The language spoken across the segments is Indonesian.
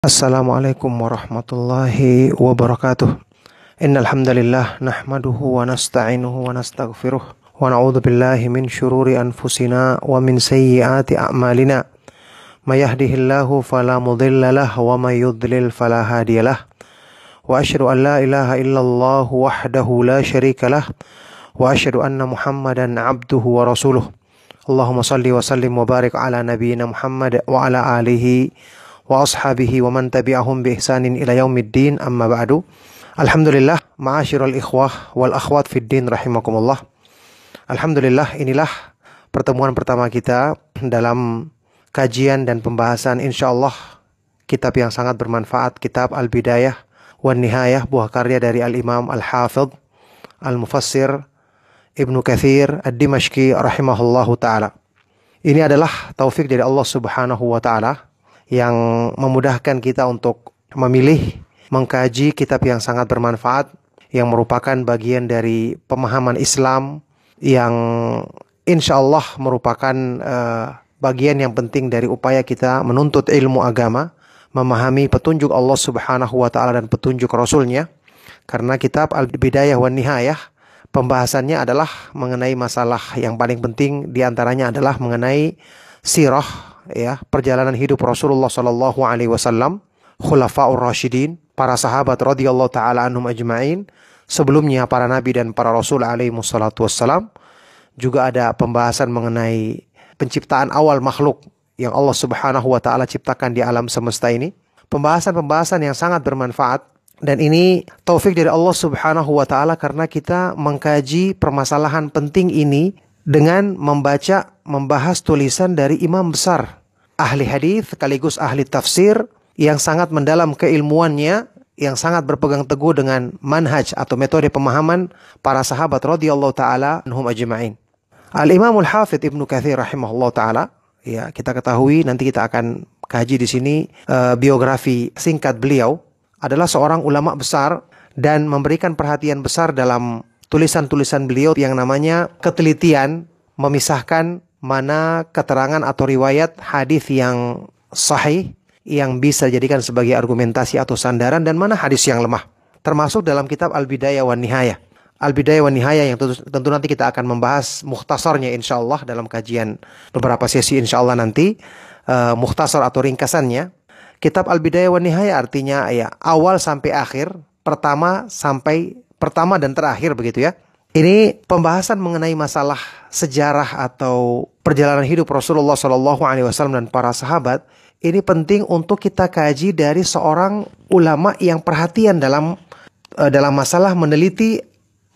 Assalamualaikum warahmatullahi wabarakatuh. Innal hamdalillah nahmaduhu wa nasta'inuhu wa nastaghfiruh wa na'udzu min shururi anfusina wa min sayyiati a'malina. May yahdihillahu fala mudilla wa may yudlil fala hadiyalah. Wa asyhadu an la ilaha illallah wahdahu la lah wa asyhadu anna Muhammadan abduhu wa rasuluh. Allahumma salli wa sallim wa barik ala nabiyyina Muhammad wa ala alihi wa ashabihi wa man tabi'ahum bi ihsanin ila yaumiddin amma ba'du. Alhamdulillah, ma'asyiral ikhwah wal akhwat fid din rahimakumullah. Alhamdulillah, inilah pertemuan pertama kita dalam kajian dan pembahasan insyaallah kitab yang sangat bermanfaat, kitab Al-Bidayah wan Nihayah, buah karya dari Al-Imam Al-Hafidh Al-Mufassir Ibnu Kathir Ad-Dimashqi rahimahullahu taala. Ini adalah taufik dari Allah Subhanahu wa taala yang memudahkan kita untuk memilih mengkaji kitab yang sangat bermanfaat yang merupakan bagian dari pemahaman Islam yang insya Allah merupakan uh, bagian yang penting dari upaya kita menuntut ilmu agama, memahami petunjuk Allah Subhanahu wa taala dan petunjuk Rasulnya. Karena kitab Al-Bidayah wan Nihayah pembahasannya adalah mengenai masalah yang paling penting di antaranya adalah mengenai sirah ya perjalanan hidup Rasulullah Shallallahu Alaihi Wasallam, khulafaur rasyidin, para sahabat radhiyallahu taala anhum ajmain, sebelumnya para nabi dan para rasul alaihi wassalam. Juga ada pembahasan mengenai penciptaan awal makhluk yang Allah Subhanahu wa taala ciptakan di alam semesta ini. Pembahasan-pembahasan yang sangat bermanfaat dan ini taufik dari Allah Subhanahu wa taala karena kita mengkaji permasalahan penting ini dengan membaca membahas tulisan dari imam besar ahli hadis sekaligus ahli tafsir yang sangat mendalam keilmuannya yang sangat berpegang teguh dengan manhaj atau metode pemahaman para sahabat radhiyallahu taala anhum ajma'in. Al-Imam Al-Hafidh Ibnu Katsir rahimahullah taala ya kita ketahui nanti kita akan kaji di sini uh, biografi singkat beliau adalah seorang ulama besar dan memberikan perhatian besar dalam tulisan-tulisan beliau yang namanya ketelitian memisahkan mana keterangan atau riwayat hadis yang sahih yang bisa dijadikan sebagai argumentasi atau sandaran dan mana hadis yang lemah. Termasuk dalam kitab Al-Bidayah wan Nihayah. Al-Bidayah wan Nihayah yang tentu, tentu nanti kita akan membahas muhtasarnya insya Allah dalam kajian beberapa sesi insya Allah nanti. Uh, muhtasar atau ringkasannya Kitab Al-Bidayah wa Nihayah artinya ya awal sampai akhir, pertama sampai pertama dan terakhir begitu ya. Ini pembahasan mengenai masalah sejarah atau perjalanan hidup Rasulullah Shallallahu Alaihi Wasallam dan para sahabat. Ini penting untuk kita kaji dari seorang ulama yang perhatian dalam uh, dalam masalah meneliti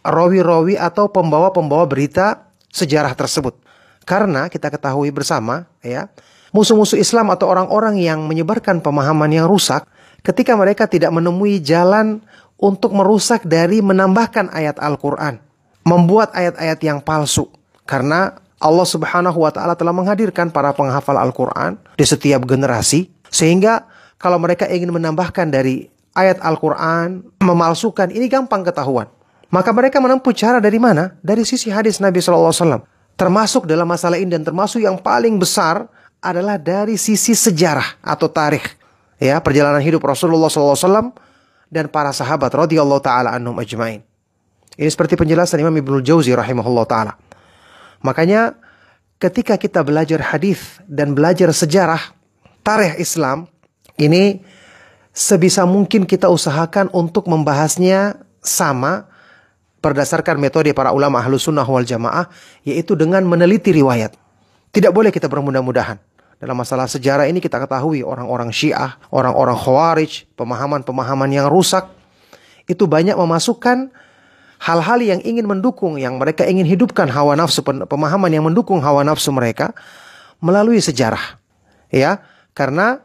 rawi-rawi atau pembawa-pembawa berita sejarah tersebut. Karena kita ketahui bersama ya musuh-musuh Islam atau orang-orang yang menyebarkan pemahaman yang rusak ketika mereka tidak menemui jalan untuk merusak dari menambahkan ayat Al-Quran. Membuat ayat-ayat yang palsu. Karena Allah subhanahu wa ta'ala telah menghadirkan para penghafal Al-Quran di setiap generasi. Sehingga kalau mereka ingin menambahkan dari ayat Al-Quran, memalsukan, ini gampang ketahuan. Maka mereka menempuh cara dari mana? Dari sisi hadis Nabi SAW. Termasuk dalam masalah ini dan termasuk yang paling besar adalah dari sisi sejarah atau tarikh ya perjalanan hidup Rasulullah SAW dan para sahabat radhiyallahu taala anhum ajmain. Ini seperti penjelasan Imam Ibnu Jauzi rahimahullah taala. Makanya ketika kita belajar hadis dan belajar sejarah tarikh Islam ini sebisa mungkin kita usahakan untuk membahasnya sama berdasarkan metode para ulama ahlu sunnah wal jamaah yaitu dengan meneliti riwayat. Tidak boleh kita bermudah-mudahan. Dalam masalah sejarah ini kita ketahui orang-orang Syiah, orang-orang Khawarij, pemahaman-pemahaman yang rusak itu banyak memasukkan hal-hal yang ingin mendukung, yang mereka ingin hidupkan hawa nafsu, pemahaman yang mendukung hawa nafsu mereka melalui sejarah. Ya, karena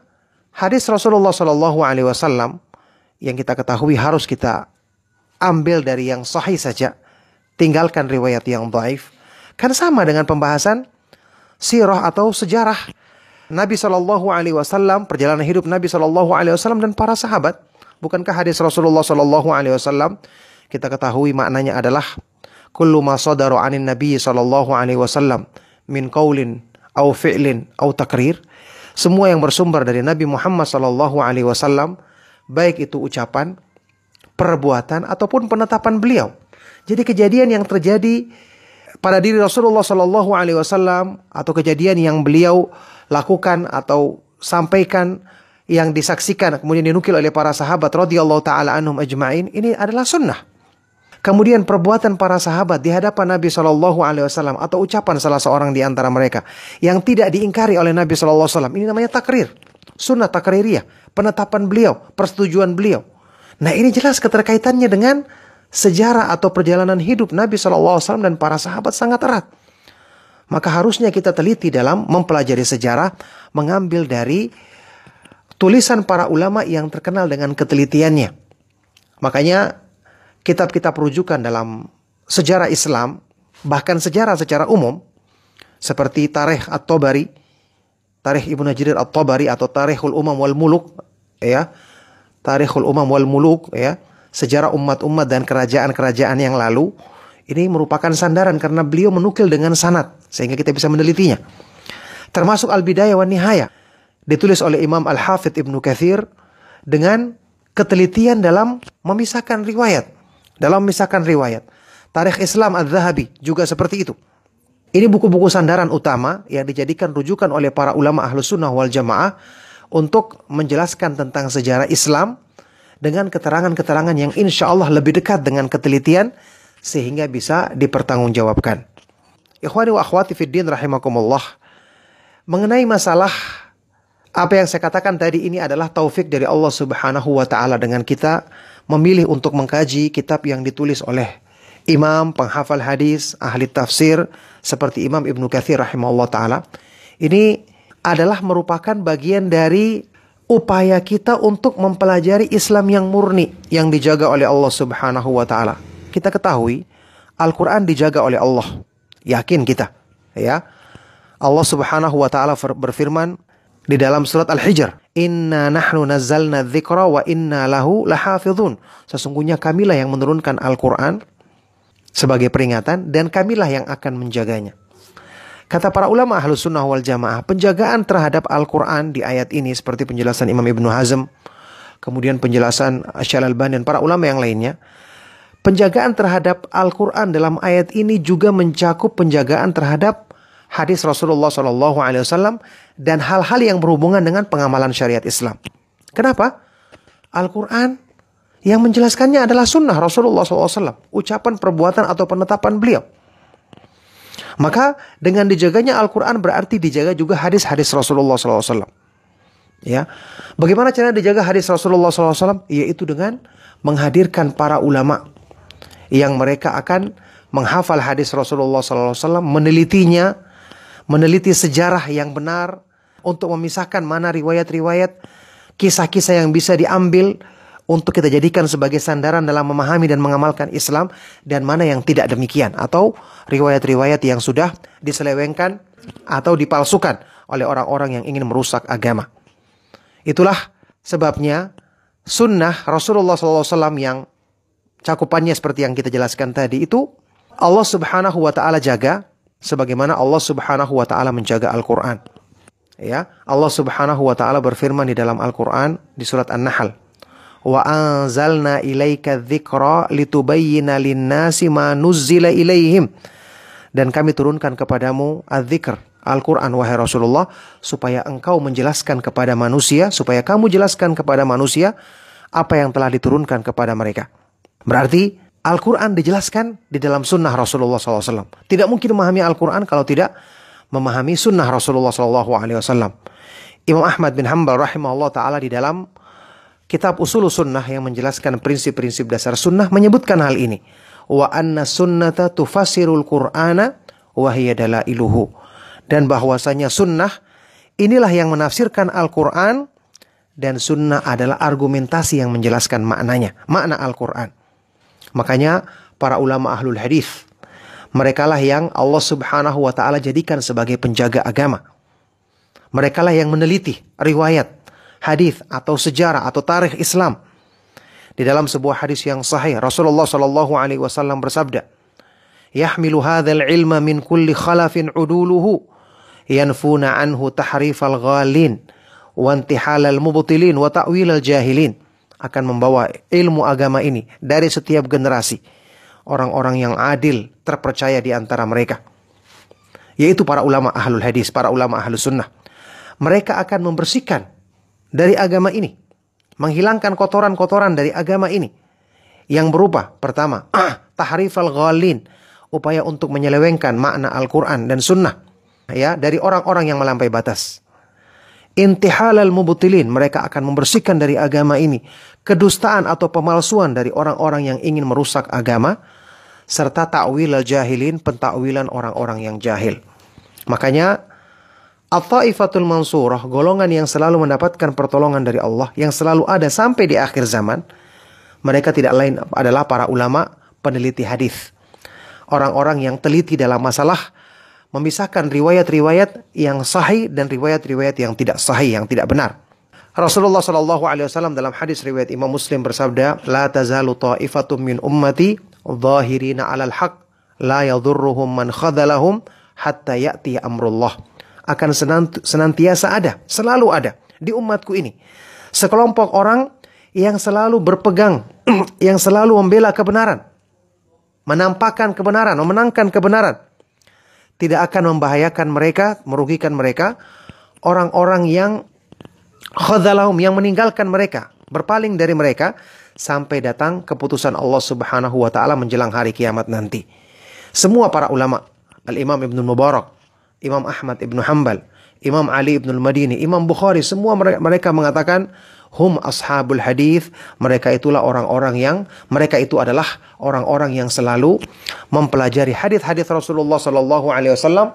hadis Rasulullah Wasallam yang kita ketahui harus kita ambil dari yang sahih saja, tinggalkan riwayat yang dhaif. Kan sama dengan pembahasan sirah atau sejarah Nabi Shallallahu Alaihi Wasallam, perjalanan hidup Nabi Shallallahu Alaihi Wasallam dan para sahabat. Bukankah hadis Rasulullah Shallallahu Alaihi Wasallam kita ketahui maknanya adalah kullu ma anin Nabi Shallallahu Alaihi Wasallam min qaulin au fi'lin au takrir. semua yang bersumber dari Nabi Muhammad sallallahu alaihi wasallam baik itu ucapan, perbuatan ataupun penetapan beliau. Jadi kejadian yang terjadi pada diri Rasulullah sallallahu alaihi wasallam atau kejadian yang beliau lakukan atau sampaikan yang disaksikan kemudian dinukil oleh para sahabat radhiyallahu taala anhum ajmain ini adalah sunnah. Kemudian perbuatan para sahabat di hadapan Nabi Shallallahu Alaihi Wasallam atau ucapan salah seorang di antara mereka yang tidak diingkari oleh Nabi Shallallahu Alaihi Wasallam ini namanya takrir, sunnah takririyah, penetapan beliau, persetujuan beliau. Nah ini jelas keterkaitannya dengan sejarah atau perjalanan hidup Nabi Shallallahu Alaihi Wasallam dan para sahabat sangat erat. Maka harusnya kita teliti dalam mempelajari sejarah, mengambil dari tulisan para ulama yang terkenal dengan ketelitiannya. Makanya kitab-kitab rujukan dalam sejarah Islam, bahkan sejarah secara umum, seperti Tarikh At-Tabari, Tarikh Ibnu Jarir At-Tabari atau Tarikhul Umam wal Muluk, ya. Tarikhul Umam wal Muluk, ya. Sejarah umat-umat dan kerajaan-kerajaan yang lalu ini merupakan sandaran karena beliau menukil dengan sanad sehingga kita bisa menelitinya. Termasuk Al-Bidayah wa Nihayah ditulis oleh Imam Al-Hafidh Ibnu Kathir dengan ketelitian dalam memisahkan riwayat dalam misalkan riwayat. Tarikh Islam Al-Zahabi juga seperti itu. Ini buku-buku sandaran utama yang dijadikan rujukan oleh para ulama ahlus sunnah wal jamaah untuk menjelaskan tentang sejarah Islam dengan keterangan-keterangan yang insya Allah lebih dekat dengan ketelitian sehingga bisa dipertanggungjawabkan. Ikhwani wa akhwati fiddin rahimakumullah. Mengenai masalah apa yang saya katakan tadi ini adalah taufik dari Allah Subhanahu wa taala dengan kita memilih untuk mengkaji kitab yang ditulis oleh imam penghafal hadis, ahli tafsir seperti Imam Ibnu Katsir rahimahullah taala. Ini adalah merupakan bagian dari upaya kita untuk mempelajari Islam yang murni yang dijaga oleh Allah Subhanahu wa taala. Kita ketahui Al-Qur'an dijaga oleh Allah. Yakin kita, ya. Allah Subhanahu wa taala berfirman di dalam surat Al-Hijr, Inna nahnu nazzalna dzikra wa inna lahu lahafizun. Sesungguhnya kamilah yang menurunkan Al-Quran sebagai peringatan dan kamilah yang akan menjaganya. Kata para ulama ahlu sunnah wal jamaah, penjagaan terhadap Al-Quran di ayat ini seperti penjelasan Imam Ibnu Hazm, kemudian penjelasan Syal Albani dan para ulama yang lainnya, penjagaan terhadap Al-Quran dalam ayat ini juga mencakup penjagaan terhadap hadis Rasulullah Wasallam dan hal-hal yang berhubungan dengan pengamalan syariat Islam. Kenapa? Al-Quran yang menjelaskannya adalah sunnah Rasulullah SAW. Ucapan, perbuatan, atau penetapan beliau. Maka dengan dijaganya Al-Quran berarti dijaga juga hadis-hadis Rasulullah SAW. Ya, bagaimana cara dijaga hadis Rasulullah SAW? Yaitu dengan menghadirkan para ulama yang mereka akan menghafal hadis Rasulullah SAW, menelitinya, meneliti sejarah yang benar, untuk memisahkan mana riwayat-riwayat kisah-kisah yang bisa diambil untuk kita jadikan sebagai sandaran dalam memahami dan mengamalkan Islam dan mana yang tidak demikian atau riwayat-riwayat yang sudah diselewengkan atau dipalsukan oleh orang-orang yang ingin merusak agama. Itulah sebabnya sunnah Rasulullah SAW yang cakupannya seperti yang kita jelaskan tadi itu Allah Subhanahu wa taala jaga sebagaimana Allah Subhanahu wa taala menjaga Al-Qur'an. Ya Allah Subhanahu wa taala berfirman di dalam Al-Qur'an di surat An-Nahl wa anzalna ilaika dzikra litubayyana lin-nasi ma nuzzila ilaihim dan kami turunkan kepadamu adzikr Al-Quran wahai Rasulullah supaya engkau menjelaskan kepada manusia supaya kamu jelaskan kepada manusia apa yang telah diturunkan kepada mereka berarti Al-Quran dijelaskan di dalam sunnah Rasulullah SAW tidak mungkin memahami Al-Quran kalau tidak memahami sunnah Rasulullah Wasallam. Imam Ahmad bin Hambal rahimahullah taala di dalam kitab Usul Sunnah yang menjelaskan prinsip-prinsip dasar sunnah menyebutkan hal ini. Wa anna sunnata tufasirul Qur'ana wa hiya dalailuhu. Dan bahwasanya sunnah inilah yang menafsirkan Al-Qur'an dan sunnah adalah argumentasi yang menjelaskan maknanya, makna Al-Qur'an. Makanya para ulama ahlul hadis Merekalah yang Allah Subhanahu wa taala jadikan sebagai penjaga agama. Merekalah yang meneliti riwayat, hadis atau sejarah atau tarikh Islam. Di dalam sebuah hadis yang sahih, Rasulullah Shallallahu alaihi wasallam bersabda, "Yahmilu hadzal ilma min kulli khalafin uduluhu." yanfuna anhu tahrifal ghalin wa intihalal mubtilin wa ta'wilal jahilin akan membawa ilmu agama ini dari setiap generasi. Orang-orang yang adil terpercaya di antara mereka. Yaitu para ulama ahlul hadis para ulama ahlus sunnah. Mereka akan membersihkan dari agama ini. Menghilangkan kotoran-kotoran dari agama ini. Yang berupa pertama tahrifal ghalin upaya untuk menyelewengkan makna Al-Qur'an dan sunnah. Ya dari orang-orang yang melampaui batas. Intihalal mubutilin, mereka akan membersihkan dari agama ini kedustaan atau pemalsuan dari orang-orang yang ingin merusak agama serta ta'wil al-jahilin, pentakwilan orang-orang yang jahil. Makanya At-Taifatul Mansurah, golongan yang selalu mendapatkan pertolongan dari Allah, yang selalu ada sampai di akhir zaman, mereka tidak lain adalah para ulama peneliti hadis. Orang-orang yang teliti dalam masalah memisahkan riwayat-riwayat yang sahih dan riwayat-riwayat yang tidak sahih, yang tidak benar. Rasulullah Shallallahu Alaihi Wasallam dalam hadis riwayat Imam Muslim bersabda, "La tazalu ta'ifatum min ummati zahirina 'alal haq, la yadhurruhum man khadalahum hatta ya'ti amrullah." Akan senantiasa ada, selalu ada di umatku ini. Sekelompok orang yang selalu berpegang, yang selalu membela kebenaran, menampakkan kebenaran, memenangkan kebenaran tidak akan membahayakan mereka, merugikan mereka. Orang-orang yang khadalahum, yang meninggalkan mereka, berpaling dari mereka, sampai datang keputusan Allah subhanahu wa ta'ala menjelang hari kiamat nanti. Semua para ulama, Al-Imam Ibn Mubarak, Imam Ahmad Ibn Hanbal, Imam Ali Ibn Al-Madini, Imam Bukhari, semua mereka mengatakan, hum ashabul hadis mereka itulah orang-orang yang mereka itu adalah orang-orang yang selalu mempelajari hadis-hadis Rasulullah sallallahu alaihi wasallam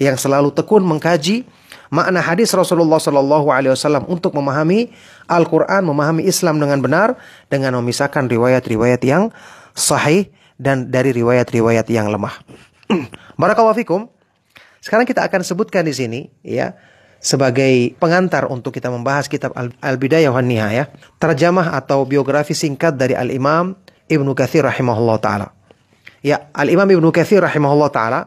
yang selalu tekun mengkaji makna hadis Rasulullah sallallahu alaihi wasallam untuk memahami Al-Qur'an, memahami Islam dengan benar dengan memisahkan riwayat-riwayat yang sahih dan dari riwayat-riwayat yang lemah. Barakallahu fikum. Sekarang kita akan sebutkan di sini ya sebagai pengantar untuk kita membahas kitab Al-Bidayah wa Nihayah, terjemah atau biografi singkat dari Al-Imam Ibnu Katsir rahimahullah taala. Ya, Al-Imam Ibnu Katsir rahimahullah taala,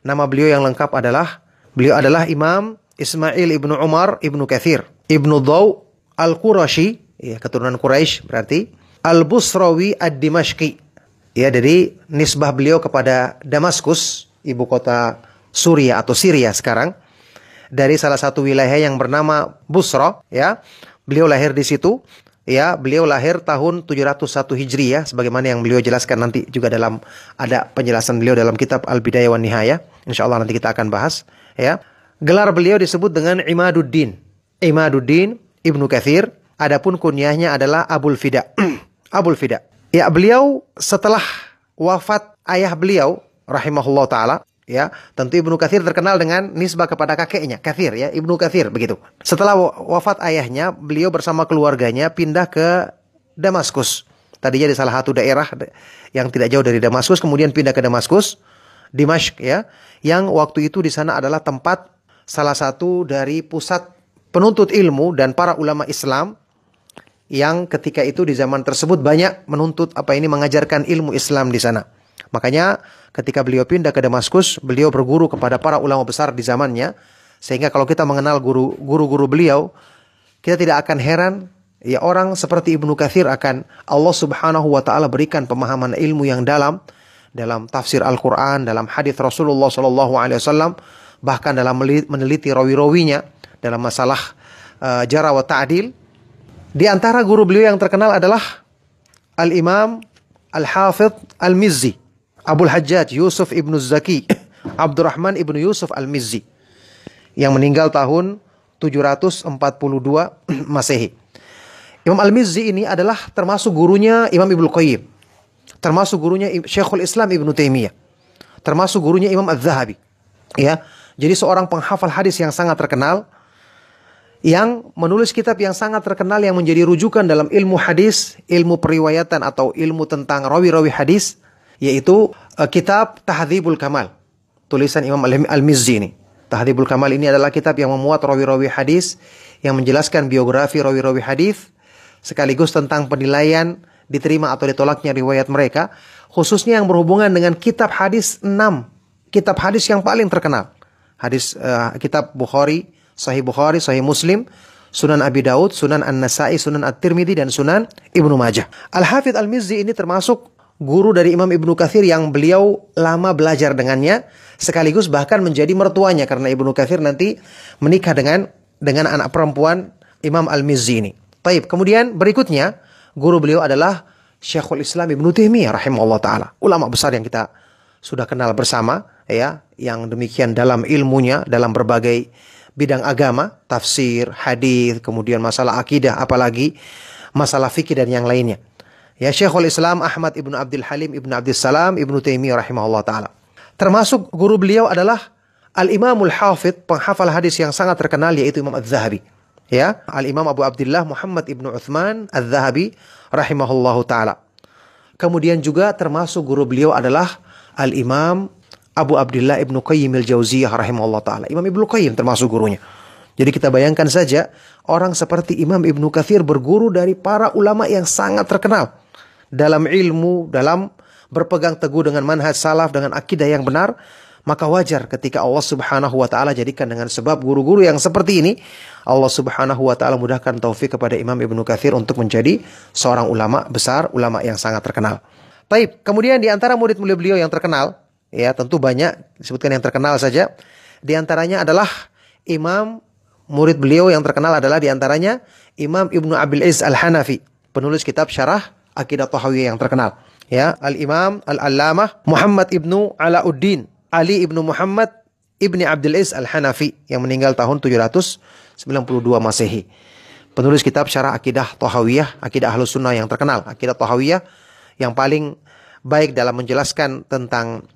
nama beliau yang lengkap adalah beliau adalah Imam Ismail Ibnu Umar Ibnu Katsir, Ibnu Daw Al-Qurashi, ya keturunan Quraisy berarti, Al-Busrawi Ad-Dimashqi. Ya, dari nisbah beliau kepada Damaskus, ibu kota Suriah atau Syria sekarang dari salah satu wilayah yang bernama Busra ya. Beliau lahir di situ ya. Beliau lahir tahun 701 Hijriah sebagaimana yang beliau jelaskan nanti juga dalam ada penjelasan beliau dalam kitab Al-Bidayah wan Nihayah. Insyaallah nanti kita akan bahas ya gelar beliau disebut dengan Imaduddin. Imaduddin Ibnu Kathir adapun kunyahnya adalah Abul Fida. Abul Fida. Ya beliau setelah wafat ayah beliau rahimahullah taala ya tentu Ibnu Kathir terkenal dengan nisbah kepada kakeknya Kathir ya Ibnu Kathir begitu. Setelah wafat ayahnya beliau bersama keluarganya pindah ke Damaskus. Tadinya di salah satu daerah yang tidak jauh dari Damaskus kemudian pindah ke Damaskus Dimashq ya yang waktu itu di sana adalah tempat salah satu dari pusat penuntut ilmu dan para ulama Islam yang ketika itu di zaman tersebut banyak menuntut apa ini mengajarkan ilmu Islam di sana. Makanya ketika beliau pindah ke Damaskus, beliau berguru kepada para ulama besar di zamannya. Sehingga kalau kita mengenal guru-guru beliau, kita tidak akan heran ya orang seperti Ibnu Katsir akan Allah Subhanahu wa taala berikan pemahaman ilmu yang dalam dalam tafsir Al-Qur'an, dalam hadis Rasulullah sallallahu alaihi wasallam, bahkan dalam meneliti rawi-rawinya dalam masalah uh, jarah wa ta'dil. Di antara guru beliau yang terkenal adalah Al-Imam Al-Hafidh Al-Mizzi Abul Hajjaj Yusuf ibnu Zaki Abdurrahman ibnu Yusuf Al-Mizzi yang meninggal tahun 742 Masehi. Imam Al-Mizzi ini adalah termasuk gurunya Imam Ibnu Qayyim. Termasuk gurunya Syekhul Islam Ibnu Taimiyah. Termasuk gurunya Imam Az-Zahabi. Ya. Jadi seorang penghafal hadis yang sangat terkenal yang menulis kitab yang sangat terkenal yang menjadi rujukan dalam ilmu hadis, ilmu periwayatan atau ilmu tentang rawi-rawi hadis yaitu uh, kitab Tahdhibul Kamal tulisan Imam Al-Mizzi ini. Tahdhibul Kamal ini adalah kitab yang memuat rawi-rawi hadis yang menjelaskan biografi rawi-rawi hadis sekaligus tentang penilaian diterima atau ditolaknya riwayat mereka khususnya yang berhubungan dengan kitab hadis 6 kitab hadis yang paling terkenal Hadis uh, kitab Bukhari, Sahih Bukhari, Sahih Muslim, Sunan Abi Daud, Sunan An-Nasai, Sunan At-Tirmidzi dan Sunan Ibnu Majah. Al-Hafidz Al-Mizzi ini termasuk guru dari Imam Ibnu Katsir yang beliau lama belajar dengannya sekaligus bahkan menjadi mertuanya karena Ibnu Katsir nanti menikah dengan dengan anak perempuan Imam Al-Mizzi ini. Taib. Kemudian berikutnya guru beliau adalah Syekhul Islam Ibnu Taimiyah rahimahullah taala. Ulama besar yang kita sudah kenal bersama ya, yang demikian dalam ilmunya dalam berbagai bidang agama, tafsir, hadis, kemudian masalah akidah, apalagi masalah fikih dan yang lainnya. Ya Syekhul Islam Ahmad Ibnu Abdul Halim Ibnu Abdul Salam Ibnu Taimiyah rahimahullah taala. Termasuk guru beliau adalah Al-Imamul Hafidh, penghafal hadis yang sangat terkenal yaitu Imam Az-Zahabi. Ya, Al-Imam Abu Abdullah Muhammad Ibnu Uthman Az-Zahabi rahimahullahu taala. Kemudian juga termasuk guru beliau adalah Al-Imam Abu Abdullah Ibnu Qayyim al-Jauziyah rahimahullah taala. Imam Ibnu Qayyim termasuk gurunya. Jadi kita bayangkan saja orang seperti Imam Ibnu Katsir berguru dari para ulama yang sangat terkenal dalam ilmu, dalam berpegang teguh dengan manhaj salaf dengan akidah yang benar, maka wajar ketika Allah Subhanahu wa taala jadikan dengan sebab guru-guru yang seperti ini Allah Subhanahu wa taala mudahkan taufik kepada Imam Ibnu Katsir untuk menjadi seorang ulama besar, ulama yang sangat terkenal. Baik, kemudian di antara murid-murid beliau yang terkenal Ya, tentu banyak disebutkan yang terkenal saja. Di antaranya adalah Imam murid beliau yang terkenal adalah di antaranya Imam Ibnu Abil Iz Al-Hanafi, penulis kitab Syarah Akidah Tahawiyah yang terkenal. Ya, Al-Imam Al-Allamah Muhammad Ibnu Alauddin Ali Ibnu Muhammad Ibni Abdul Iz Al-Hanafi yang meninggal tahun 792 Masehi. Penulis kitab Syarah Akidah Tahawiyah, Akidah Ahlus yang terkenal. Akidah Tahawiyah yang paling baik dalam menjelaskan tentang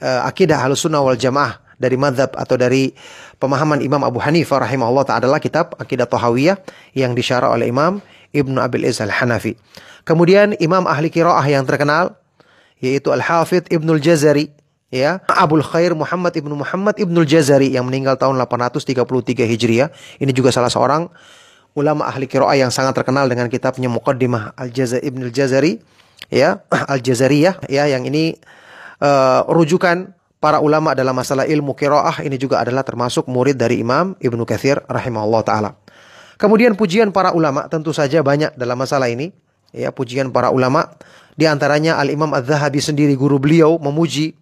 uh, akidah Ahlussunnah wal Jamaah dari madhab atau dari pemahaman Imam Abu Hanifah rahimahullah ta'ala adalah kitab Akidah Tohawiyah yang disyarah oleh Imam Ibnu Abil Iz Al-Hanafi. Kemudian Imam ahli kiraah yang terkenal yaitu Al-Hafidh Ibnul Jazari ya Abul Khair Muhammad Ibnu Muhammad Ibnul Jazari yang meninggal tahun 833 Hijriah. Ini juga salah seorang ulama ahli kiraah yang sangat terkenal dengan kitabnya Muqaddimah Al-Jazari Ibnul Jazari ya Al-Jazariyah ya yang ini uh, rujukan para ulama dalam masalah ilmu kiroah ini juga adalah termasuk murid dari Imam Ibnu Katsir rahimahullah taala. Kemudian pujian para ulama tentu saja banyak dalam masalah ini. Ya, pujian para ulama di antaranya Al Imam Az-Zahabi sendiri guru beliau memuji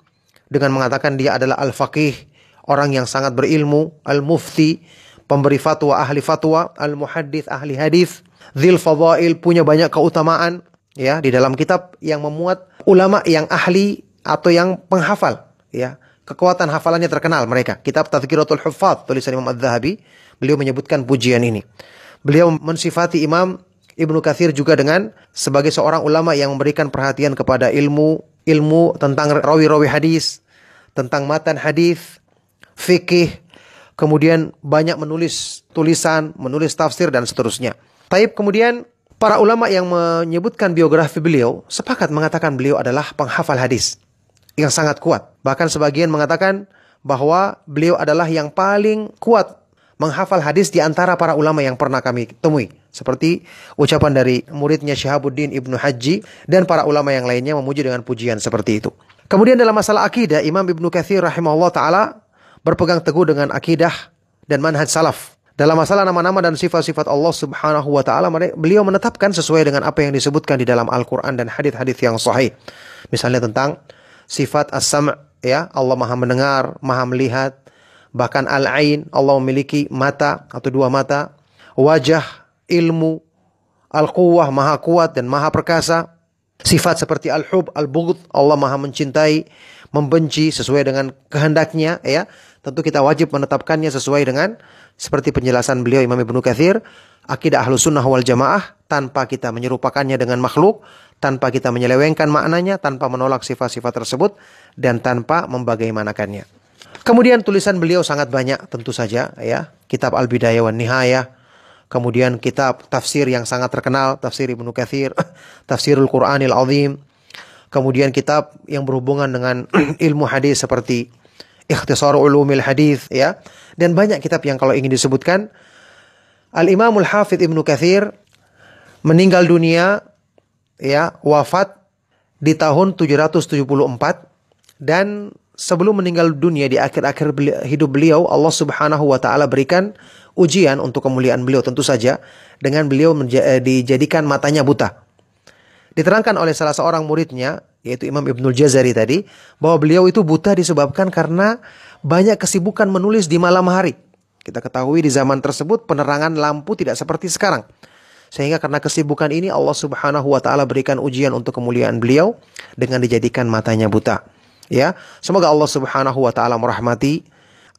dengan mengatakan dia adalah al-faqih, orang yang sangat berilmu, al-mufti, pemberi fatwa ahli fatwa, al-muhaddits ahli hadis, dzil punya banyak keutamaan ya di dalam kitab yang memuat ulama yang ahli atau yang penghafal ya. Kekuatan hafalannya terkenal mereka. Kitab Tazkiratul Huffaz tulisan Imam Az-Zahabi beliau menyebutkan pujian ini. Beliau mensifati Imam Ibnu Katsir juga dengan sebagai seorang ulama yang memberikan perhatian kepada ilmu ilmu tentang rawi-rawi hadis tentang matan hadis fikih kemudian banyak menulis tulisan menulis tafsir dan seterusnya. Taib kemudian Para ulama yang menyebutkan biografi beliau sepakat mengatakan beliau adalah penghafal hadis yang sangat kuat. Bahkan sebagian mengatakan bahwa beliau adalah yang paling kuat menghafal hadis di antara para ulama yang pernah kami temui. Seperti ucapan dari muridnya Syahabuddin Ibnu Haji dan para ulama yang lainnya memuji dengan pujian seperti itu. Kemudian dalam masalah akidah, Imam Ibnu Katsir rahimahullah taala berpegang teguh dengan akidah dan manhaj salaf. Dalam masalah nama-nama dan sifat-sifat Allah Subhanahu wa taala, beliau menetapkan sesuai dengan apa yang disebutkan di dalam Al-Qur'an dan hadis-hadis yang sahih. Misalnya tentang sifat as-sam' ya, Allah Maha mendengar, Maha melihat. Bahkan al-ain, Allah memiliki mata atau dua mata, wajah, ilmu, al-quwwah, Maha kuat dan Maha perkasa. Sifat seperti al-hub, al-bughd, Allah Maha mencintai, membenci sesuai dengan kehendaknya ya. Tentu kita wajib menetapkannya sesuai dengan seperti penjelasan beliau Imam Ibnu Katsir, akidah Ahlus Sunnah wal Jamaah tanpa kita menyerupakannya dengan makhluk, tanpa kita menyelewengkan maknanya, tanpa menolak sifat-sifat tersebut dan tanpa membagaimanakannya. Kemudian tulisan beliau sangat banyak tentu saja ya, kitab Al-Bidayah wan Nihayah, kemudian kitab tafsir yang sangat terkenal, tafsir Ibnu Katsir, tafsirul Qur'anil Azim, kemudian kitab yang berhubungan dengan ilmu hadis seperti Ikhtisar Ulumil Hadis ya. Dan banyak kitab yang kalau ingin disebutkan. Al-Imamul Hafidh Ibnu Katsir meninggal dunia ya wafat di tahun 774 dan sebelum meninggal dunia di akhir-akhir hidup beliau Allah Subhanahu wa taala berikan ujian untuk kemuliaan beliau tentu saja dengan beliau eh, dijadikan matanya buta. Diterangkan oleh salah seorang muridnya yaitu Imam Ibnul Jazari tadi bahwa beliau itu buta disebabkan karena banyak kesibukan menulis di malam hari. Kita ketahui di zaman tersebut penerangan lampu tidak seperti sekarang. Sehingga karena kesibukan ini Allah Subhanahu wa taala berikan ujian untuk kemuliaan beliau dengan dijadikan matanya buta. Ya, semoga Allah Subhanahu wa taala merahmati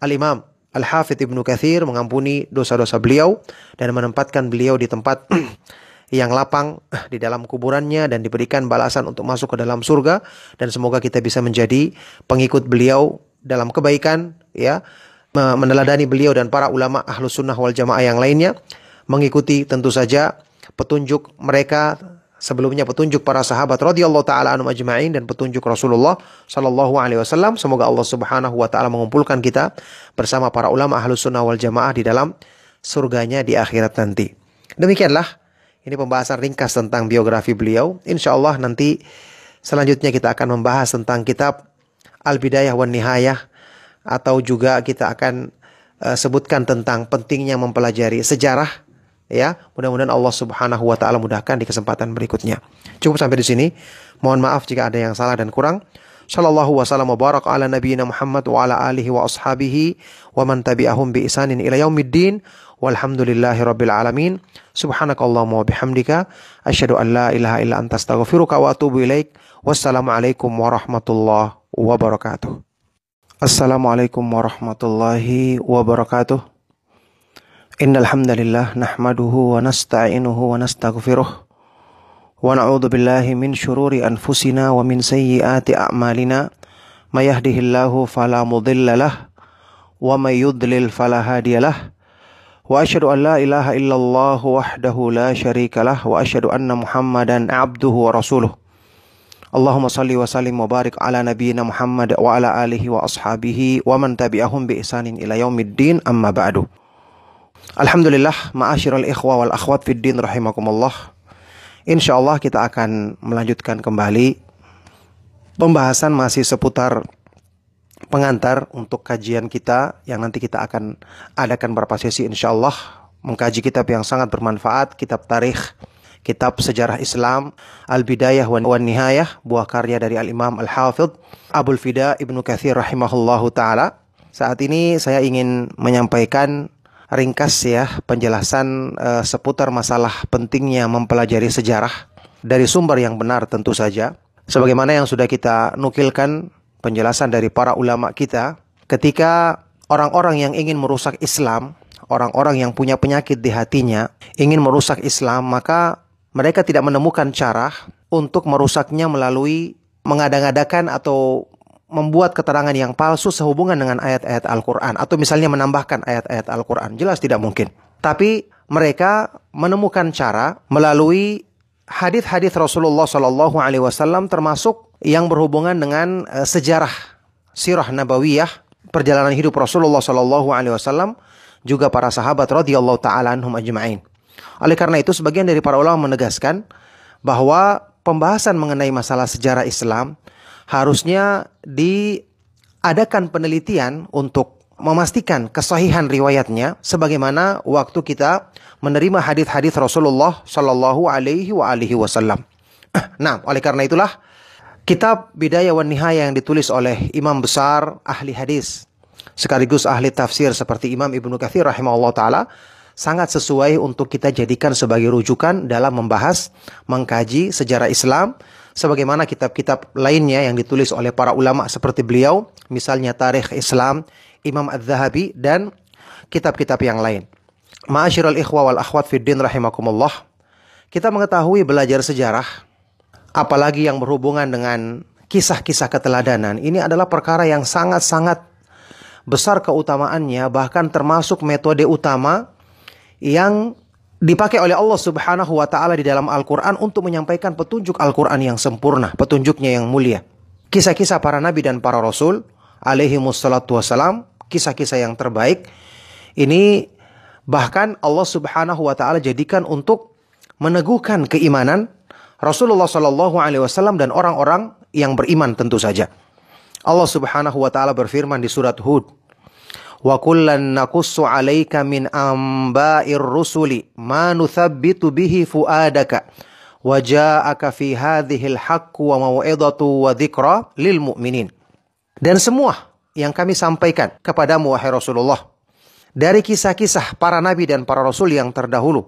Al-Imam Al-Hafidh Ibnu Katsir mengampuni dosa-dosa beliau dan menempatkan beliau di tempat yang lapang di dalam kuburannya dan diberikan balasan untuk masuk ke dalam surga dan semoga kita bisa menjadi pengikut beliau dalam kebaikan ya meneladani beliau dan para ulama ahlus sunnah wal jamaah yang lainnya mengikuti tentu saja petunjuk mereka sebelumnya petunjuk para sahabat radhiyallahu taala anhum ajma'in dan petunjuk Rasulullah sallallahu alaihi wasallam. Semoga Allah Subhanahu wa taala mengumpulkan kita bersama para ulama ahlus sunnah wal jamaah di dalam surganya di akhirat nanti. Demikianlah ini pembahasan ringkas tentang biografi beliau. Insya Allah nanti selanjutnya kita akan membahas tentang kitab Al-Bidayah wan Nihayah atau juga kita akan uh, sebutkan tentang pentingnya mempelajari sejarah ya mudah-mudahan Allah Subhanahu wa taala mudahkan di kesempatan berikutnya. Cukup sampai di sini. Mohon maaf jika ada yang salah dan kurang. Sallallahu wasallam wa barak ala nabiyyina Muhammad wa ala alihi wa ashabihi wa man tabi'ahum bi isanin ila yaumiddin. Walhamdulillahi rabbil alamin. Subhanakallahumma wa bihamdika. Asyhadu an la ilaha illa anta astaghfiruka wa atubu ilaik. Wassalamu alaikum warahmatullahi wabarakatuh. Assalamualaikum warahmatullahi wabarakatuh إن الحمد لله نحمده ونستعينه ونستغفره ونعوذ بالله من شرور أنفسنا ومن سيئات أعمالنا ما يهده الله فلا مضل له ومن يضلل فلا هادي له وأشهد أن لا إله إلا الله وحده لا شريك له وأشهد أن محمدا عبده ورسوله اللهم صل وسلم وبارك على نبينا محمد وعلى آله وأصحابه ومن تبعهم بإحسان إلى يوم الدين أما بعد Alhamdulillah, ma'asyiral ikhwa wal akhwat fid din rahimakumullah. Insyaallah kita akan melanjutkan kembali pembahasan masih seputar pengantar untuk kajian kita yang nanti kita akan adakan beberapa sesi insyaallah mengkaji kitab yang sangat bermanfaat, kitab tarikh, kitab sejarah Islam, Al-Bidayah wan Nihayah, buah karya dari Al-Imam Al-Hafidh Abdul Fida Ibnu Katsir rahimahullahu taala. Saat ini saya ingin menyampaikan ringkas ya penjelasan uh, seputar masalah pentingnya mempelajari sejarah dari sumber yang benar tentu saja. Sebagaimana yang sudah kita nukilkan penjelasan dari para ulama kita ketika orang-orang yang ingin merusak Islam, orang-orang yang punya penyakit di hatinya ingin merusak Islam, maka mereka tidak menemukan cara untuk merusaknya melalui mengada-ngadakan atau membuat keterangan yang palsu sehubungan dengan ayat-ayat Al-Quran atau misalnya menambahkan ayat-ayat Al-Quran jelas tidak mungkin tapi mereka menemukan cara melalui hadis-hadis Rasulullah Shallallahu Alaihi Wasallam termasuk yang berhubungan dengan uh, sejarah sirah nabawiyah perjalanan hidup Rasulullah Shallallahu Alaihi Wasallam juga para sahabat radhiyallahu taala anhum ajma'in. Oleh karena itu sebagian dari para ulama menegaskan bahwa pembahasan mengenai masalah sejarah Islam harusnya diadakan penelitian untuk memastikan kesahihan riwayatnya sebagaimana waktu kita menerima hadis-hadis Rasulullah Shallallahu alaihi wa alihi wasallam. Nah, oleh karena itulah kitab Bidayah wan Nihayah yang ditulis oleh imam besar ahli hadis sekaligus ahli tafsir seperti Imam Ibnu Katsir rahimahullah taala sangat sesuai untuk kita jadikan sebagai rujukan dalam membahas mengkaji sejarah Islam sebagaimana kitab-kitab lainnya yang ditulis oleh para ulama seperti beliau, misalnya Tarikh Islam, Imam Az-Zahabi dan kitab-kitab yang lain. Ma'asyiral ikhwa wal akhwat fid din rahimakumullah. Kita mengetahui belajar sejarah apalagi yang berhubungan dengan kisah-kisah keteladanan ini adalah perkara yang sangat-sangat besar keutamaannya bahkan termasuk metode utama yang dipakai oleh Allah Subhanahu wa taala di dalam Al-Qur'an untuk menyampaikan petunjuk Al-Qur'an yang sempurna, petunjuknya yang mulia. Kisah-kisah para nabi dan para rasul alaihi wassalatu wassalam, kisah-kisah yang terbaik ini bahkan Allah Subhanahu wa taala jadikan untuk meneguhkan keimanan Rasulullah Shallallahu alaihi wasallam dan orang-orang yang beriman tentu saja. Allah Subhanahu wa taala berfirman di surat Hud, "Wa kullan naqussu 'alaika min amba'ir rusuli ma nuthabbitu bihi fuadaka wa ja'aka fi hadhil haqqu wa mau'izatu wa dzikra lil mu'minin." Dan semua yang kami sampaikan kepadamu wahai Rasulullah dari kisah-kisah para nabi dan para rasul yang terdahulu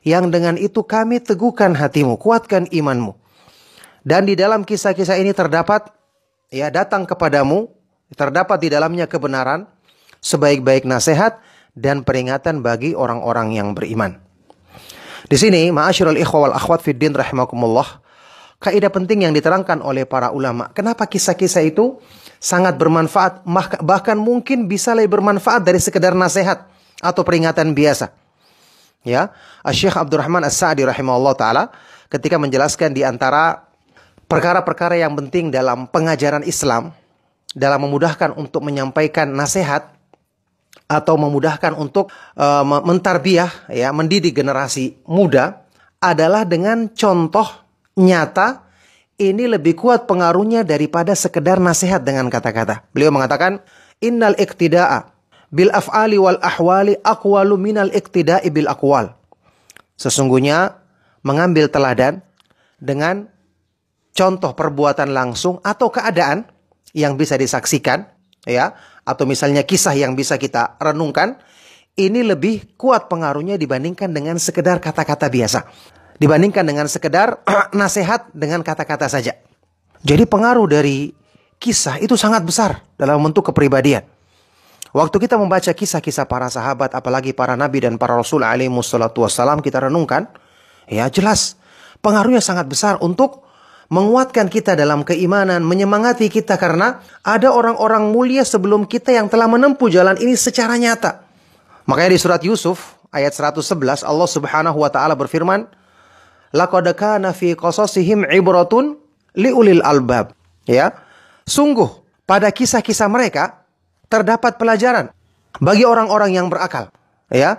yang dengan itu kami teguhkan hatimu, kuatkan imanmu. Dan di dalam kisah-kisah ini terdapat ya datang kepadamu, terdapat di dalamnya kebenaran, sebaik-baik nasihat dan peringatan bagi orang-orang yang beriman. Di sini, ma'asyiral ikhwa wal akhwat fid din rahimakumullah, kaidah penting yang diterangkan oleh para ulama. Kenapa kisah-kisah itu sangat bermanfaat, bahkan mungkin bisa lebih bermanfaat dari sekedar nasihat atau peringatan biasa. Ya, Syekh Abdurrahman As-Sa'di rahimahullah taala ketika menjelaskan di antara perkara-perkara yang penting dalam pengajaran Islam dalam memudahkan untuk menyampaikan nasihat atau memudahkan untuk uh, mentarbiah ya mendidik generasi muda adalah dengan contoh nyata ini lebih kuat pengaruhnya daripada sekedar nasihat dengan kata-kata. Beliau mengatakan innal iktida'a bil af'ali wal ahwali aqwalu minal iktida'i bil aqwal. Sesungguhnya mengambil teladan dengan contoh perbuatan langsung atau keadaan yang bisa disaksikan ya atau misalnya kisah yang bisa kita renungkan ini lebih kuat pengaruhnya dibandingkan dengan sekedar kata-kata biasa. Dibandingkan dengan sekedar nasihat dengan kata-kata saja. Jadi pengaruh dari kisah itu sangat besar dalam bentuk kepribadian. Waktu kita membaca kisah-kisah para sahabat, apalagi para nabi dan para rasul alaihi wassalam, kita renungkan, ya jelas pengaruhnya sangat besar untuk menguatkan kita dalam keimanan, menyemangati kita karena ada orang-orang mulia sebelum kita yang telah menempuh jalan ini secara nyata. Makanya di surat Yusuf ayat 111 Allah Subhanahu wa taala berfirman, "Laqad kana fi qasasihim ibratun liulil albab." Ya. Sungguh pada kisah-kisah mereka terdapat pelajaran bagi orang-orang yang berakal. Ya,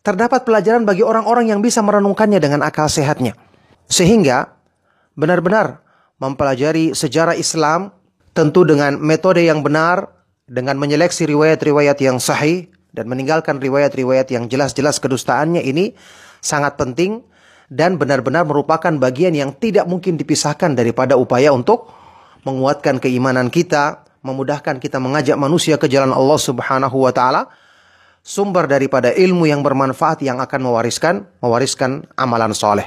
terdapat pelajaran bagi orang-orang yang bisa merenungkannya dengan akal sehatnya. Sehingga benar-benar mempelajari sejarah Islam tentu dengan metode yang benar, dengan menyeleksi riwayat-riwayat yang sahih dan meninggalkan riwayat-riwayat yang jelas-jelas kedustaannya ini sangat penting dan benar-benar merupakan bagian yang tidak mungkin dipisahkan daripada upaya untuk menguatkan keimanan kita, memudahkan kita mengajak manusia ke jalan Allah Subhanahu wa taala sumber daripada ilmu yang bermanfaat yang akan mewariskan mewariskan amalan soleh.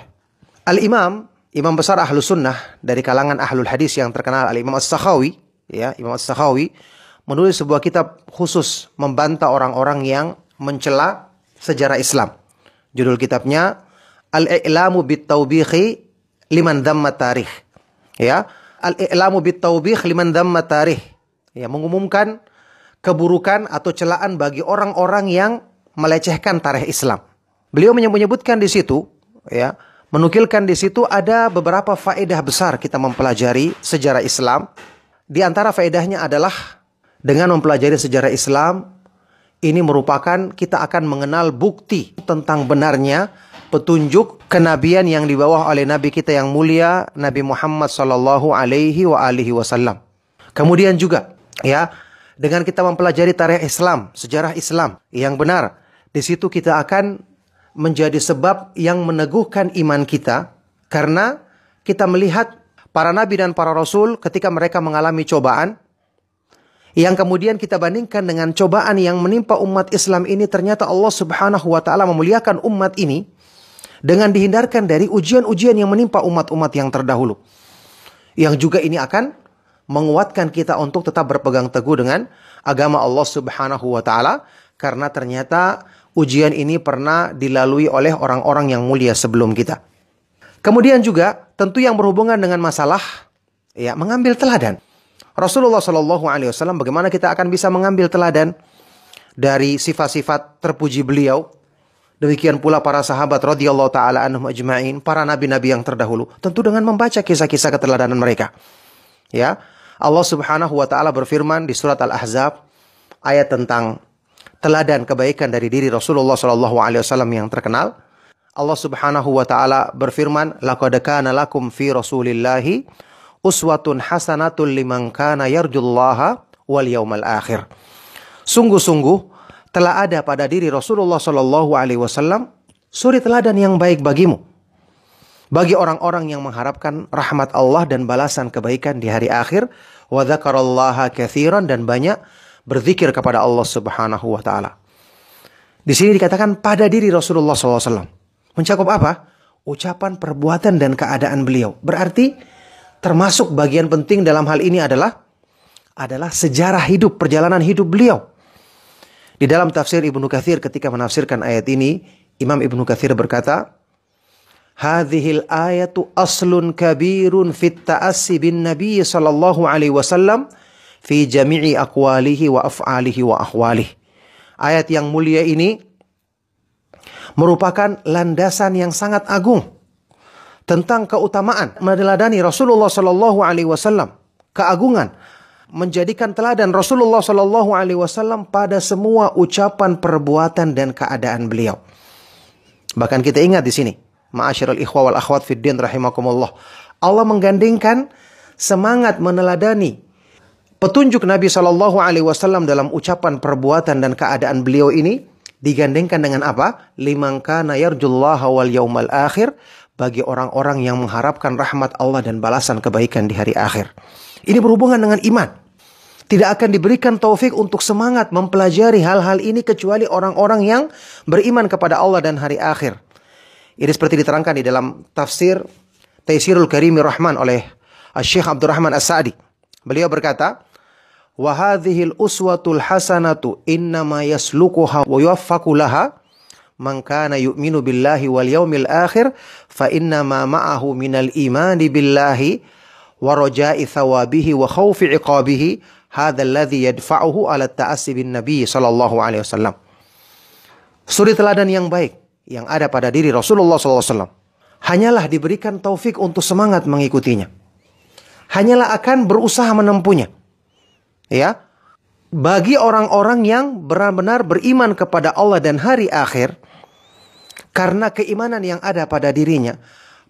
Al-Imam Imam besar ahlu sunnah dari kalangan ahlul hadis yang terkenal Al-Imam As-Sakhawi ya Imam As-Sakhawi menulis sebuah kitab khusus membantah orang-orang yang mencela sejarah Islam. Judul kitabnya Al-I'lamu bit Tawbihi liman dhamma tarikh. Ya, Al-I'lamu bit Tawbih liman dhamma tarikh ya mengumumkan keburukan atau celaan bagi orang-orang yang melecehkan tarikh Islam. Beliau menyebutkan di situ ya, menukilkan di situ ada beberapa faedah besar kita mempelajari sejarah Islam. Di antara faedahnya adalah dengan mempelajari sejarah Islam ini merupakan kita akan mengenal bukti tentang benarnya petunjuk kenabian yang dibawa oleh nabi kita yang mulia Nabi Muhammad sallallahu alaihi wa alihi wasallam. Kemudian juga ya dengan kita mempelajari tarikh Islam, sejarah Islam yang benar, di situ kita akan menjadi sebab yang meneguhkan iman kita karena kita melihat para nabi dan para rasul ketika mereka mengalami cobaan yang kemudian kita bandingkan dengan cobaan yang menimpa umat Islam ini ternyata Allah Subhanahu wa taala memuliakan umat ini dengan dihindarkan dari ujian-ujian yang menimpa umat-umat yang terdahulu. Yang juga ini akan menguatkan kita untuk tetap berpegang teguh dengan agama Allah Subhanahu wa taala karena ternyata ujian ini pernah dilalui oleh orang-orang yang mulia sebelum kita. Kemudian juga tentu yang berhubungan dengan masalah ya mengambil teladan. Rasulullah Shallallahu alaihi wasallam bagaimana kita akan bisa mengambil teladan dari sifat-sifat terpuji beliau Demikian pula para sahabat radhiyallahu taala anhum ajma'in, para nabi-nabi yang terdahulu, tentu dengan membaca kisah-kisah keteladanan mereka. Ya, Allah Subhanahu wa taala berfirman di surat Al-Ahzab ayat tentang teladan kebaikan dari diri Rasulullah Shallallahu alaihi wasallam yang terkenal. Allah Subhanahu wa taala berfirman, "Laqad kana lakum fi Rasulillahi uswatun hasanatul liman kana yarjullaha wal yaumal akhir. Sungguh-sungguh telah ada pada diri Rasulullah Shallallahu alaihi wasallam suri teladan yang baik bagimu. Bagi orang-orang yang mengharapkan rahmat Allah dan balasan kebaikan di hari akhir, wa dzakarallaha dan banyak berzikir kepada Allah Subhanahu wa taala. Di sini dikatakan pada diri Rasulullah SAW. Mencakup apa? Ucapan, perbuatan, dan keadaan beliau. Berarti termasuk bagian penting dalam hal ini adalah adalah sejarah hidup, perjalanan hidup beliau. Di dalam tafsir Ibnu Katsir ketika menafsirkan ayat ini, Imam Ibnu Katsir berkata, Hadhil ayatu aslun kabirun fit ta'assi bin Nabi sallallahu alaihi wasallam fi jami'i aqwalihi wa af'alihi wa ahwalihi. Ayat yang mulia ini merupakan landasan yang sangat agung tentang keutamaan meneladani Rasulullah sallallahu alaihi wasallam, keagungan menjadikan teladan Rasulullah sallallahu alaihi wasallam pada semua ucapan, perbuatan dan keadaan beliau. Bahkan kita ingat di sini Ma'asyiral ikhwa wal akhwat fid din rahimakumullah. Allah menggandengkan semangat meneladani petunjuk Nabi Shallallahu alaihi wasallam dalam ucapan, perbuatan dan keadaan beliau ini digandengkan dengan apa? Liman kana yarjullaha wal yaumal akhir bagi orang-orang yang mengharapkan rahmat Allah dan balasan kebaikan di hari akhir. Ini berhubungan dengan iman. Tidak akan diberikan taufik untuk semangat mempelajari hal-hal ini kecuali orang-orang yang beriman kepada Allah dan hari akhir. Ini seperti diterangkan di dalam tafsir Taisirul Karimir Rahman oleh Syekh Abdurrahman As-Sa'di. Beliau berkata, "Wa uswatul hasanatu innama yaslukuha wa yuwaffaku laha man kana yu'minu billahi wal yaumil akhir fa inna ma ma'ahu minal imani billahi wa raja'i thawabihi wa khawfi iqabihi hadha alladhi yadfa'uhu ala bin nabi sallallahu alaihi wasallam." Suri teladan yang baik yang ada pada diri Rasulullah SAW hanyalah diberikan taufik untuk semangat mengikutinya. Hanyalah akan berusaha menempuhnya. Ya. Bagi orang-orang yang benar-benar beriman kepada Allah dan hari akhir karena keimanan yang ada pada dirinya,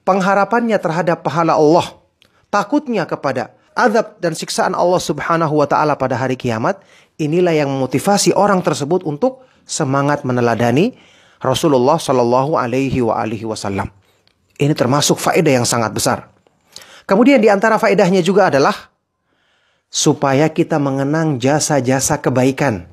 pengharapannya terhadap pahala Allah, takutnya kepada azab dan siksaan Allah Subhanahu wa taala pada hari kiamat, inilah yang memotivasi orang tersebut untuk semangat meneladani Rasulullah Shallallahu Alaihi Wasallam. Ini termasuk faedah yang sangat besar. Kemudian di antara faedahnya juga adalah supaya kita mengenang jasa-jasa kebaikan,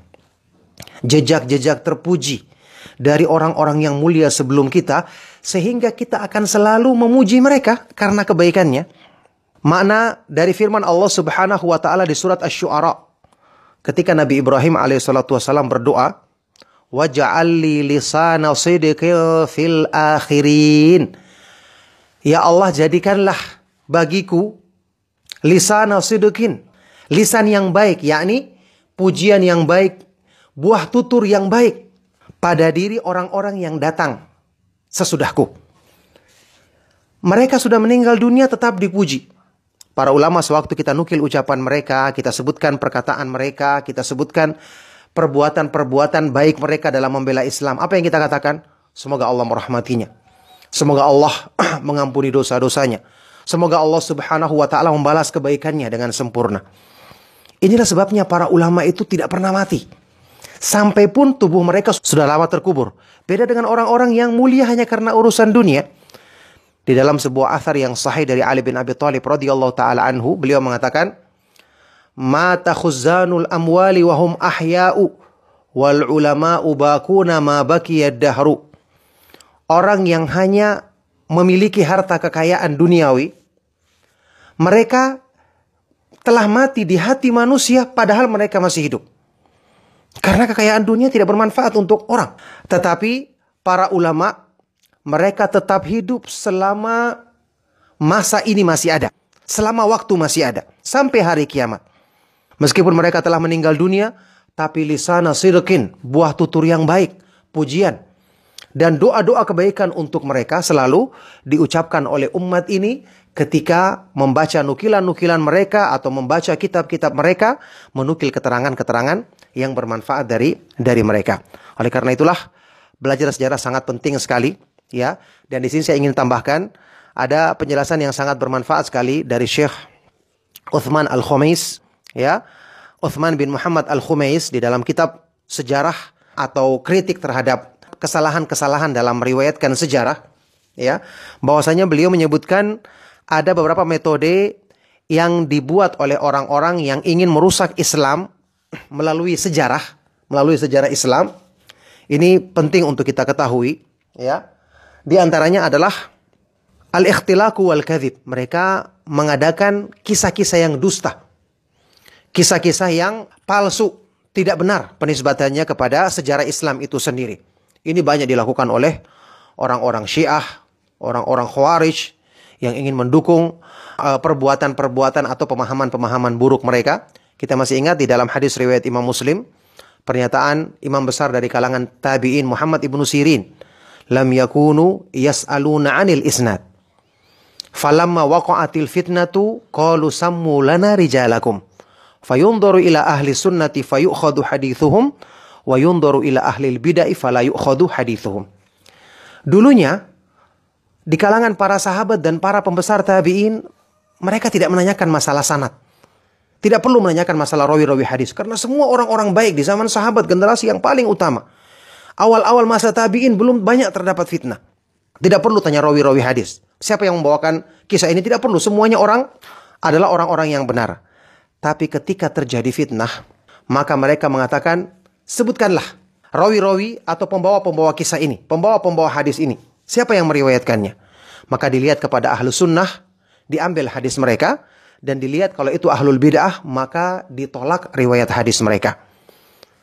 jejak-jejak terpuji dari orang-orang yang mulia sebelum kita, sehingga kita akan selalu memuji mereka karena kebaikannya. Makna dari firman Allah Subhanahu wa taala di surat Asy-Syu'ara ketika Nabi Ibrahim alaihissalatu wasallam berdoa, waj'al li lisana fil akhirin. Ya Allah jadikanlah bagiku lisana sidqin, lisan yang baik yakni pujian yang baik, buah tutur yang baik pada diri orang-orang yang datang sesudahku. Mereka sudah meninggal dunia tetap dipuji. Para ulama sewaktu kita nukil ucapan mereka, kita sebutkan perkataan mereka, kita sebutkan perbuatan-perbuatan baik mereka dalam membela Islam. Apa yang kita katakan? Semoga Allah merahmatinya. Semoga Allah mengampuni dosa-dosanya. Semoga Allah Subhanahu wa taala membalas kebaikannya dengan sempurna. Inilah sebabnya para ulama itu tidak pernah mati. Sampai pun tubuh mereka sudah lama terkubur. Beda dengan orang-orang yang mulia hanya karena urusan dunia. Di dalam sebuah athar yang sahih dari Ali bin Abi Thalib radhiyallahu taala anhu, beliau mengatakan, mata khuzanul amwali wa hum ahya'u wal ulama'u bakuna ma bakiyad dahru. Orang yang hanya memiliki harta kekayaan duniawi, mereka telah mati di hati manusia padahal mereka masih hidup. Karena kekayaan dunia tidak bermanfaat untuk orang. Tetapi para ulama, mereka tetap hidup selama masa ini masih ada. Selama waktu masih ada. Sampai hari kiamat. Meskipun mereka telah meninggal dunia, tapi lisana sirkin, buah tutur yang baik, pujian. Dan doa-doa kebaikan untuk mereka selalu diucapkan oleh umat ini ketika membaca nukilan-nukilan mereka atau membaca kitab-kitab mereka, menukil keterangan-keterangan yang bermanfaat dari dari mereka. Oleh karena itulah belajar sejarah sangat penting sekali, ya. Dan di sini saya ingin tambahkan ada penjelasan yang sangat bermanfaat sekali dari Syekh Uthman Al-Khumais ya. Uthman bin Muhammad Al-Khumais di dalam kitab sejarah atau kritik terhadap kesalahan-kesalahan dalam meriwayatkan sejarah ya bahwasanya beliau menyebutkan ada beberapa metode yang dibuat oleh orang-orang yang ingin merusak Islam melalui sejarah melalui sejarah Islam. Ini penting untuk kita ketahui ya. Di antaranya adalah al-ikhtilaku wal kadhib mereka mengadakan kisah-kisah yang dusta. Kisah-kisah yang palsu, tidak benar penisbatannya kepada sejarah Islam itu sendiri. Ini banyak dilakukan oleh orang-orang Syiah, orang-orang Khawarij yang ingin mendukung uh, perbuatan-perbuatan uh, atau pemahaman-pemahaman buruk mereka. Kita masih ingat di dalam hadis riwayat Imam Muslim, pernyataan imam besar dari kalangan tabi'in Muhammad ibnu Sirin, lam yakunu yas'aluna 'anil isnad. Falamma waqa'atil fitnatu qalu sammu lana rijalakum fayundaru ila ahli sunnati fayukhadu hadithuhum wa yundaru ila ahli bid'ah fala hadithuhum. Dulunya di kalangan para sahabat dan para pembesar tabi'in mereka tidak menanyakan masalah sanad. Tidak perlu menanyakan masalah rawi-rawi hadis karena semua orang-orang baik di zaman sahabat generasi yang paling utama. Awal-awal masa tabi'in belum banyak terdapat fitnah. Tidak perlu tanya rawi-rawi hadis. Siapa yang membawakan kisah ini tidak perlu. Semuanya orang adalah orang-orang yang benar. Tapi ketika terjadi fitnah, maka mereka mengatakan, sebutkanlah rawi-rawi atau pembawa-pembawa kisah ini, pembawa-pembawa hadis ini. Siapa yang meriwayatkannya? Maka dilihat kepada ahlu sunnah, diambil hadis mereka, dan dilihat kalau itu ahlul bid'ah, maka ditolak riwayat hadis mereka.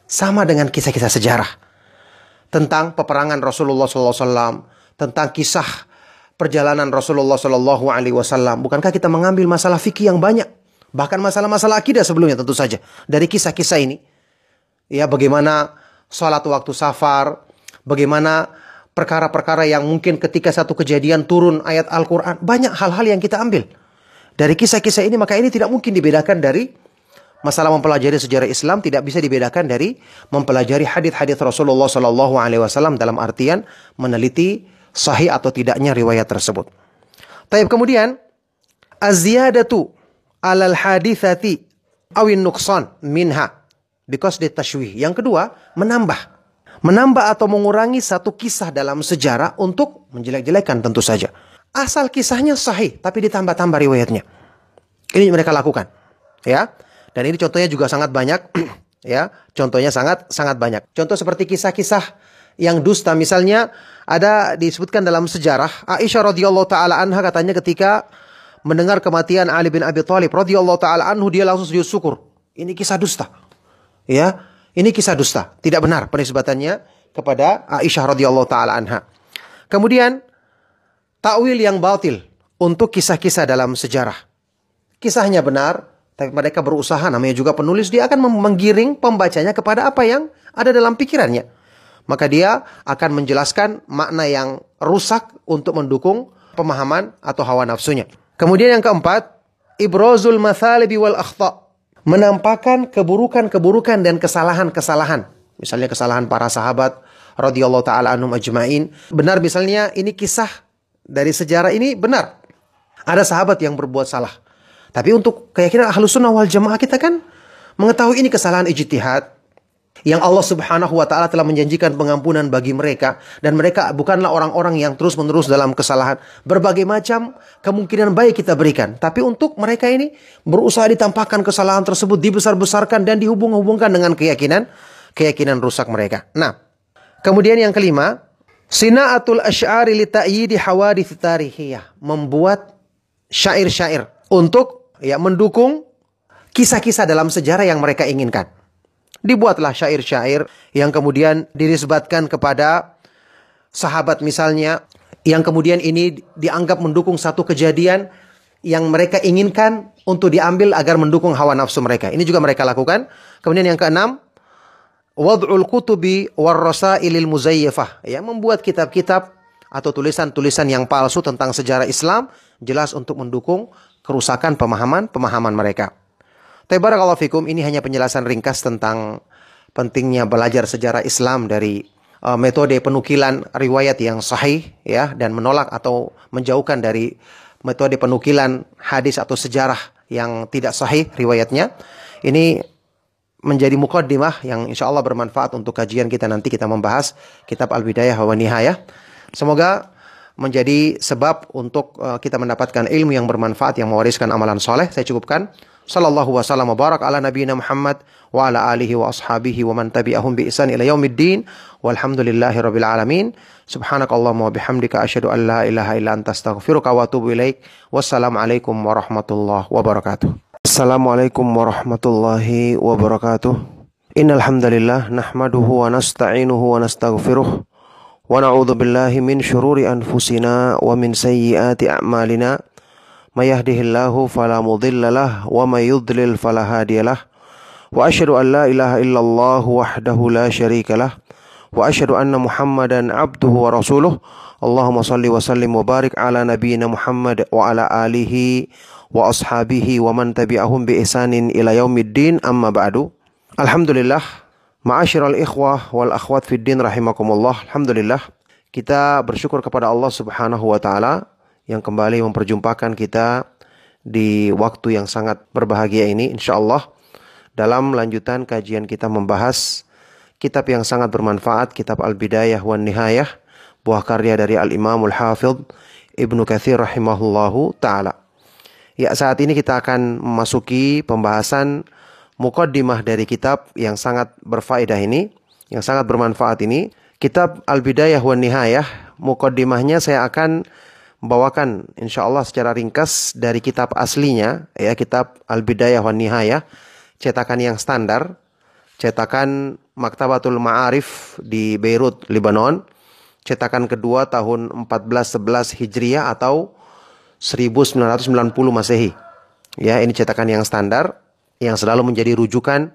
Sama dengan kisah-kisah sejarah. Tentang peperangan Rasulullah SAW, tentang kisah perjalanan Rasulullah SAW. Bukankah kita mengambil masalah fikih yang banyak? Bahkan masalah-masalah akidah sebelumnya tentu saja. Dari kisah-kisah ini. Ya bagaimana sholat waktu safar. Bagaimana perkara-perkara yang mungkin ketika satu kejadian turun ayat Al-Quran. Banyak hal-hal yang kita ambil. Dari kisah-kisah ini maka ini tidak mungkin dibedakan dari masalah mempelajari sejarah Islam tidak bisa dibedakan dari mempelajari hadis-hadis Rasulullah Wasallam dalam artian meneliti sahih atau tidaknya riwayat tersebut. Tapi kemudian aziyadatu alal hadithati awin nukson minha because they tashwih. Yang kedua, menambah. Menambah atau mengurangi satu kisah dalam sejarah untuk menjelek-jelekan tentu saja. Asal kisahnya sahih tapi ditambah-tambah riwayatnya. Ini mereka lakukan. Ya. Dan ini contohnya juga sangat banyak ya. Contohnya sangat sangat banyak. Contoh seperti kisah-kisah yang dusta misalnya ada disebutkan dalam sejarah Aisyah radhiyallahu taala anha katanya ketika mendengar kematian Ali bin Abi Thalib radhiyallahu taala anhu dia langsung sujud syukur. Ini kisah dusta. Ya, ini kisah dusta, tidak benar penisbatannya kepada Aisyah radhiyallahu taala anha. Kemudian takwil yang batil untuk kisah-kisah dalam sejarah. Kisahnya benar, tapi mereka berusaha namanya juga penulis dia akan menggiring pembacanya kepada apa yang ada dalam pikirannya. Maka dia akan menjelaskan makna yang rusak untuk mendukung pemahaman atau hawa nafsunya. Kemudian yang keempat, ibrazul mathalibi wal akhta. Menampakkan keburukan-keburukan dan kesalahan-kesalahan. Misalnya kesalahan para sahabat radhiyallahu taala anhum ajmain. Benar misalnya ini kisah dari sejarah ini benar. Ada sahabat yang berbuat salah. Tapi untuk keyakinan ahlu sunnah wal jamaah kita kan mengetahui ini kesalahan ijtihad, yang Allah Subhanahu wa taala telah menjanjikan pengampunan bagi mereka dan mereka bukanlah orang-orang yang terus-menerus dalam kesalahan. Berbagai macam kemungkinan baik kita berikan, tapi untuk mereka ini berusaha ditampakkan kesalahan tersebut dibesar-besarkan dan dihubung-hubungkan dengan keyakinan keyakinan rusak mereka. Nah, kemudian yang kelima, sinaatul asy'ari li ta'yidi hawadits tarihiyah, membuat syair-syair untuk ya mendukung kisah-kisah dalam sejarah yang mereka inginkan. Dibuatlah syair-syair yang kemudian dinisbatkan kepada sahabat misalnya yang kemudian ini dianggap mendukung satu kejadian yang mereka inginkan untuk diambil agar mendukung hawa nafsu mereka. Ini juga mereka lakukan. Kemudian yang keenam, wad'ul kutubi warrasailil muzayyafah, ya membuat kitab-kitab atau tulisan-tulisan yang palsu tentang sejarah Islam jelas untuk mendukung kerusakan pemahaman-pemahaman mereka. Tapi barakallahu fikum ini hanya penjelasan ringkas tentang pentingnya belajar sejarah Islam dari uh, metode penukilan riwayat yang sahih ya dan menolak atau menjauhkan dari metode penukilan hadis atau sejarah yang tidak sahih riwayatnya. Ini menjadi mukaddimah yang insya Allah bermanfaat untuk kajian kita nanti kita membahas kitab Al-Bidayah wa Nihayah. Semoga menjadi sebab untuk uh, kita mendapatkan ilmu yang bermanfaat yang mewariskan amalan soleh. Saya cukupkan sallallahu wasallam wa barak ala nabiyina Muhammad wa ala alihi wa ashabihi wa man tabi'ahum bi ihsan ila yaumiddin. Walhamdulillahi rabbil alamin. Subhanakallahumma wa bihamdika asyhadu an la ilaha illa anta astaghfiruka wa atubu ilaik. Wassalamu alaikum warahmatullahi wabarakatuh. Assalamualaikum warahmatullahi wabarakatuh. Innal hamdalillah nahmaduhu wa nasta'inuhu wa nastaghfiruh. Wa na'udzu billahi min shururi anfusina wa min sayyiati a'malina. ما يهده الله فلا مضل له وما يضلل فلا هادي له وأشهد أن لا إله إلا الله وحده لا شريك له وأشهد أن محمدا عبده ورسوله اللهم صل وسلم وبارك على نبينا محمد وعلى آله وأصحابه ومن تبعهم بإحسان إلى يوم الدين أما بعد الحمد لله معاشر الإخوة والأخوات في الدين rahimakumullah Alhamdulillah kita bersyukur kepada Allah Subhanahu wa taala yang kembali memperjumpakan kita di waktu yang sangat berbahagia ini insyaallah dalam lanjutan kajian kita membahas kitab yang sangat bermanfaat kitab Al-Bidayah wan Nihayah buah karya dari Al-Imamul Hafidh Ibnu Katsir rahimahullahu taala. Ya, saat ini kita akan memasuki pembahasan mukaddimah dari kitab yang sangat berfaedah ini, yang sangat bermanfaat ini. Kitab Al-Bidayah wa Nihayah, mukaddimahnya saya akan membawakan insya Allah secara ringkas dari kitab aslinya, ya kitab Al-Bidayah wa Nihayah, cetakan yang standar, cetakan Maktabatul Ma'arif di Beirut, Lebanon, cetakan kedua tahun 1411 Hijriah atau 1990 Masehi. Ya, ini cetakan yang standar yang selalu menjadi rujukan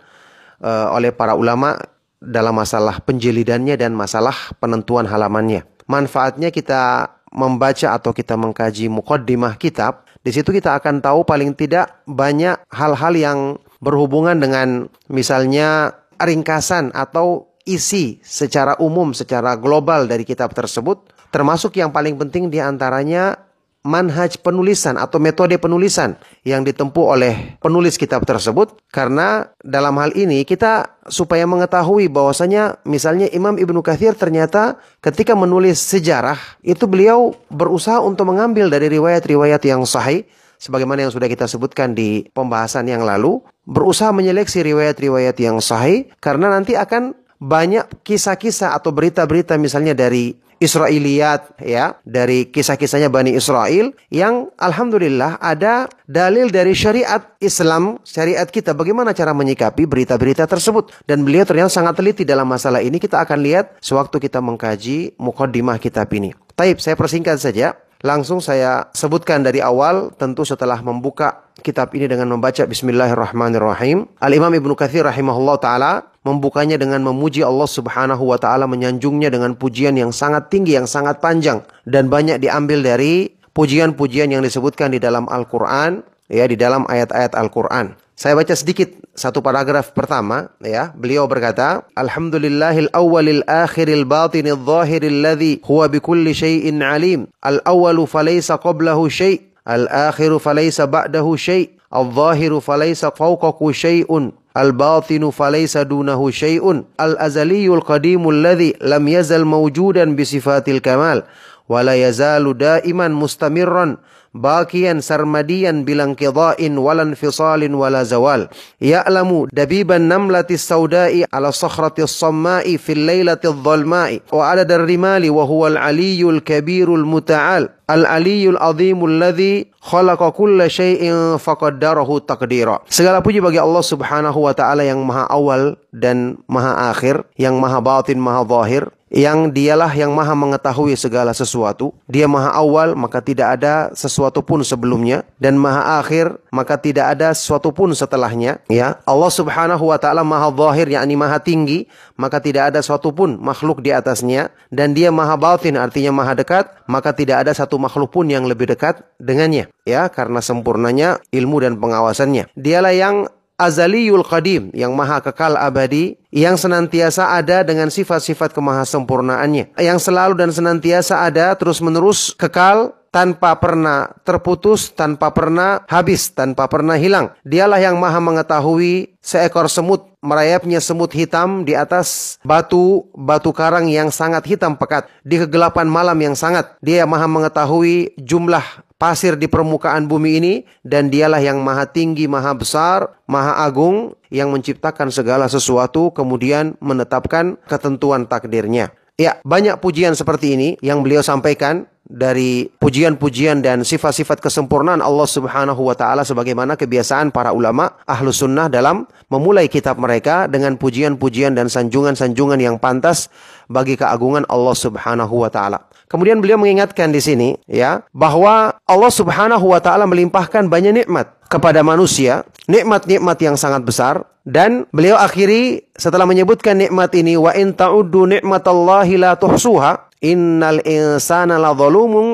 uh, oleh para ulama dalam masalah penjelidannya dan masalah penentuan halamannya. Manfaatnya kita membaca atau kita mengkaji mukaddimah kitab, di situ kita akan tahu paling tidak banyak hal-hal yang berhubungan dengan misalnya ringkasan atau isi secara umum, secara global dari kitab tersebut, termasuk yang paling penting di antaranya manhaj penulisan atau metode penulisan yang ditempuh oleh penulis kitab tersebut. Karena dalam hal ini kita supaya mengetahui bahwasanya misalnya Imam Ibnu Katsir ternyata ketika menulis sejarah itu beliau berusaha untuk mengambil dari riwayat-riwayat yang sahih sebagaimana yang sudah kita sebutkan di pembahasan yang lalu berusaha menyeleksi riwayat-riwayat yang sahih karena nanti akan banyak kisah-kisah atau berita-berita misalnya dari Israiliyat ya dari kisah-kisahnya Bani Israel yang alhamdulillah ada dalil dari syariat Islam, syariat kita bagaimana cara menyikapi berita-berita tersebut dan beliau ternyata sangat teliti dalam masalah ini kita akan lihat sewaktu kita mengkaji mukaddimah kitab ini. Taib, saya persingkat saja. Langsung saya sebutkan dari awal tentu setelah membuka kitab ini dengan membaca Bismillahirrahmanirrahim. Al-Imam Ibnu Katsir rahimahullah taala membukanya dengan memuji Allah Subhanahu wa taala menyanjungnya dengan pujian yang sangat tinggi yang sangat panjang dan banyak diambil dari pujian-pujian yang disebutkan di dalam Al-Qur'an ya di dalam ayat-ayat Al-Qur'an. Saya baca sedikit satu paragraf pertama ya. Beliau berkata, Alhamdulillahil awwalil akhiril batinil zahiril ladzi huwa bikulli syai'in alim. Al awwalu falaysa qablahu syai', al akhiru falaysa ba'dahu syai', zahiru falaysa fawqahu syai'un. الباطن فليس دونه شيء الأزلي القديم الذي لم يزل موجودا بصفات الكمال ولا يزال دائما مستمرا bakian sarmadian bilang qida'in walan fisalin wala zawal. Ya'lamu dabiban namlati saudai ala sakhrati sammai fil lailati dhalmai wa ala darrimali wa huwa al-aliyul kabirul muta'al. Al-Aliyul Azimul Ladhi khalaqa kulla syai'in faqaddarahu taqdira. Segala puji bagi Allah Subhanahu wa taala yang Maha Awal dan Maha Akhir, yang Maha Batin, Maha Zahir, yang dialah yang maha mengetahui segala sesuatu. Dia maha awal, maka tidak ada sesuatu pun sebelumnya. Dan maha akhir, maka tidak ada sesuatu pun setelahnya. Ya, Allah subhanahu wa ta'ala maha zahir, yakni maha tinggi, maka tidak ada sesuatu pun makhluk di atasnya. Dan dia maha batin, artinya maha dekat, maka tidak ada satu makhluk pun yang lebih dekat dengannya. Ya, karena sempurnanya ilmu dan pengawasannya. Dialah yang azaliyul qadim yang maha kekal abadi yang senantiasa ada dengan sifat-sifat kemahasempurnaannya yang selalu dan senantiasa ada terus menerus kekal tanpa pernah terputus, tanpa pernah habis, tanpa pernah hilang. Dialah yang maha mengetahui seekor semut merayapnya semut hitam di atas batu batu karang yang sangat hitam pekat di kegelapan malam yang sangat. Dia maha mengetahui jumlah pasir di permukaan bumi ini dan dialah yang maha tinggi, maha besar, maha agung yang menciptakan segala sesuatu kemudian menetapkan ketentuan takdirnya. Ya, banyak pujian seperti ini yang beliau sampaikan dari pujian-pujian dan sifat-sifat kesempurnaan Allah Subhanahu wa taala sebagaimana kebiasaan para ulama ahlu sunnah dalam memulai kitab mereka dengan pujian-pujian dan sanjungan-sanjungan yang pantas bagi keagungan Allah Subhanahu wa taala. Kemudian beliau mengingatkan di sini ya bahwa Allah Subhanahu wa taala melimpahkan banyak nikmat kepada manusia, nikmat-nikmat yang sangat besar dan beliau akhiri setelah menyebutkan nikmat ini wa in ta'uddu nikmatallahi la tuhsuha innal insana la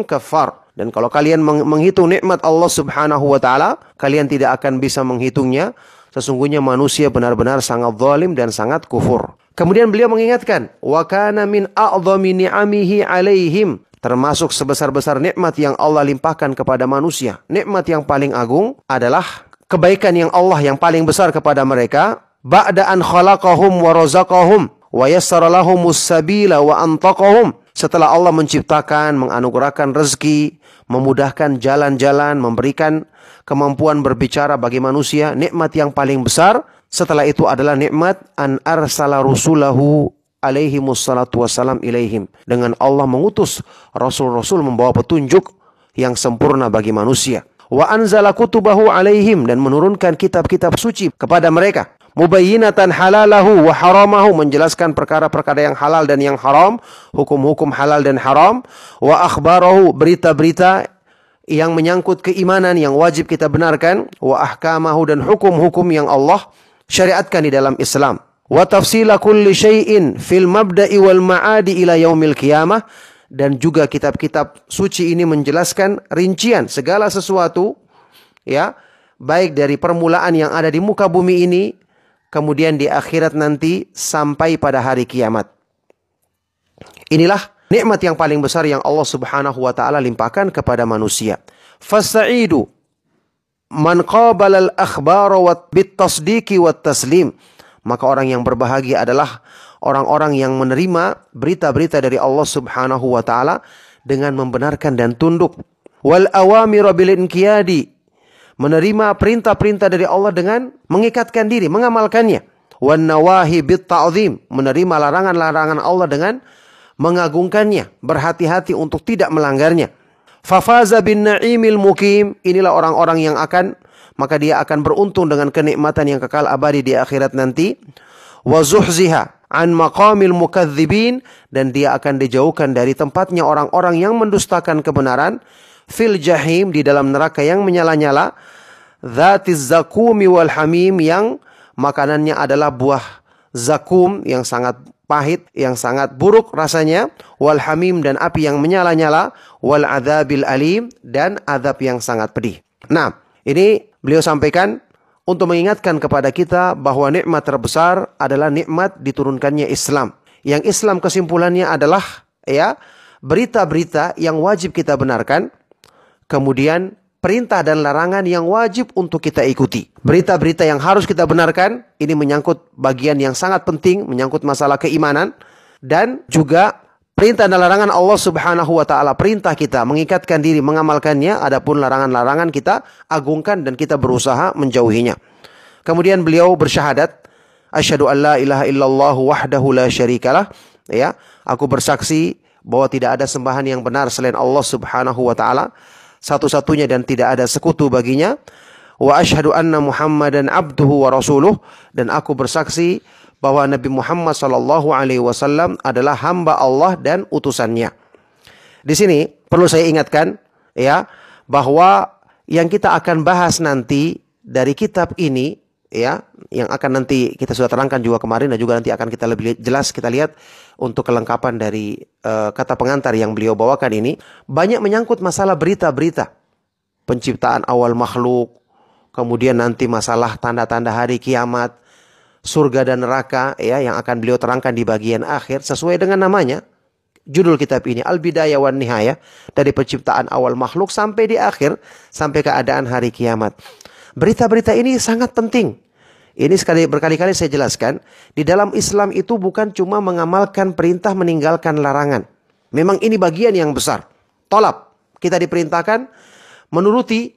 kafar. Dan kalau kalian menghitung nikmat Allah Subhanahu wa taala, kalian tidak akan bisa menghitungnya. Sesungguhnya manusia benar-benar sangat zalim dan sangat kufur. Kemudian beliau mengingatkan, "Wa kana min a'dhami ni'amihi 'alaihim." Termasuk sebesar-besar nikmat yang Allah limpahkan kepada manusia. Nikmat yang paling agung adalah kebaikan yang Allah yang paling besar kepada mereka. Ba'da an khalaqahum wa razaqahum wa yassara lahumus sabila wa antaqahum. Setelah Allah menciptakan, menganugerahkan rezeki, memudahkan jalan-jalan, memberikan kemampuan berbicara bagi manusia, nikmat yang paling besar setelah itu adalah nikmat an arsala rusulahu alaihi wassalatu wassalam ilaihim. Dengan Allah mengutus rasul-rasul membawa petunjuk yang sempurna bagi manusia. Wa anzala kutubahu alaihim dan menurunkan kitab-kitab suci kepada mereka. Mubayyinatan halalahu wa haramahu menjelaskan perkara-perkara yang halal dan yang haram, hukum-hukum halal dan haram, wa akhbarahu berita-berita yang menyangkut keimanan yang wajib kita benarkan, wa ahkamahu dan hukum-hukum yang Allah syariatkan di dalam Islam. Wa tafsila kulli syai'in fil mabda'i wal ma'adi ila yaumil qiyamah dan juga kitab-kitab suci ini menjelaskan rincian segala sesuatu ya baik dari permulaan yang ada di muka bumi ini kemudian di akhirat nanti sampai pada hari kiamat. Inilah nikmat yang paling besar yang Allah Subhanahu wa taala limpahkan kepada manusia. Fasa'idu man qabala al-akhbara wa bitasdiki wa taslim. Maka orang yang berbahagia adalah orang-orang yang menerima berita-berita dari Allah Subhanahu wa taala dengan membenarkan dan tunduk. Wal awamir bil inqiyadi. Menerima perintah-perintah dari Allah dengan mengikatkan diri, mengamalkannya. Wan nawahi bit ta'zim. Menerima larangan-larangan Allah dengan mengagungkannya, berhati-hati untuk tidak melanggarnya. Fafaza bin na'imil mukim. Inilah orang-orang yang akan maka dia akan beruntung dengan kenikmatan yang kekal abadi di akhirat nanti. Wa zuhziha an maqamil mukadzibin dan dia akan dijauhkan dari tempatnya orang-orang yang mendustakan kebenaran fil jahim di dalam neraka yang menyala-nyala. Dzatiz zakumi wal hamim yang makanannya adalah buah zakum yang sangat pahit yang sangat buruk rasanya wal hamim dan api yang menyala-nyala wal adzabil alim dan adab yang sangat pedih. Nah, ini beliau sampaikan untuk mengingatkan kepada kita bahwa nikmat terbesar adalah nikmat diturunkannya Islam. Yang Islam kesimpulannya adalah ya berita-berita yang wajib kita benarkan, kemudian perintah dan larangan yang wajib untuk kita ikuti. Berita-berita yang harus kita benarkan, ini menyangkut bagian yang sangat penting, menyangkut masalah keimanan, dan juga perintah dan larangan Allah subhanahu wa ta'ala. Perintah kita mengikatkan diri, mengamalkannya, adapun larangan-larangan kita agungkan dan kita berusaha menjauhinya. Kemudian beliau bersyahadat, Asyhadu an la ilaha illallah wahdahu la syarikalah. Ya, aku bersaksi bahwa tidak ada sembahan yang benar selain Allah subhanahu wa ta'ala satu-satunya dan tidak ada sekutu baginya. Wa asyhadu anna Muhammadan abduhu wa rasuluh dan aku bersaksi bahwa Nabi Muhammad sallallahu alaihi wasallam adalah hamba Allah dan utusannya. Di sini perlu saya ingatkan ya bahwa yang kita akan bahas nanti dari kitab ini ya yang akan nanti kita sudah terangkan juga kemarin dan juga nanti akan kita lebih jelas kita lihat untuk kelengkapan dari uh, kata pengantar yang beliau bawakan ini banyak menyangkut masalah berita-berita penciptaan awal makhluk kemudian nanti masalah tanda-tanda hari kiamat, surga dan neraka ya yang akan beliau terangkan di bagian akhir sesuai dengan namanya. Judul kitab ini Al-Bidayah wan Nihayah dari penciptaan awal makhluk sampai di akhir sampai keadaan hari kiamat. Berita-berita ini sangat penting. Ini sekali berkali-kali saya jelaskan, di dalam Islam itu bukan cuma mengamalkan perintah meninggalkan larangan. Memang ini bagian yang besar. Tolap. Kita diperintahkan menuruti,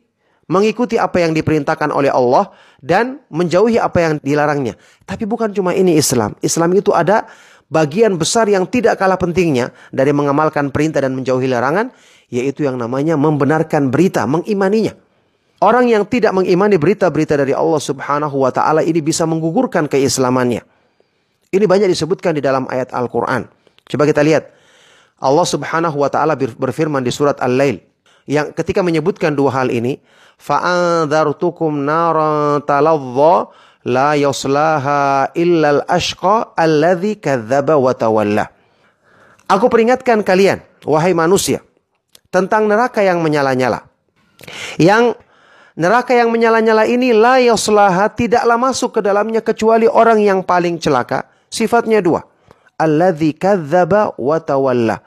mengikuti apa yang diperintahkan oleh Allah dan menjauhi apa yang dilarangnya. Tapi bukan cuma ini Islam. Islam itu ada bagian besar yang tidak kalah pentingnya dari mengamalkan perintah dan menjauhi larangan, yaitu yang namanya membenarkan berita, mengimaninya. Orang yang tidak mengimani berita-berita dari Allah Subhanahu wa taala ini bisa menggugurkan keislamannya. Ini banyak disebutkan di dalam ayat Al-Qur'an. Coba kita lihat. Allah Subhanahu wa taala berfirman di surat Al-Lail yang ketika menyebutkan dua hal ini, fa'andzartukum naran taladza la yaslaha illal ashqa alladhi kadzdzaba wa tawalla. Aku peringatkan kalian, wahai manusia, tentang neraka yang menyala-nyala. Yang neraka yang menyala-nyala ini la yaslaha tidaklah masuk ke dalamnya kecuali orang yang paling celaka. Sifatnya dua. Alladhi kadzdzaba wa tawalla.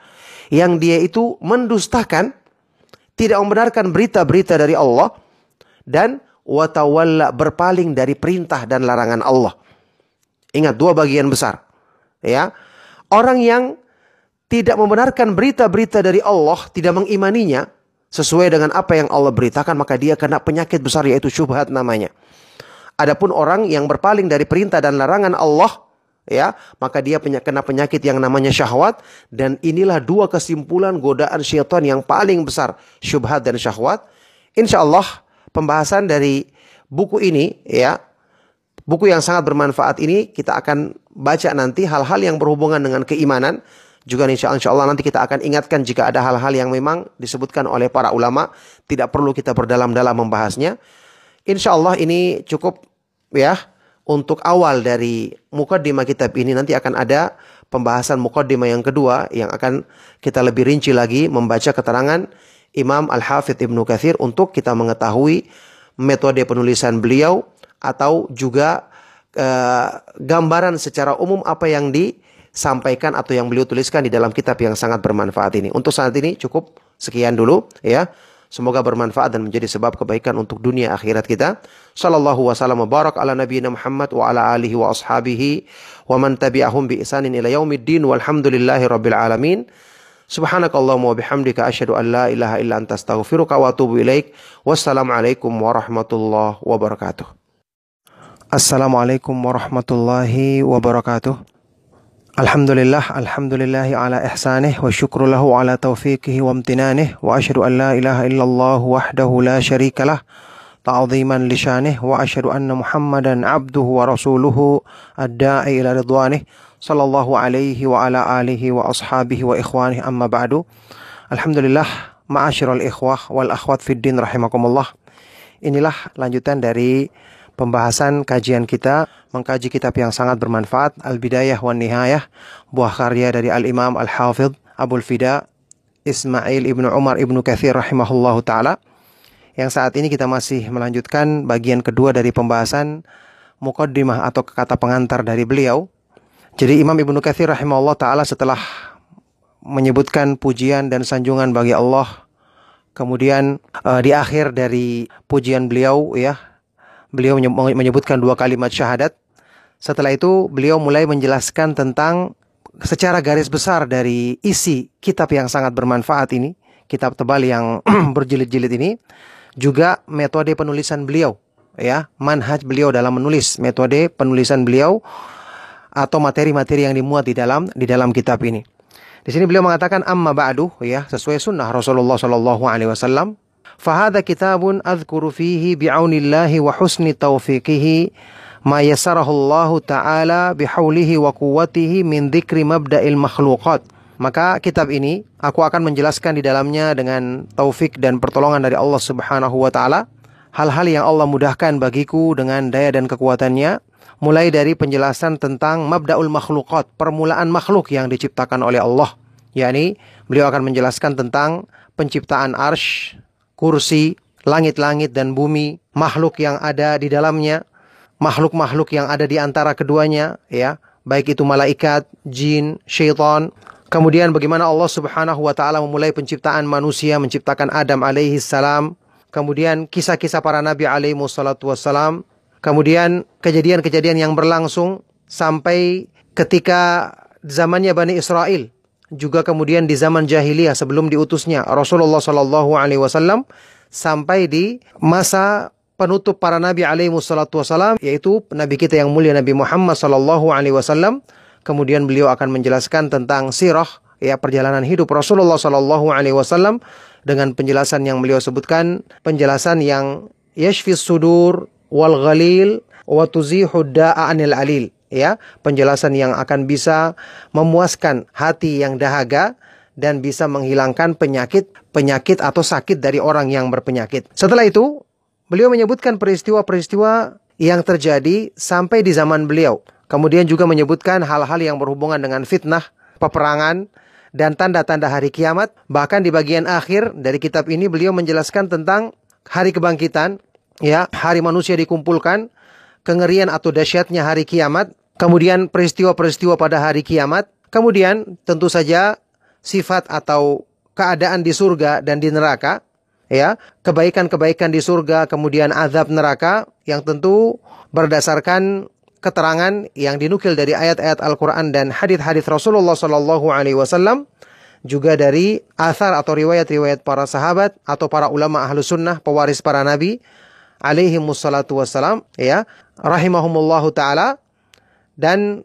Yang dia itu mendustakan, tidak membenarkan berita-berita dari Allah dan watawalla berpaling dari perintah dan larangan Allah. Ingat dua bagian besar. Ya. Orang yang tidak membenarkan berita-berita dari Allah, tidak mengimaninya sesuai dengan apa yang Allah beritakan, maka dia kena penyakit besar yaitu syubhat namanya. Adapun orang yang berpaling dari perintah dan larangan Allah, ya, maka dia kena penyakit yang namanya syahwat dan inilah dua kesimpulan godaan syaitan yang paling besar, syubhat dan syahwat. Insya Allah pembahasan dari buku ini ya buku yang sangat bermanfaat ini kita akan baca nanti hal-hal yang berhubungan dengan keimanan juga insya Allah nanti kita akan ingatkan jika ada hal-hal yang memang disebutkan oleh para ulama tidak perlu kita berdalam-dalam membahasnya. Insya Allah ini cukup ya untuk awal dari mukaddimah kitab ini. Nanti akan ada pembahasan mukaddimah yang kedua yang akan kita lebih rinci lagi membaca keterangan Imam Al-Hafidh Ibnu Kathir untuk kita mengetahui metode penulisan beliau atau juga uh, gambaran secara umum apa yang disampaikan atau yang beliau tuliskan di dalam kitab yang sangat bermanfaat ini. Untuk saat ini cukup sekian dulu ya. Semoga bermanfaat dan menjadi sebab kebaikan untuk dunia akhirat kita. Sallallahu wasallam barak ala nabiyina Muhammad wa ala alihi wa ashabihi wa man tabi'ahum bi isanin ila yaumiddin walhamdulillahi rabbil alamin. Subhanakallahumma wa bihamdika asyhadu an la ilaha illa anta astaghfiruka wa atubu ilaik. Wassalamualaikum warahmatullahi wabarakatuh. Assalamualaikum warahmatullahi wabarakatuh. Alhamdulillah, alhamdulillahi ala ihsanih wa syukru ala taufiqihi wa amtinanih wa asyhadu an la ilaha illallah wahdahu la syarika lah ta'ziman li syanih wa asyhadu anna Muhammadan abduhu wa rasuluhu ad-da'i ila ridwanih sallallahu alaihi wa ala alihi wa ashabihi wa ikhwanih amma ba'du. Alhamdulillah, ma'asyiral ikhwah wal akhwat fid din rahimakumullah. Inilah lanjutan dari pembahasan kajian kita mengkaji kitab yang sangat bermanfaat Al-Bidayah wan Nihayah buah karya dari Al-Imam Al-Hafidh Abdul Fida Ismail Ibnu Umar Ibnu Kathir rahimahullahu taala. Yang saat ini kita masih melanjutkan bagian kedua dari pembahasan mukaddimah atau kata pengantar dari beliau. Jadi Imam Ibnu Katsir rahimahullah taala setelah menyebutkan pujian dan sanjungan bagi Allah kemudian uh, di akhir dari pujian beliau ya beliau menyebutkan dua kalimat syahadat setelah itu beliau mulai menjelaskan tentang secara garis besar dari isi kitab yang sangat bermanfaat ini kitab tebal yang berjilid-jilid ini juga metode penulisan beliau ya manhaj beliau dalam menulis metode penulisan beliau atau materi-materi yang dimuat di dalam di dalam kitab ini. Di sini beliau mengatakan amma ba'du ya sesuai sunnah Rasulullah sallallahu alaihi wasallam. Fahada kitabun adhkuru fihi bi'aunillahi wa husni taufiqihi ma yasarahu Allah taala bihaulihi wa quwwatihi min mabda'il makhluqat. Maka kitab ini aku akan menjelaskan di dalamnya dengan taufik dan pertolongan dari Allah Subhanahu wa taala hal-hal yang Allah mudahkan bagiku dengan daya dan kekuatannya mulai dari penjelasan tentang mabdaul makhlukat, permulaan makhluk yang diciptakan oleh Allah. yakni beliau akan menjelaskan tentang penciptaan arsh, kursi, langit-langit dan bumi, makhluk yang ada di dalamnya, makhluk-makhluk yang ada di antara keduanya, ya, baik itu malaikat, jin, syaitan. Kemudian bagaimana Allah Subhanahu wa taala memulai penciptaan manusia, menciptakan Adam alaihi salam. Kemudian kisah-kisah para nabi alaihi wassalatu wassalam. Kemudian kejadian-kejadian yang berlangsung sampai ketika zamannya Bani Israel juga kemudian di zaman jahiliyah sebelum diutusnya Rasulullah Shallallahu Alaihi Wasallam sampai di masa penutup para nabi alaihi wasallam yaitu nabi kita yang mulia Nabi Muhammad Shallallahu Alaihi Wasallam kemudian beliau akan menjelaskan tentang sirah ya perjalanan hidup Rasulullah Shallallahu Alaihi Wasallam dengan penjelasan yang beliau sebutkan penjelasan yang yashfis sudur wal ghalil wa tuzihu anil alil ya penjelasan yang akan bisa memuaskan hati yang dahaga dan bisa menghilangkan penyakit penyakit atau sakit dari orang yang berpenyakit. Setelah itu, beliau menyebutkan peristiwa-peristiwa yang terjadi sampai di zaman beliau. Kemudian juga menyebutkan hal-hal yang berhubungan dengan fitnah, peperangan, dan tanda-tanda hari kiamat. Bahkan di bagian akhir dari kitab ini beliau menjelaskan tentang hari kebangkitan, ya, hari manusia dikumpulkan, kengerian atau dahsyatnya hari kiamat, kemudian peristiwa-peristiwa pada hari kiamat, kemudian tentu saja sifat atau keadaan di surga dan di neraka, ya, kebaikan-kebaikan di surga, kemudian azab neraka yang tentu berdasarkan keterangan yang dinukil dari ayat-ayat Al-Quran dan hadis-hadis Rasulullah Sallallahu Alaihi Wasallam juga dari asar atau riwayat-riwayat para sahabat atau para ulama ahlu sunnah pewaris para nabi alaihi ya rahimahumullahu taala. Dan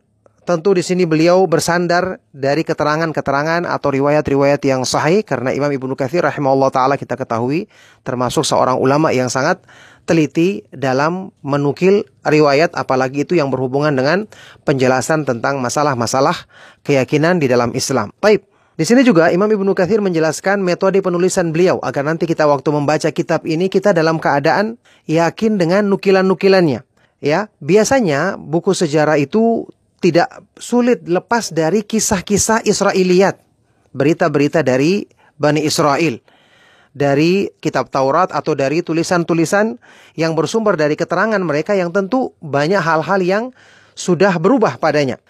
tentu di sini beliau bersandar dari keterangan-keterangan atau riwayat-riwayat yang sahih karena Imam Ibnu Katsir rahimahullah taala kita ketahui termasuk seorang ulama yang sangat teliti dalam menukil riwayat apalagi itu yang berhubungan dengan penjelasan tentang masalah-masalah keyakinan di dalam Islam. Baik. Di sini juga Imam Ibnu Katsir menjelaskan metode penulisan beliau agar nanti kita waktu membaca kitab ini kita dalam keadaan yakin dengan nukilan-nukilannya. Ya, biasanya buku sejarah itu tidak sulit lepas dari kisah-kisah Israiliyat, berita-berita dari Bani Israel, dari kitab Taurat atau dari tulisan-tulisan yang bersumber dari keterangan mereka yang tentu banyak hal-hal yang sudah berubah padanya.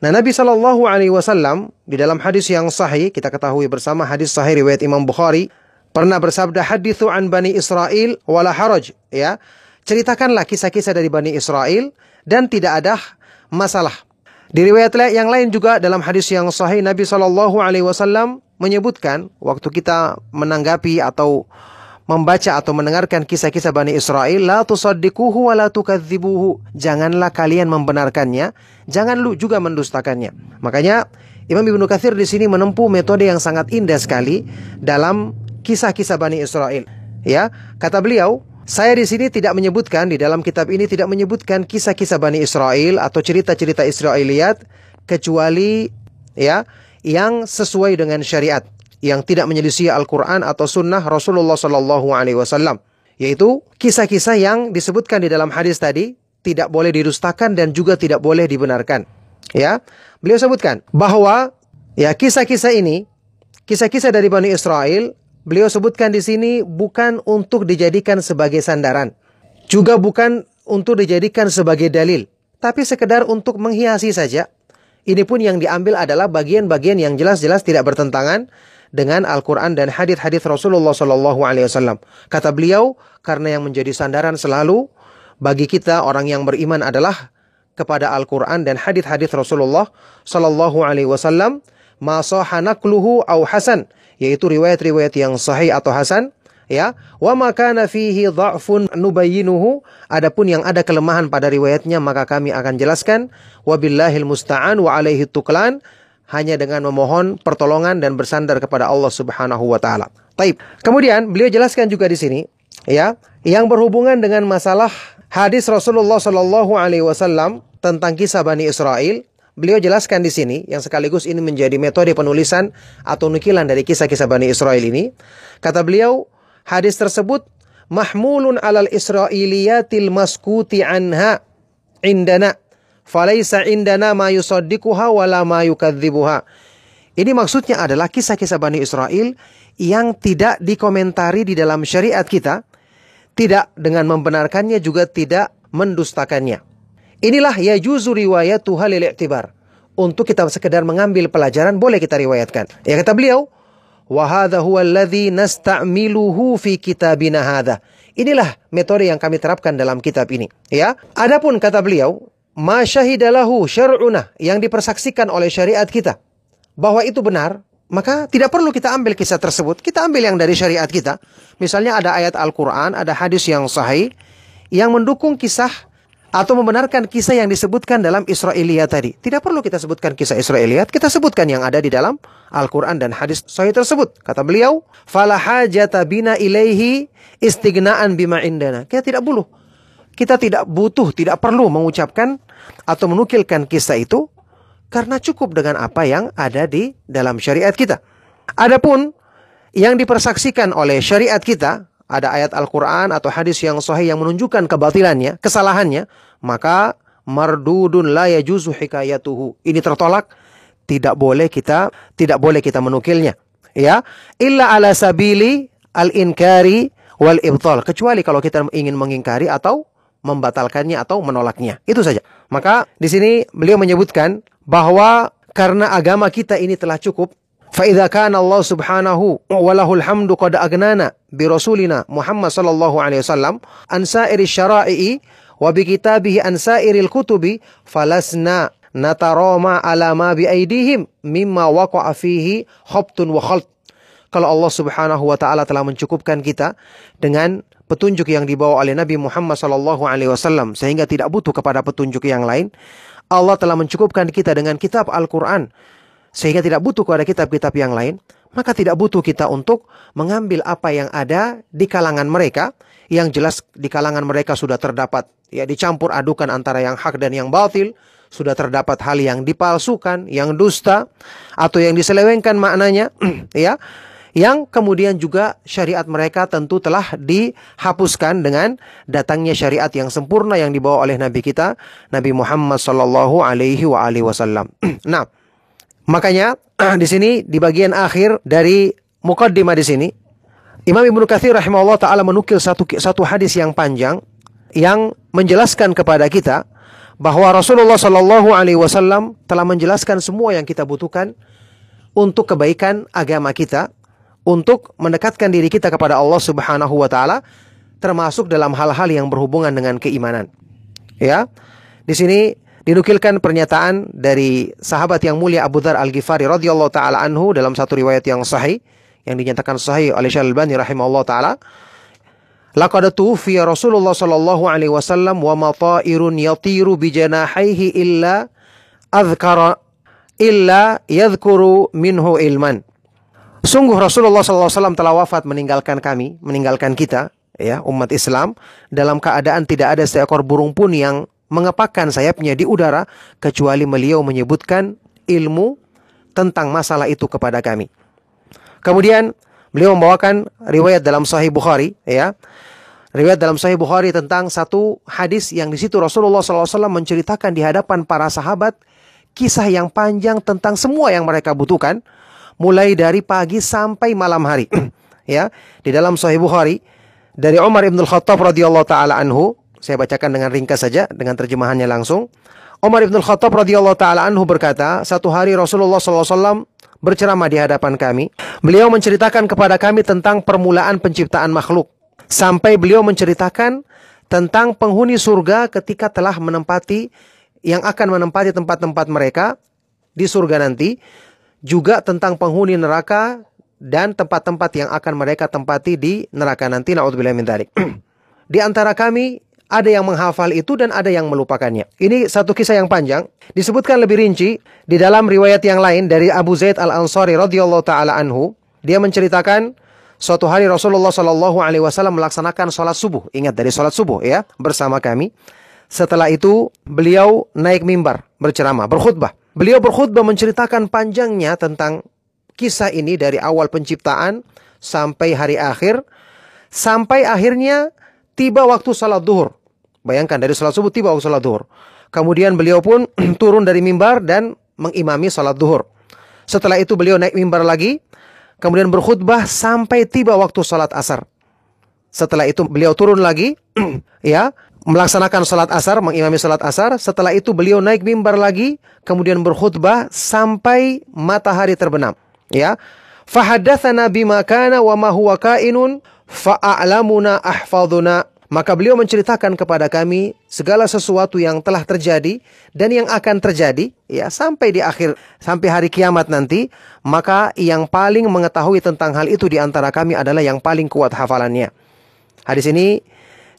Nah, Nabi Shallallahu Alaihi Wasallam di dalam hadis yang sahih kita ketahui bersama hadis sahih riwayat Imam Bukhari pernah bersabda hadithu an bani Israel wala haraj ya ceritakanlah kisah-kisah dari Bani Israel dan tidak ada masalah. Di riwayat yang lain juga dalam hadis yang sahih Nabi Shallallahu Alaihi Wasallam menyebutkan waktu kita menanggapi atau membaca atau mendengarkan kisah-kisah Bani Israel, la tusaddiquhu wa la tukadzibuhu. Janganlah kalian membenarkannya, jangan lu juga mendustakannya. Makanya Imam Ibnu Katsir di sini menempuh metode yang sangat indah sekali dalam kisah-kisah Bani Israel. Ya, kata beliau, saya di sini tidak menyebutkan di dalam kitab ini tidak menyebutkan kisah-kisah Bani Israel atau cerita-cerita Israiliyat kecuali ya yang sesuai dengan syariat yang tidak menyelisih Al-Qur'an atau sunnah Rasulullah Shallallahu alaihi wasallam yaitu kisah-kisah yang disebutkan di dalam hadis tadi tidak boleh didustakan dan juga tidak boleh dibenarkan. Ya. Beliau sebutkan bahwa ya kisah-kisah ini kisah-kisah dari Bani Israel beliau sebutkan di sini bukan untuk dijadikan sebagai sandaran, juga bukan untuk dijadikan sebagai dalil, tapi sekedar untuk menghiasi saja. Ini pun yang diambil adalah bagian-bagian yang jelas-jelas tidak bertentangan dengan Al-Quran dan hadis-hadis Rasulullah Wasallam. Kata beliau, karena yang menjadi sandaran selalu bagi kita orang yang beriman adalah kepada Al-Quran dan hadis-hadis Rasulullah Shallallahu Alaihi Wasallam. Masahanakluhu au hasan yaitu riwayat-riwayat yang sahih atau hasan ya. Wa makana fihi dha'fun nubayyinuhu. Adapun yang ada kelemahan pada riwayatnya maka kami akan jelaskan. Wabillahil musta'an wa alaihi tuklan hanya dengan memohon pertolongan dan bersandar kepada Allah Subhanahu wa taala. Taib. Kemudian beliau jelaskan juga di sini ya yang berhubungan dengan masalah hadis Rasulullah Shallallahu alaihi wasallam tentang kisah Bani Israel Beliau jelaskan di sini yang sekaligus ini menjadi metode penulisan atau nukilan dari kisah-kisah Bani Israel ini. Kata beliau, hadis tersebut mahmulun alal israiliyatil maskuti anha indana falaisa indana ma yusaddiquha wala ma yukadzibuha. Ini maksudnya adalah kisah-kisah Bani Israel yang tidak dikomentari di dalam syariat kita, tidak dengan membenarkannya juga tidak mendustakannya. Inilah ya juzu riwayat Tuhan lil i'tibar. Untuk kita sekedar mengambil pelajaran boleh kita riwayatkan. Ya kata beliau, wa hadha huwa alladhi nasta'miluhu fi kitabina hadha. Inilah metode yang kami terapkan dalam kitab ini. Ya, adapun kata beliau, ma syahidalahu syar'una yang dipersaksikan oleh syariat kita bahwa itu benar, maka tidak perlu kita ambil kisah tersebut. Kita ambil yang dari syariat kita. Misalnya ada ayat Al-Qur'an, ada hadis yang sahih yang mendukung kisah atau membenarkan kisah yang disebutkan dalam Israiliyat tadi. Tidak perlu kita sebutkan kisah Israiliyat, kita sebutkan yang ada di dalam Al-Quran dan hadis sahih tersebut. Kata beliau, "Fala hajata bina ilaihi istighna'an bima indana." Kita tidak perlu. Kita tidak butuh, tidak perlu mengucapkan atau menukilkan kisah itu karena cukup dengan apa yang ada di dalam syariat kita. Adapun yang dipersaksikan oleh syariat kita, ada ayat Al-Quran atau hadis yang sahih yang menunjukkan kebatilannya, kesalahannya, maka mardudun la yajuzu hikayatuhu. Ini tertolak, tidak boleh kita tidak boleh kita menukilnya. Ya, illa ala sabili al-inkari wal ibtal. Kecuali kalau kita ingin mengingkari atau membatalkannya atau menolaknya. Itu saja. Maka di sini beliau menyebutkan bahwa karena agama kita ini telah cukup, فإذا كان الله سبحانه وله الحمد قد أغنانا برسولنا محمد صلى الله عليه وسلم عن سائر الشرائع وبكتابه عن سائر الكتب فلسنا نترامى على ما بأيديهم مما وقع فيه خبط وخلط kalau Allah Subhanahu wa taala telah mencukupkan kita dengan petunjuk yang dibawa oleh Nabi Muhammad sallallahu alaihi wasallam sehingga tidak butuh kepada petunjuk yang lain Allah telah mencukupkan kita dengan kitab Al-Qur'an sehingga tidak butuh kepada kitab-kitab yang lain, maka tidak butuh kita untuk mengambil apa yang ada di kalangan mereka. Yang jelas di kalangan mereka sudah terdapat ya dicampur adukan antara yang hak dan yang batil, sudah terdapat hal yang dipalsukan, yang dusta atau yang diselewengkan maknanya ya. Yang kemudian juga syariat mereka tentu telah dihapuskan dengan datangnya syariat yang sempurna yang dibawa oleh nabi kita Nabi Muhammad sallallahu alaihi wasallam. nah, Makanya di sini di bagian akhir dari mukaddimah di sini Imam Ibnu Katsir rahimahullah taala menukil satu satu hadis yang panjang yang menjelaskan kepada kita bahwa Rasulullah Shallallahu alaihi wasallam telah menjelaskan semua yang kita butuhkan untuk kebaikan agama kita, untuk mendekatkan diri kita kepada Allah Subhanahu wa taala termasuk dalam hal-hal yang berhubungan dengan keimanan. Ya. Di sini dinukilkan pernyataan dari sahabat yang mulia Abu Dhar Al-Ghifari radhiyallahu taala anhu dalam satu riwayat yang sahih yang dinyatakan sahih oleh Syekh Al-Albani rahimahullah taala Laqad tuwfiya Rasulullah sallallahu alaihi wasallam wa mata'irun yatiru bi janahihi illa adhkara illa yadhkuru minhu ilman. Sungguh Rasulullah sallallahu alaihi wasallam telah wafat meninggalkan kami, meninggalkan kita ya umat Islam dalam keadaan tidak ada seekor burung pun yang mengepakkan sayapnya di udara kecuali beliau menyebutkan ilmu tentang masalah itu kepada kami. Kemudian beliau membawakan riwayat dalam Sahih Bukhari, ya, riwayat dalam Sahih Bukhari tentang satu hadis yang di situ Rasulullah SAW menceritakan di hadapan para sahabat kisah yang panjang tentang semua yang mereka butuhkan, mulai dari pagi sampai malam hari. ya, di dalam Sahih Bukhari dari Umar ibn Khattab radhiyallahu taala anhu saya bacakan dengan ringkas saja dengan terjemahannya langsung. Umar ibn Khattab radhiyallahu taala anhu berkata, satu hari Rasulullah SAW berceramah di hadapan kami. Beliau menceritakan kepada kami tentang permulaan penciptaan makhluk. Sampai beliau menceritakan tentang penghuni surga ketika telah menempati yang akan menempati tempat-tempat mereka di surga nanti. Juga tentang penghuni neraka dan tempat-tempat yang akan mereka tempati di neraka nanti. Na'udzubillah min Di antara kami ada yang menghafal itu dan ada yang melupakannya. Ini satu kisah yang panjang. Disebutkan lebih rinci di dalam riwayat yang lain dari Abu Zaid Al-Ansari radhiyallahu taala anhu. Dia menceritakan suatu hari Rasulullah Shallallahu alaihi wasallam melaksanakan sholat subuh. Ingat dari sholat subuh ya bersama kami. Setelah itu beliau naik mimbar berceramah, berkhutbah. Beliau berkhutbah menceritakan panjangnya tentang kisah ini dari awal penciptaan sampai hari akhir sampai akhirnya tiba waktu salat duhur. Bayangkan dari sholat subuh tiba waktu sholat duhur. Kemudian beliau pun turun dari mimbar dan mengimami sholat duhur. Setelah itu beliau naik mimbar lagi. Kemudian berkhutbah sampai tiba waktu sholat asar. Setelah itu beliau turun lagi, ya, melaksanakan salat asar, mengimami salat asar. Setelah itu beliau naik mimbar lagi, kemudian berkhutbah sampai matahari terbenam. Ya, fahadatsana bima kana wa ma huwa kainun fa'alamuna ahfaduna maka beliau menceritakan kepada kami segala sesuatu yang telah terjadi dan yang akan terjadi ya sampai di akhir sampai hari kiamat nanti. Maka yang paling mengetahui tentang hal itu di antara kami adalah yang paling kuat hafalannya. Hadis ini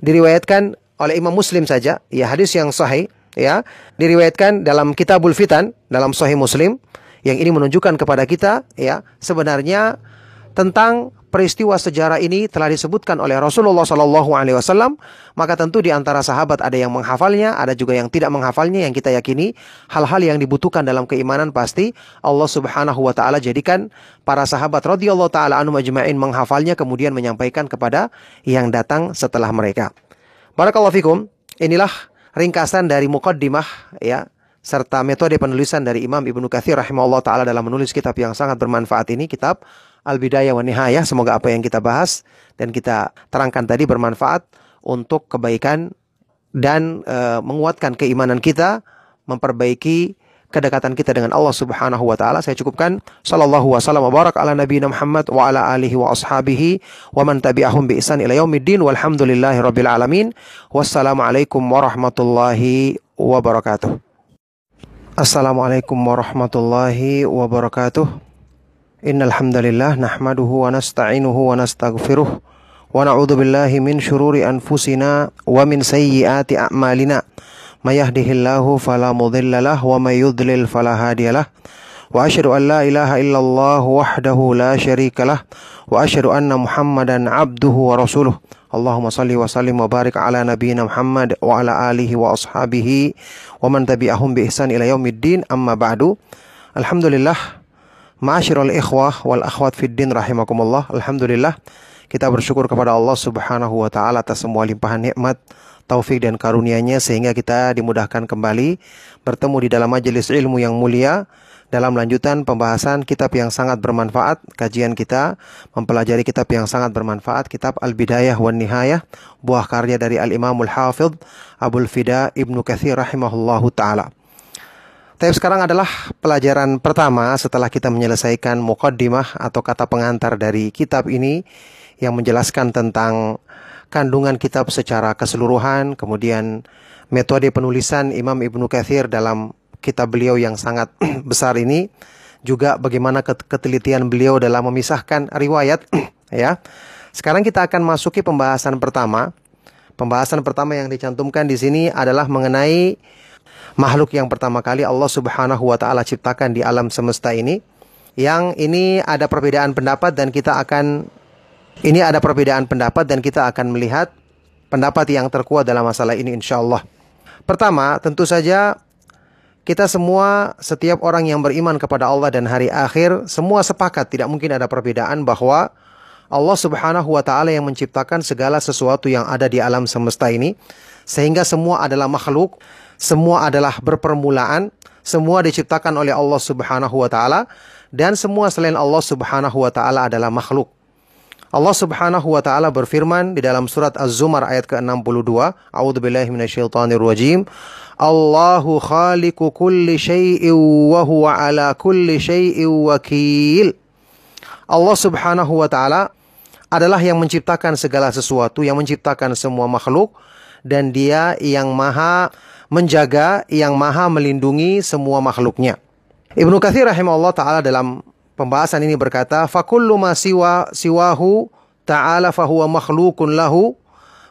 diriwayatkan oleh Imam Muslim saja. Ya hadis yang sahih ya diriwayatkan dalam Kitabul Fitan dalam Sahih Muslim. Yang ini menunjukkan kepada kita ya sebenarnya tentang peristiwa sejarah ini telah disebutkan oleh Rasulullah Shallallahu Alaihi Wasallam, maka tentu di antara sahabat ada yang menghafalnya, ada juga yang tidak menghafalnya. Yang kita yakini hal-hal yang dibutuhkan dalam keimanan pasti Allah Subhanahu Wa Taala jadikan para sahabat radhiyallahu taala anu majma'in menghafalnya kemudian menyampaikan kepada yang datang setelah mereka. Barakallahu fikum. Inilah ringkasan dari muqaddimah ya serta metode penulisan dari Imam Ibnu Katsir rahimahullah taala dalam menulis kitab yang sangat bermanfaat ini kitab Al-Bidayah wa Nihayah. Semoga apa yang kita bahas dan kita terangkan tadi bermanfaat untuk kebaikan dan e, menguatkan keimanan kita, memperbaiki kedekatan kita dengan Allah Subhanahu wa taala. Saya cukupkan sallallahu wasallam wa barak ala nabiyina Muhammad wa ala alihi wa ashabihi wa man tabi'ahum bi ihsan ila yaumiddin walhamdulillahi rabbil alamin. Wassalamualaikum warahmatullahi wabarakatuh. Assalamualaikum warahmatullahi wabarakatuh. Innal hamdalillah nahmaduhu wa nasta'inuhu wa nastaghfiruh wa na'udzu billahi min shururi anfusina wa min sayyiati a'malina. May yahdihillahu fala wa may yudlil wa asyhadu an ilaha illallah wahdahu la syarikalah wa asyhadu anna muhammadan 'abduhu wa rasuluh. Allahumma salli wa sallim wa barik ala nabiyyina Muhammad wa ala alihi wa ashabihi wa man tabi'ahum bi ihsan ila amma ba'du. Alhamdulillah Ma'asyiral ikhwah wal akhwat fid din rahimakumullah. Alhamdulillah kita bersyukur kepada Allah Subhanahu wa taala atas semua limpahan nikmat, taufik dan karunia-Nya sehingga kita dimudahkan kembali bertemu di dalam majelis ilmu yang mulia dalam lanjutan pembahasan kitab yang sangat bermanfaat, kajian kita mempelajari kitab yang sangat bermanfaat, kitab Al-Bidayah wan Nihayah, buah karya dari Al-Imamul Hafidh Abdul Fida Ibnu Katsir rahimahullahu taala. Tapi sekarang adalah pelajaran pertama setelah kita menyelesaikan mukaddimah atau kata pengantar dari kitab ini yang menjelaskan tentang kandungan kitab secara keseluruhan, kemudian metode penulisan Imam Ibnu Katsir dalam kitab beliau yang sangat besar ini, juga bagaimana ketelitian beliau dalam memisahkan riwayat ya. Sekarang kita akan masuki pembahasan pertama. Pembahasan pertama yang dicantumkan di sini adalah mengenai makhluk yang pertama kali Allah Subhanahu wa taala ciptakan di alam semesta ini. Yang ini ada perbedaan pendapat dan kita akan ini ada perbedaan pendapat dan kita akan melihat pendapat yang terkuat dalam masalah ini insya Allah. Pertama, tentu saja kita semua setiap orang yang beriman kepada Allah dan hari akhir semua sepakat tidak mungkin ada perbedaan bahwa Allah Subhanahu wa taala yang menciptakan segala sesuatu yang ada di alam semesta ini sehingga semua adalah makhluk semua adalah berpermulaan, semua diciptakan oleh Allah Subhanahu wa taala dan semua selain Allah Subhanahu wa taala adalah makhluk. Allah Subhanahu wa taala berfirman di dalam surat Az-Zumar ayat ke-62, A'udzubillahi minasyaitonirrajim. Allahu khaliqu kulli syai'in wa huwa ala kulli syai'in wakil. Allah Subhanahu wa taala adalah yang menciptakan segala sesuatu, yang menciptakan semua makhluk dan dia yang maha menjaga yang maha melindungi semua makhluknya. Ibnu Katsir rahimahullah taala dalam pembahasan ini berkata, "Fakullu ma siwa siwahu ta'ala fahuwa makhlukun lahu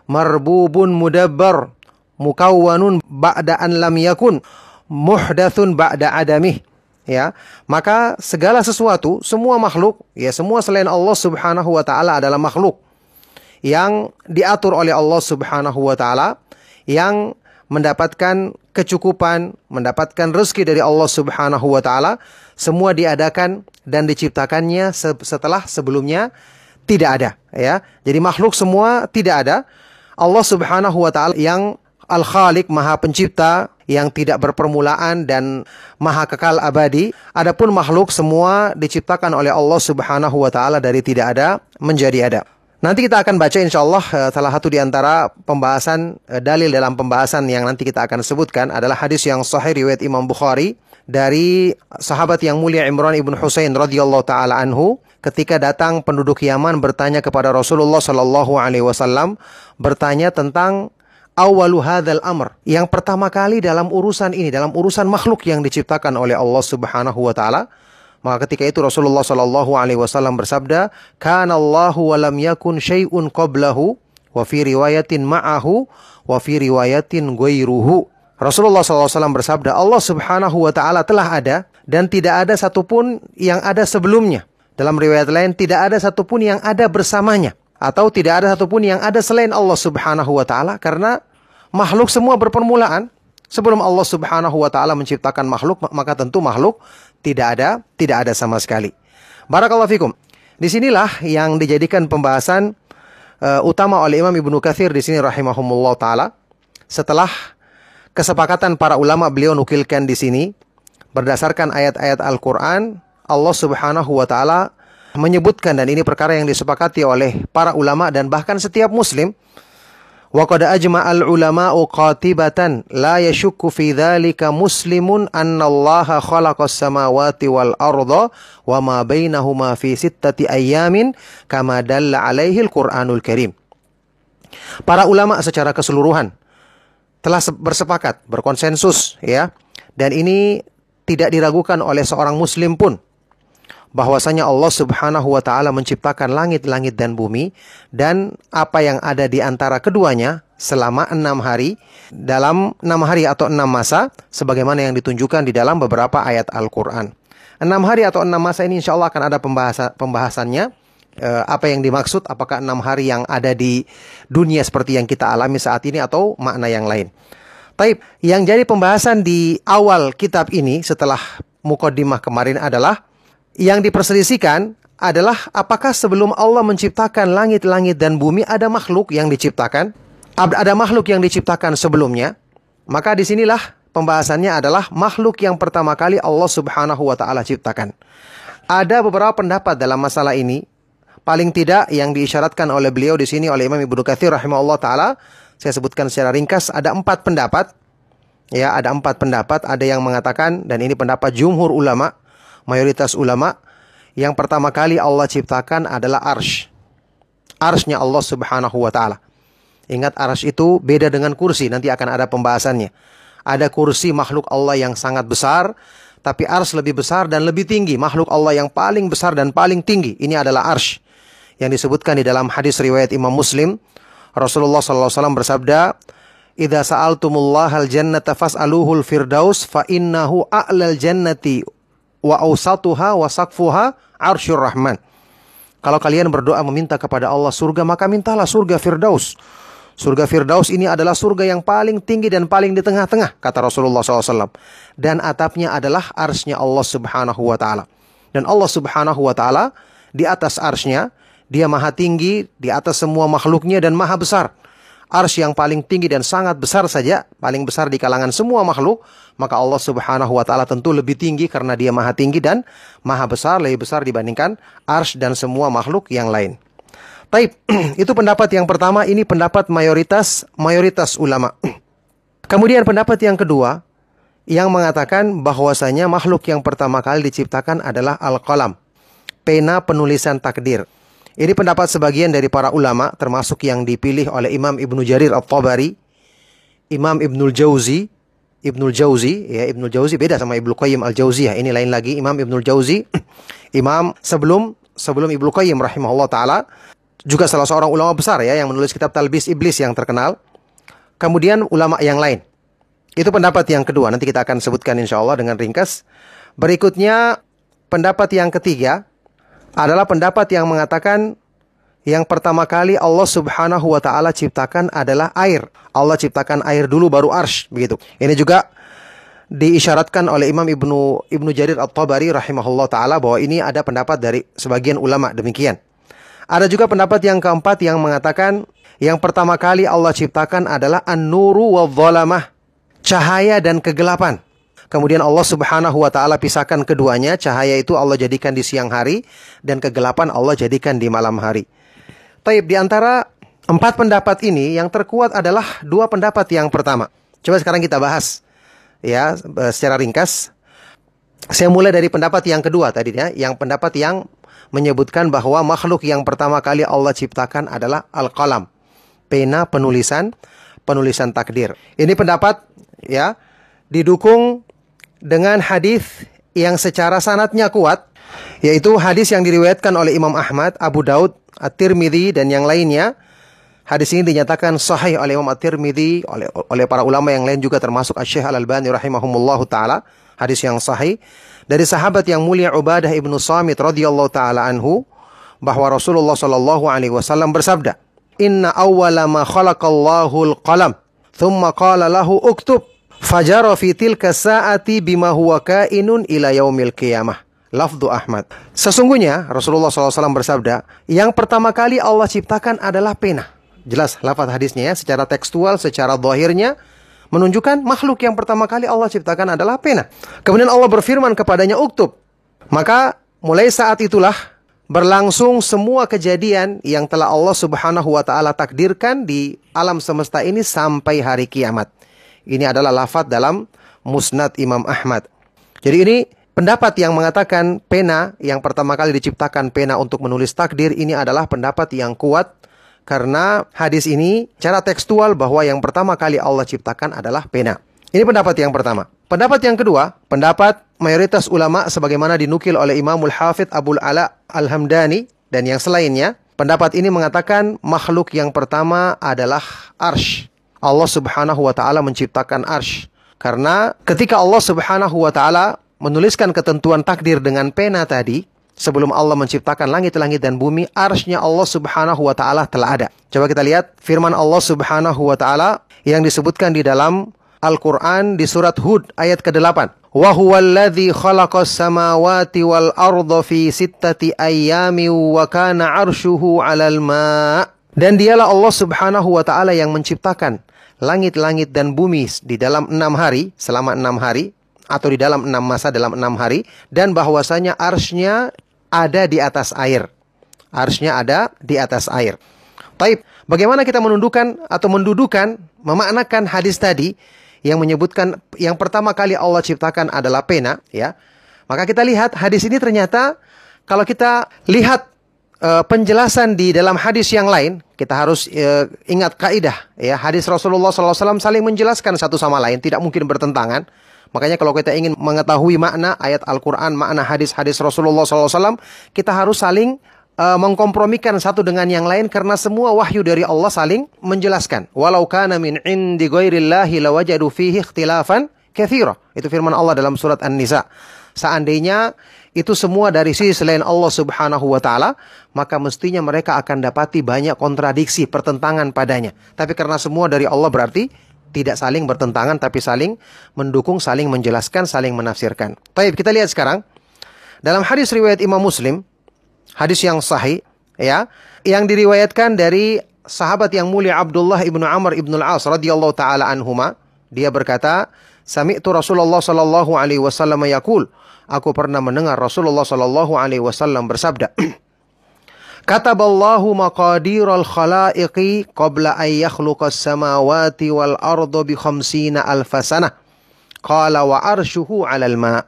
marbubun mudabbar mukawwanun ba'da an lam yakun muhdatsun ba'da adamih." Ya, maka segala sesuatu, semua makhluk, ya semua selain Allah Subhanahu wa taala adalah makhluk yang diatur oleh Allah Subhanahu wa taala yang mendapatkan kecukupan, mendapatkan rezeki dari Allah Subhanahu wa taala, semua diadakan dan diciptakannya setelah sebelumnya tidak ada, ya. Jadi makhluk semua tidak ada. Allah Subhanahu wa taala yang Al-Khaliq, Maha Pencipta, yang tidak berpermulaan dan maha kekal abadi. Adapun makhluk semua diciptakan oleh Allah Subhanahu wa taala dari tidak ada menjadi ada. Nanti kita akan baca insya Allah eh, salah satu di antara pembahasan eh, dalil dalam pembahasan yang nanti kita akan sebutkan adalah hadis yang sahih riwayat Imam Bukhari dari sahabat yang mulia Imran ibn Husain radhiyallahu taala anhu ketika datang penduduk Yaman bertanya kepada Rasulullah sallallahu alaihi wasallam bertanya tentang awalu hadzal amr yang pertama kali dalam urusan ini dalam urusan makhluk yang diciptakan oleh Allah Subhanahu wa taala maka ketika itu Rasulullah Shallallahu Alaihi Wasallam bersabda, "Kana Allahu wa lam yakun syai'un qablahu wa fi riwayatin ma'ahu wa fi riwayatin ghairuhu." Rasulullah SAW bersabda, Allah Subhanahu wa Ta'ala telah ada dan tidak ada satupun yang ada sebelumnya. Dalam riwayat lain, tidak ada satupun yang ada bersamanya atau tidak ada satupun yang ada selain Allah Subhanahu wa Ta'ala karena makhluk semua berpermulaan. Sebelum Allah Subhanahu wa taala menciptakan makhluk, maka tentu makhluk tidak ada, tidak ada sama sekali. Barakallahu fikum. Di sinilah yang dijadikan pembahasan uh, utama oleh Imam Ibnu Katsir di sini rahimahumullah taala. Setelah kesepakatan para ulama beliau nukilkan di sini berdasarkan ayat-ayat Al-Qur'an, Allah Subhanahu wa taala menyebutkan dan ini perkara yang disepakati oleh para ulama dan bahkan setiap muslim Wa qad ajma'al ulama'u qatibatan la yashukku fi dzalika muslimun anna Allah khalaqas samawati wal arda wa ma bainahuma fi sittati ayyamin kama dalla alaihi. Para ulama secara keseluruhan telah bersepakat, berkonsensus ya. Dan ini tidak diragukan oleh seorang muslim pun bahwasanya Allah Subhanahu wa taala menciptakan langit-langit dan bumi dan apa yang ada di antara keduanya selama enam hari dalam enam hari atau enam masa sebagaimana yang ditunjukkan di dalam beberapa ayat Al-Quran. Enam hari atau enam masa ini insya Allah akan ada pembahasa, pembahasannya eh, apa yang dimaksud apakah enam hari yang ada di dunia seperti yang kita alami saat ini atau makna yang lain. Taib, yang jadi pembahasan di awal kitab ini setelah mukodimah kemarin adalah yang diperselisihkan adalah apakah sebelum Allah menciptakan langit-langit dan bumi ada makhluk yang diciptakan? Ada makhluk yang diciptakan sebelumnya? Maka di sinilah pembahasannya adalah makhluk yang pertama kali Allah subhanahu wa ta'ala ciptakan. Ada beberapa pendapat dalam masalah ini. Paling tidak yang diisyaratkan oleh beliau di sini oleh Imam Ibnu Katsir rahimahullah taala, saya sebutkan secara ringkas ada empat pendapat. Ya, ada empat pendapat. Ada yang mengatakan dan ini pendapat jumhur ulama mayoritas ulama, yang pertama kali Allah ciptakan adalah arsh. Arshnya Allah subhanahu wa ta'ala. Ingat arsh itu beda dengan kursi, nanti akan ada pembahasannya. Ada kursi makhluk Allah yang sangat besar, tapi arsh lebih besar dan lebih tinggi. Makhluk Allah yang paling besar dan paling tinggi, ini adalah arsh. Yang disebutkan di dalam hadis riwayat Imam Muslim, Rasulullah SAW bersabda, Idza sa'altumullah al-jannata fas'aluhul firdaus fa innahu a'lal jannati wa ausatuha wa sakfuha arsyur rahman. Kalau kalian berdoa meminta kepada Allah surga, maka mintalah surga Firdaus. Surga Firdaus ini adalah surga yang paling tinggi dan paling di tengah-tengah, kata Rasulullah SAW. Dan atapnya adalah arsnya Allah Subhanahu wa Ta'ala. Dan Allah Subhanahu wa Ta'ala di atas arsnya, dia maha tinggi di atas semua makhluknya dan maha besar ars yang paling tinggi dan sangat besar saja, paling besar di kalangan semua makhluk, maka Allah Subhanahu wa taala tentu lebih tinggi karena dia maha tinggi dan maha besar, lebih besar dibandingkan ars dan semua makhluk yang lain. Taib, itu pendapat yang pertama, ini pendapat mayoritas mayoritas ulama. Kemudian pendapat yang kedua yang mengatakan bahwasanya makhluk yang pertama kali diciptakan adalah al-qalam, pena penulisan takdir. Ini pendapat sebagian dari para ulama termasuk yang dipilih oleh Imam Ibnu Jarir At-Tabari, Imam Ibnul Jauzi, Ibnul Jauzi ya Ibnul Jauzi beda sama Ibnu Qayyim Al-Jauziyah. Ini lain lagi Imam Ibnul Jauzi. Imam sebelum sebelum Ibnu Qayyim rahimahullah taala juga salah seorang ulama besar ya yang menulis kitab Talbis Iblis yang terkenal. Kemudian ulama yang lain. Itu pendapat yang kedua. Nanti kita akan sebutkan insya Allah dengan ringkas. Berikutnya pendapat yang ketiga adalah pendapat yang mengatakan yang pertama kali Allah Subhanahu wa taala ciptakan adalah air. Allah ciptakan air dulu baru arsh begitu. Ini juga diisyaratkan oleh Imam Ibnu Ibnu Jarir At-Tabari rahimahullah taala bahwa ini ada pendapat dari sebagian ulama demikian. Ada juga pendapat yang keempat yang mengatakan yang pertama kali Allah ciptakan adalah an-nuru wa cahaya dan kegelapan. Kemudian Allah Subhanahu wa taala pisahkan keduanya, cahaya itu Allah jadikan di siang hari dan kegelapan Allah jadikan di malam hari. Taib di antara empat pendapat ini yang terkuat adalah dua pendapat yang pertama. Coba sekarang kita bahas ya eh, secara ringkas. Saya mulai dari pendapat yang kedua tadi ya, yang pendapat yang menyebutkan bahwa makhluk yang pertama kali Allah ciptakan adalah al-qalam, pena penulisan, penulisan takdir. Ini pendapat ya didukung dengan hadis yang secara sanatnya kuat yaitu hadis yang diriwayatkan oleh Imam Ahmad, Abu Daud, At-Tirmidzi dan yang lainnya. Hadis ini dinyatakan sahih oleh Imam At-Tirmidzi, oleh oleh para ulama yang lain juga termasuk Asy-Syaikh Al-Albani rahimahumullahu taala. Hadis yang sahih dari sahabat yang mulia Ubadah ibnu Samit radhiyallahu taala anhu bahwa Rasulullah shallallahu alaihi wasallam bersabda, "Inna awwala ma khalaqallahu al-qalam, thumma qala lahu uktub." Fajara fi tilka sa'ati bima huwa kainun ila yaumil qiyamah. Lafdu Ahmad. Sesungguhnya Rasulullah SAW bersabda, yang pertama kali Allah ciptakan adalah pena. Jelas lafaz hadisnya ya, secara tekstual, secara dohirnya, menunjukkan makhluk yang pertama kali Allah ciptakan adalah pena. Kemudian Allah berfirman kepadanya, uktub. Maka mulai saat itulah berlangsung semua kejadian yang telah Allah Subhanahu wa taala takdirkan di alam semesta ini sampai hari kiamat. Ini adalah lafaz dalam Musnad Imam Ahmad. Jadi ini Pendapat yang mengatakan pena yang pertama kali diciptakan pena untuk menulis takdir ini adalah pendapat yang kuat karena hadis ini cara tekstual bahwa yang pertama kali Allah ciptakan adalah pena. Ini pendapat yang pertama. Pendapat yang kedua, pendapat mayoritas ulama sebagaimana dinukil oleh Imamul Hafidh Abul Ala Al-Hamdani dan yang selainnya, pendapat ini mengatakan makhluk yang pertama adalah arsh. Allah Subhanahu wa taala menciptakan arsh. Karena ketika Allah Subhanahu wa taala menuliskan ketentuan takdir dengan pena tadi, sebelum Allah menciptakan langit-langit dan bumi, arshnya Allah Subhanahu wa taala telah ada. Coba kita lihat firman Allah Subhanahu wa taala yang disebutkan di dalam Al-Qur'an di surat Hud ayat ke-8. Wa huwallazi khalaqas samawati wal arda fi sittati 'arshuhu 'alal ma'. Dan dialah Allah Subhanahu wa taala yang menciptakan langit-langit dan bumi di dalam enam hari, selama enam hari, atau di dalam enam masa dalam enam hari dan bahwasanya arsnya ada di atas air. Arsnya ada di atas air. Taib, bagaimana kita menundukkan atau mendudukan, memaknakan hadis tadi yang menyebutkan yang pertama kali Allah ciptakan adalah pena, ya. Maka kita lihat hadis ini ternyata kalau kita lihat uh, penjelasan di dalam hadis yang lain, kita harus uh, ingat kaidah ya. Hadis Rasulullah SAW saling menjelaskan satu sama lain, tidak mungkin bertentangan. Makanya kalau kita ingin mengetahui makna ayat Al-Quran, makna hadis-hadis Rasulullah SAW, kita harus saling uh, mengkompromikan satu dengan yang lain karena semua wahyu dari Allah saling menjelaskan. Walau kana min indi ghairillahi lawajadu fihi ikhtilafan. Itu firman Allah dalam surat An-Nisa. Seandainya itu semua dari sisi selain Allah Subhanahu wa taala, maka mestinya mereka akan dapati banyak kontradiksi, pertentangan padanya. Tapi karena semua dari Allah berarti tidak saling bertentangan tapi saling mendukung, saling menjelaskan, saling menafsirkan. Baik, kita lihat sekarang dalam hadis riwayat Imam Muslim, hadis yang sahih ya, yang diriwayatkan dari sahabat yang mulia Abdullah ibnu Amr ibnu Al-As radhiyallahu taala anhuma, dia berkata, "Sami'tu Rasulullah sallallahu alaihi wasallam yaqul" Aku pernah mendengar Rasulullah sallallahu alaihi wasallam bersabda, Kataballahu maqadiral khalaiqi qabla an yakhluqas samawati wal arda bi khamsina alfasana. Qala wa arshuhu 'alal ma.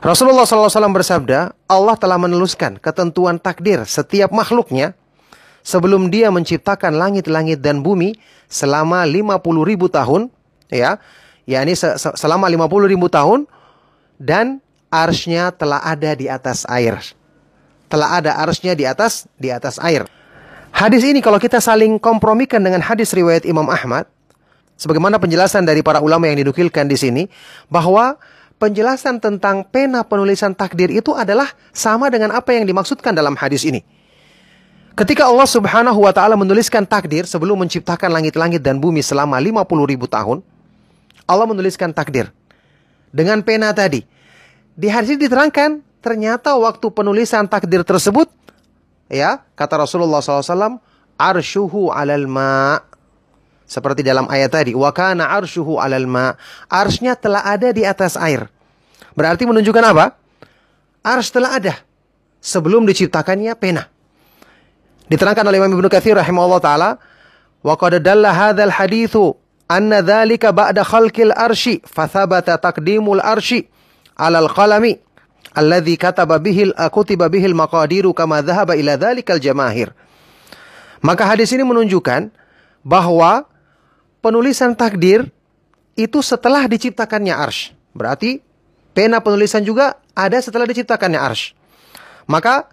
Rasulullah SAW bersabda, Allah telah menuliskan ketentuan takdir setiap makhluknya sebelum dia menciptakan langit-langit dan bumi selama 50 ribu tahun, ya, yakni selama 50 ribu tahun dan arsnya telah ada di atas air telah ada arusnya di atas di atas air. Hadis ini kalau kita saling kompromikan dengan hadis riwayat Imam Ahmad, sebagaimana penjelasan dari para ulama yang didukilkan di sini, bahwa penjelasan tentang pena penulisan takdir itu adalah sama dengan apa yang dimaksudkan dalam hadis ini. Ketika Allah Subhanahu wa taala menuliskan takdir sebelum menciptakan langit-langit dan bumi selama 50 ribu tahun, Allah menuliskan takdir dengan pena tadi. Di hadis ini diterangkan Ternyata waktu penulisan takdir tersebut, ya, kata Rasulullah SAW, arshuhu alal ma. Seperti dalam ayat tadi, wa kana arshuhu alal ma. Arsnya telah ada di atas air. Berarti menunjukkan apa? Ars telah ada sebelum diciptakannya pena. Diterangkan oleh Imam Ibnu Katsir rahimahullah taala, "Wa qad dalla hadzal haditsu anna dzalika ba'da khalqil arsy fa thabata taqdimul arsy 'alal qalami alladzi kataba bihil kutiba bihil maqadiru kama dhahaba ila dzalikal jamahir." Maka hadis ini menunjukkan bahwa penulisan takdir itu setelah diciptakannya arsh. Berarti pena penulisan juga ada setelah diciptakannya arsh. Maka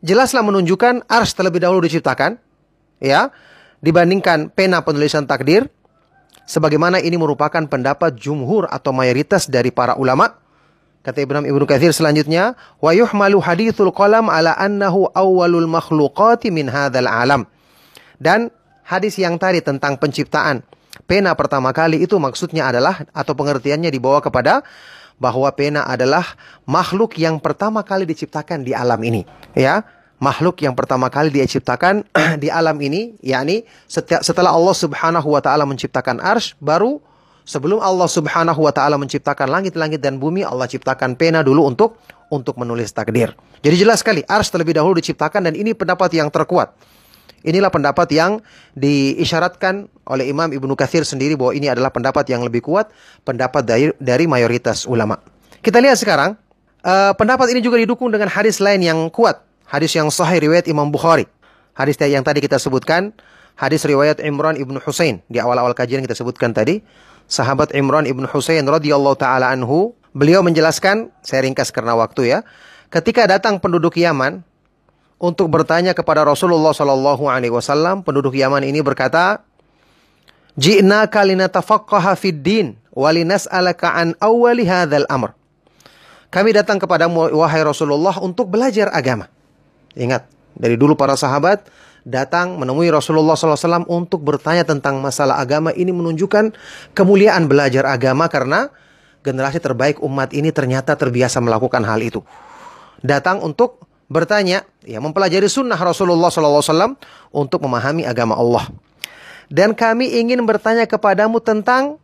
jelaslah menunjukkan arsh terlebih dahulu diciptakan, ya, dibandingkan pena penulisan takdir sebagaimana ini merupakan pendapat jumhur atau mayoritas dari para ulama. Kata Ibnu Ibnu Katsir selanjutnya, wa yuhmalu hadithul qalam ala annahu awwalul makhluqati min hadzal alam. Dan hadis yang tadi tentang penciptaan pena pertama kali itu maksudnya adalah atau pengertiannya dibawa kepada bahwa pena adalah makhluk yang pertama kali diciptakan di alam ini, ya makhluk yang pertama kali diciptakan di alam ini, yakni setelah Allah Subhanahu wa taala menciptakan arsy, baru sebelum Allah Subhanahu wa taala menciptakan langit-langit dan bumi, Allah ciptakan pena dulu untuk untuk menulis takdir. Jadi jelas sekali arsy terlebih dahulu diciptakan dan ini pendapat yang terkuat. Inilah pendapat yang diisyaratkan oleh Imam Ibnu Katsir sendiri bahwa ini adalah pendapat yang lebih kuat, pendapat dari, dari mayoritas ulama. Kita lihat sekarang, uh, pendapat ini juga didukung dengan hadis lain yang kuat Hadis yang sahih riwayat Imam Bukhari. Hadis yang tadi kita sebutkan, hadis riwayat Imran ibnu Husain di awal-awal kajian kita sebutkan tadi. Sahabat Imran ibnu Husain radhiyallahu taala anhu, beliau menjelaskan, saya ringkas karena waktu ya. Ketika datang penduduk Yaman untuk bertanya kepada Rasulullah Shallallahu alaihi wasallam, penduduk Yaman ini berkata, "Ji'na kalina tafaqqaha fid din wa linas'alaka an awwali hadzal amr." Kami datang kepadamu wahai Rasulullah untuk belajar agama. Ingat, dari dulu para sahabat datang menemui Rasulullah SAW untuk bertanya tentang masalah agama. Ini menunjukkan kemuliaan belajar agama karena generasi terbaik umat ini ternyata terbiasa melakukan hal itu. Datang untuk bertanya, ya mempelajari sunnah Rasulullah SAW untuk memahami agama Allah. Dan kami ingin bertanya kepadamu tentang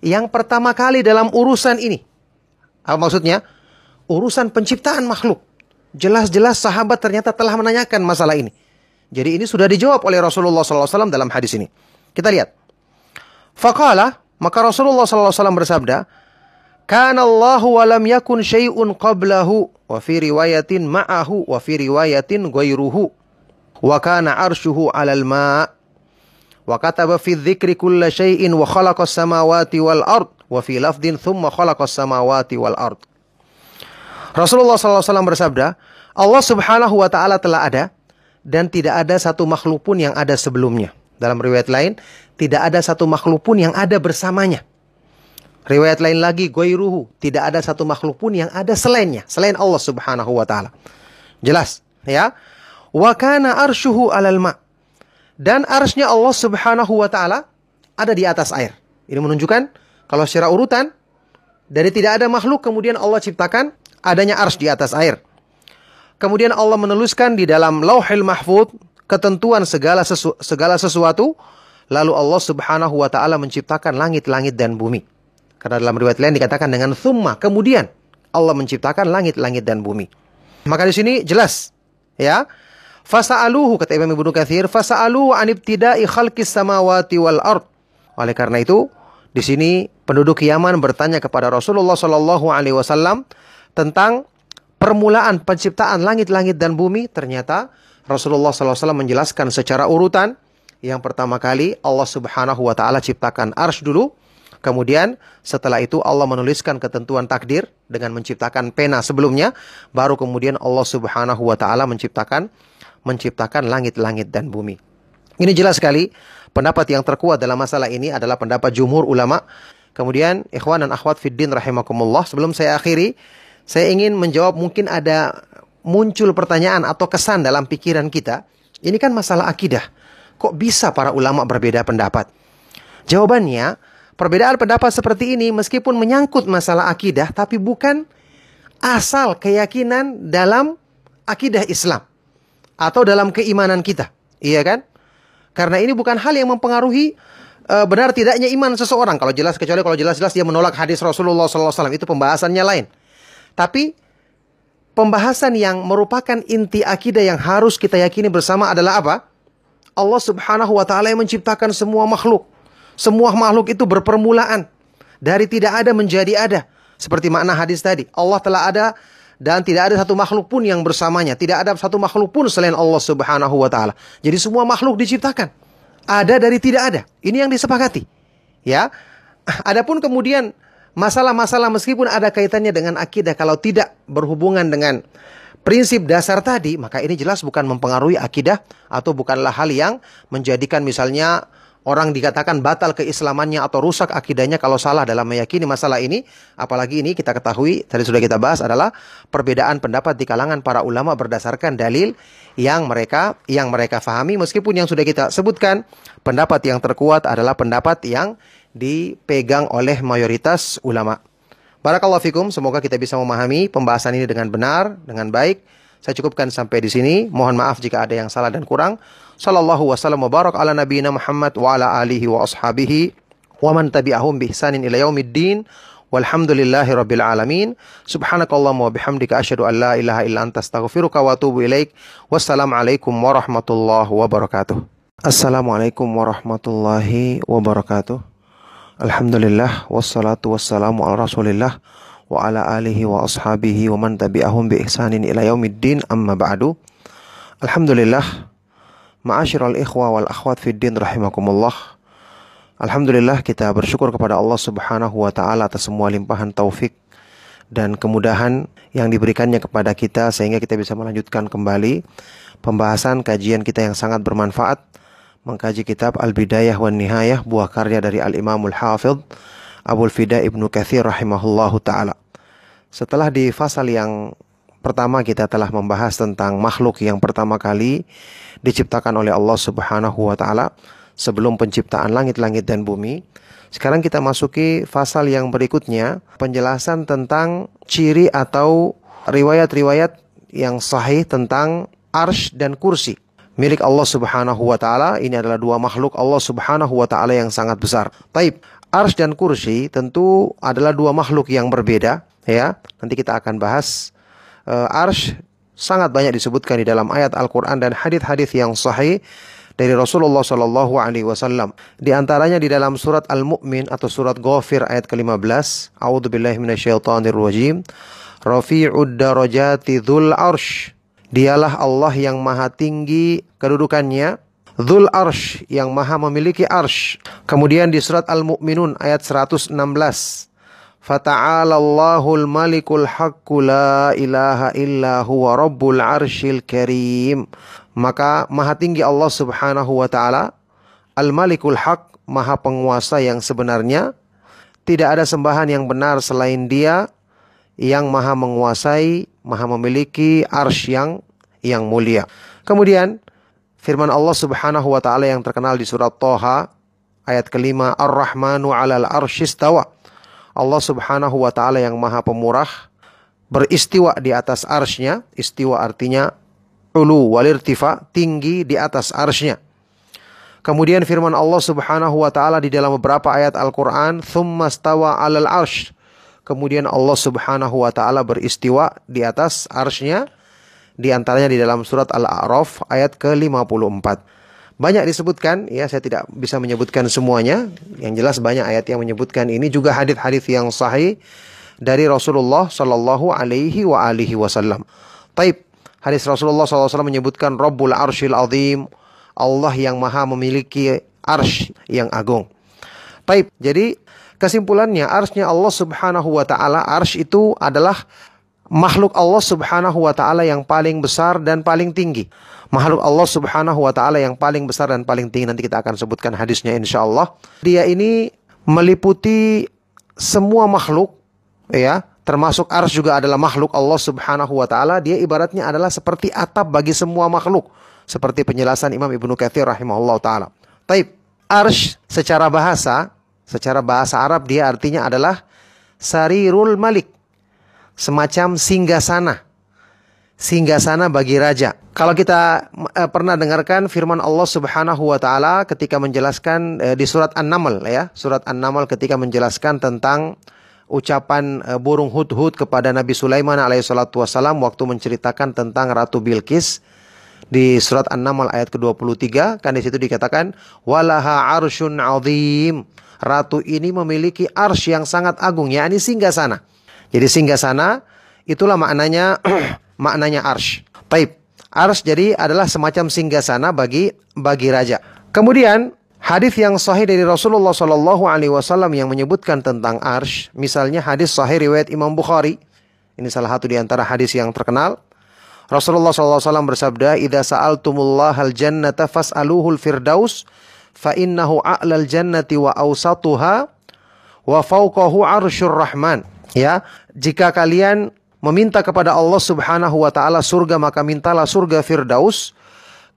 yang pertama kali dalam urusan ini. Apa maksudnya? Urusan penciptaan makhluk. Jelas-jelas sahabat ternyata telah menanyakan masalah ini. Jadi ini sudah dijawab oleh Rasulullah SAW dalam hadis ini. Kita lihat. Faqala, maka Rasulullah SAW bersabda, Kana Allahu wa lam yakun syai'un qablahu wa fi riwayatin ma'ahu wa fi riwayatin ghairuhu wa kana arshuhu 'alal ma' wa kataba fi dzikri kulla syai'in wa khalaqas samawati wal ard wa fi lafdin thumma khalaqas samawati wal ard Rasulullah SAW bersabda, Allah Subhanahu wa taala telah ada dan tidak ada satu makhluk pun yang ada sebelumnya. Dalam riwayat lain, tidak ada satu makhluk pun yang ada bersamanya. Riwayat lain lagi, ruhu, tidak ada satu makhluk pun yang ada selainnya, selain Allah Subhanahu wa taala. Jelas, ya. Wa kana arshuhu alal ma. Dan arsnya Allah Subhanahu wa taala ada di atas air. Ini menunjukkan kalau secara urutan dari tidak ada makhluk kemudian Allah ciptakan adanya ars di atas air. Kemudian Allah menuliskan di dalam lauhil mahfud ketentuan segala, sesu, segala sesuatu. Lalu Allah subhanahu wa ta'ala menciptakan langit-langit dan bumi. Karena dalam riwayat lain dikatakan dengan thumma. Kemudian Allah menciptakan langit-langit dan bumi. Maka di sini jelas. Ya. Fasa'aluhu kata Imam Ibnu Katsir, fasa'aluhu an ibtida'i khalqis samawati wal ard. Oleh karena itu, di sini penduduk Yaman bertanya kepada Rasulullah Shallallahu alaihi wasallam tentang permulaan penciptaan langit-langit dan bumi, ternyata Rasulullah SAW menjelaskan secara urutan. Yang pertama kali Allah Subhanahu wa taala ciptakan arsy dulu, kemudian setelah itu Allah menuliskan ketentuan takdir dengan menciptakan pena sebelumnya, baru kemudian Allah Subhanahu wa taala menciptakan menciptakan langit-langit dan bumi. Ini jelas sekali pendapat yang terkuat dalam masalah ini adalah pendapat jumhur ulama. Kemudian ikhwan dan akhwat fiddin rahimakumullah, sebelum saya akhiri saya ingin menjawab mungkin ada muncul pertanyaan atau kesan dalam pikiran kita. Ini kan masalah akidah. Kok bisa para ulama berbeda pendapat? Jawabannya, perbedaan pendapat seperti ini meskipun menyangkut masalah akidah, tapi bukan asal keyakinan dalam akidah Islam atau dalam keimanan kita. Iya kan? Karena ini bukan hal yang mempengaruhi uh, benar tidaknya iman seseorang. Kalau jelas kecuali kalau jelas-jelas dia menolak hadis Rasulullah SAW itu pembahasannya lain. Tapi pembahasan yang merupakan inti akidah yang harus kita yakini bersama adalah apa? Allah Subhanahu wa taala yang menciptakan semua makhluk. Semua makhluk itu berpermulaan dari tidak ada menjadi ada. Seperti makna hadis tadi, Allah telah ada dan tidak ada satu makhluk pun yang bersamanya, tidak ada satu makhluk pun selain Allah Subhanahu wa taala. Jadi semua makhluk diciptakan. Ada dari tidak ada. Ini yang disepakati. Ya. Adapun kemudian masalah-masalah meskipun ada kaitannya dengan akidah kalau tidak berhubungan dengan prinsip dasar tadi, maka ini jelas bukan mempengaruhi akidah atau bukanlah hal yang menjadikan misalnya orang dikatakan batal keislamannya atau rusak akidahnya kalau salah dalam meyakini masalah ini. Apalagi ini kita ketahui, tadi sudah kita bahas adalah perbedaan pendapat di kalangan para ulama berdasarkan dalil yang mereka yang mereka fahami meskipun yang sudah kita sebutkan pendapat yang terkuat adalah pendapat yang dipegang oleh mayoritas ulama. Barakallahu fikum, semoga kita bisa memahami pembahasan ini dengan benar, dengan baik. Saya cukupkan sampai di sini. Mohon maaf jika ada yang salah dan kurang. Sallallahu wasallam wa barak ala nabiyina Muhammad wa ala alihi wa ashabihi wa man tabi'ahum bi ihsanin ila yaumiddin. Walhamdulillahi rabbil alamin. Subhanakallahumma wa bihamdika asyhadu an la ilaha illa anta astaghfiruka wa atubu ilaik. Wassalamualaikum warahmatullahi wabarakatuh. Assalamualaikum warahmatullahi wabarakatuh. Alhamdulillah wassalatu wassalamu ala Rasulillah wa ala alihi wa ashabihi wa man tabi'ahum bi ihsanin ila yaumiddin amma ba'du. Alhamdulillah Ma'asyiral ikhwa wal akhwat fid din rahimakumullah. Alhamdulillah kita bersyukur kepada Allah Subhanahu wa taala atas semua limpahan taufik dan kemudahan yang diberikannya kepada kita sehingga kita bisa melanjutkan kembali pembahasan kajian kita yang sangat bermanfaat mengkaji kitab Al-Bidayah wan Nihayah buah karya dari Al-Imamul Hafidh Abdul Fida Ibnu Katsir rahimahullahu taala. Setelah di fasal yang pertama kita telah membahas tentang makhluk yang pertama kali diciptakan oleh Allah Subhanahu wa taala sebelum penciptaan langit-langit dan bumi. Sekarang kita masuki fasal yang berikutnya, penjelasan tentang ciri atau riwayat-riwayat yang sahih tentang arsh dan kursi milik Allah Subhanahu wa taala. Ini adalah dua makhluk Allah Subhanahu wa taala yang sangat besar. Taib, arsh dan kursi tentu adalah dua makhluk yang berbeda ya. Nanti kita akan bahas uh, arsh sangat banyak disebutkan di dalam ayat Al-Quran dan hadis-hadis yang sahih dari Rasulullah Shallallahu Alaihi Wasallam. Di antaranya di dalam surat Al-Mu'min atau surat Ghafir ayat ke-15. A'udzu billahi minasyaitonir rajim. Rafi'ud darajati dzul arsh. Dialah Allah yang maha tinggi kedudukannya. Dzul arsh yang maha memiliki arsh. Kemudian di surat Al-Mu'minun ayat 116. Fata'alallahul malikul haqqu la ilaha illa huwa rabbul arshil karim. Maka maha tinggi Allah subhanahu wa ta'ala. Al-malikul haq, maha penguasa yang sebenarnya. Tidak ada sembahan yang benar selain dia. Yang maha menguasai, maha memiliki arsh yang, yang mulia. Kemudian firman Allah subhanahu wa ta'ala yang terkenal di surat Toha. Ayat kelima. Ar-Rahmanu alal arshistawa. Allah subhanahu wa ta'ala yang maha pemurah beristiwa di atas arsnya. Istiwa artinya ulu walirtifa, tinggi di atas arsnya. Kemudian firman Allah subhanahu wa ta'ala di dalam beberapa ayat Al-Quran. Stawa alal arsh. Kemudian Allah subhanahu wa ta'ala beristiwa di atas arsnya. Di antaranya di dalam surat Al-A'raf ayat ke-54. Banyak disebutkan, ya saya tidak bisa menyebutkan semuanya. Yang jelas banyak ayat yang menyebutkan ini juga hadis-hadis yang sahih dari Rasulullah Shallallahu Alaihi wa alihi Wasallam. Taib hadis Rasulullah SAW menyebutkan Rabbul Arshil Azim, Allah yang maha memiliki arsh yang agung. Taib, jadi kesimpulannya arsnya Allah Subhanahu wa taala, arsh itu adalah makhluk Allah Subhanahu wa taala yang paling besar dan paling tinggi makhluk Allah Subhanahu wa taala yang paling besar dan paling tinggi nanti kita akan sebutkan hadisnya insya Allah. Dia ini meliputi semua makhluk ya, termasuk ars juga adalah makhluk Allah Subhanahu wa taala. Dia ibaratnya adalah seperti atap bagi semua makhluk. Seperti penjelasan Imam Ibnu Katsir rahimahullah taala. Taib, ars secara bahasa, secara bahasa Arab dia artinya adalah sarirul malik. Semacam singgasana singgah sana bagi raja. Kalau kita uh, pernah dengarkan firman Allah Subhanahu wa taala ketika menjelaskan uh, di surat An-Naml ya, surat An-Naml ketika menjelaskan tentang ucapan uh, burung hudhud kepada Nabi Sulaiman alaihissalatu wassalam waktu menceritakan tentang Ratu Bilqis di surat An-Naml ayat ke-23 kan di situ dikatakan walaha arsyun azim. Ratu ini memiliki arsy yang sangat agung yakni singgah sana. Jadi singgah sana itulah maknanya maknanya arsy. Taib. Arsy jadi adalah semacam singgah sana bagi bagi raja. Kemudian Hadis yang sahih dari Rasulullah Shallallahu Alaihi Wasallam yang menyebutkan tentang arsh, misalnya hadis sahih riwayat Imam Bukhari. Ini salah satu di antara hadis yang terkenal. Rasulullah SAW bersabda, "Idza sa'altumullah al jannata fas'aluhul firdaus, fa innahu a'lal jannati wa awsatuha wa fawqahu arsyur rahman." Ya, jika kalian meminta kepada Allah Subhanahu wa taala surga, maka mintalah surga Firdaus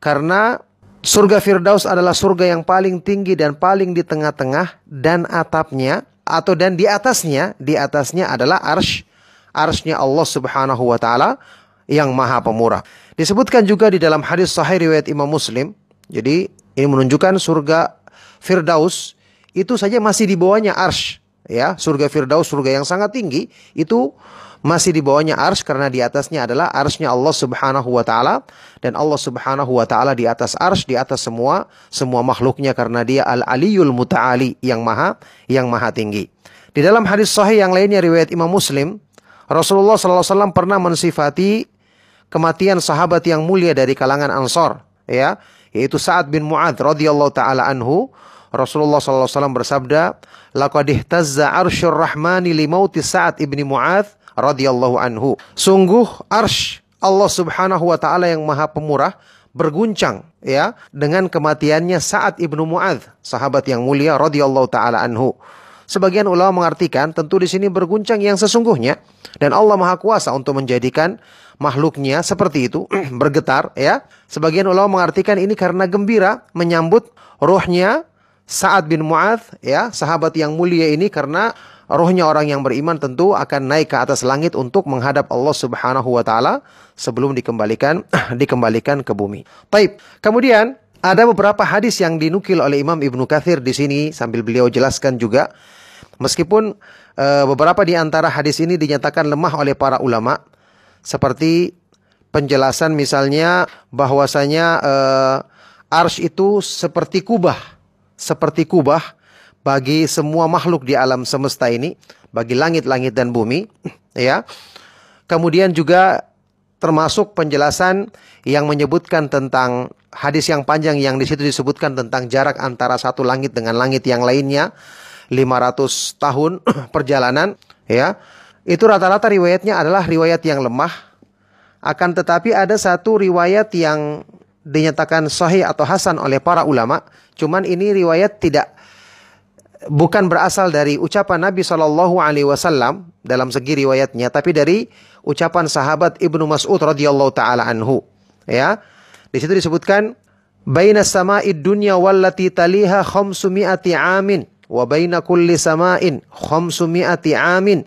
karena Surga Firdaus adalah surga yang paling tinggi dan paling di tengah-tengah dan atapnya atau dan di atasnya, di atasnya adalah arsh, arshnya Allah Subhanahu wa taala yang maha pemurah. Disebutkan juga di dalam hadis sahih riwayat Imam Muslim. Jadi ini menunjukkan surga Firdaus itu saja masih di bawahnya arsh ya. Surga Firdaus surga yang sangat tinggi itu masih di bawahnya ars karena di atasnya adalah arsnya Allah Subhanahu wa taala. Dan Allah Subhanahu wa taala di atas ars di atas semua semua makhluknya karena dia Al-Aliyul Muta'ali yang maha yang maha tinggi. Di dalam hadis sahih yang lainnya riwayat Imam Muslim, Rasulullah SAW pernah mensifati kematian sahabat yang mulia dari kalangan Ansor, ya, yaitu Sa'ad bin Mu'adz radhiyallahu taala anhu. Rasulullah SAW bersabda, "Laqad ihtazza arsyur rahmani li mauti Sa'ad ibni Mu'adz radhiyallahu anhu. Sungguh arsh Allah Subhanahu wa taala yang Maha Pemurah berguncang ya dengan kematiannya Sa'ad ibnu Muadz, sahabat yang mulia radhiyallahu taala anhu. Sebagian ulama mengartikan tentu di sini berguncang yang sesungguhnya dan Allah Maha Kuasa untuk menjadikan makhluknya seperti itu bergetar ya. Sebagian ulama mengartikan ini karena gembira menyambut rohnya Sa'ad bin Muadz ya, sahabat yang mulia ini karena rohnya orang yang beriman tentu akan naik ke atas langit untuk menghadap Allah Subhanahu wa taala sebelum dikembalikan dikembalikan ke bumi. Taib. Kemudian ada beberapa hadis yang dinukil oleh Imam Ibnu Katsir di sini sambil beliau jelaskan juga meskipun uh, beberapa di antara hadis ini dinyatakan lemah oleh para ulama seperti penjelasan misalnya bahwasanya uh, ars itu seperti kubah seperti kubah bagi semua makhluk di alam semesta ini, bagi langit-langit dan bumi, ya. Kemudian juga termasuk penjelasan yang menyebutkan tentang hadis yang panjang yang di situ disebutkan tentang jarak antara satu langit dengan langit yang lainnya 500 tahun perjalanan ya itu rata-rata riwayatnya adalah riwayat yang lemah akan tetapi ada satu riwayat yang dinyatakan sahih atau hasan oleh para ulama cuman ini riwayat tidak bukan berasal dari ucapan Nabi Shallallahu Alaihi Wasallam dalam segi riwayatnya, tapi dari ucapan sahabat Ibnu Mas'ud radhiyallahu taala anhu. Ya, di situ disebutkan baina sama'id dunya wallati taliha khamsumi'ati amin wa baina kulli sama'in khamsumi'ati amin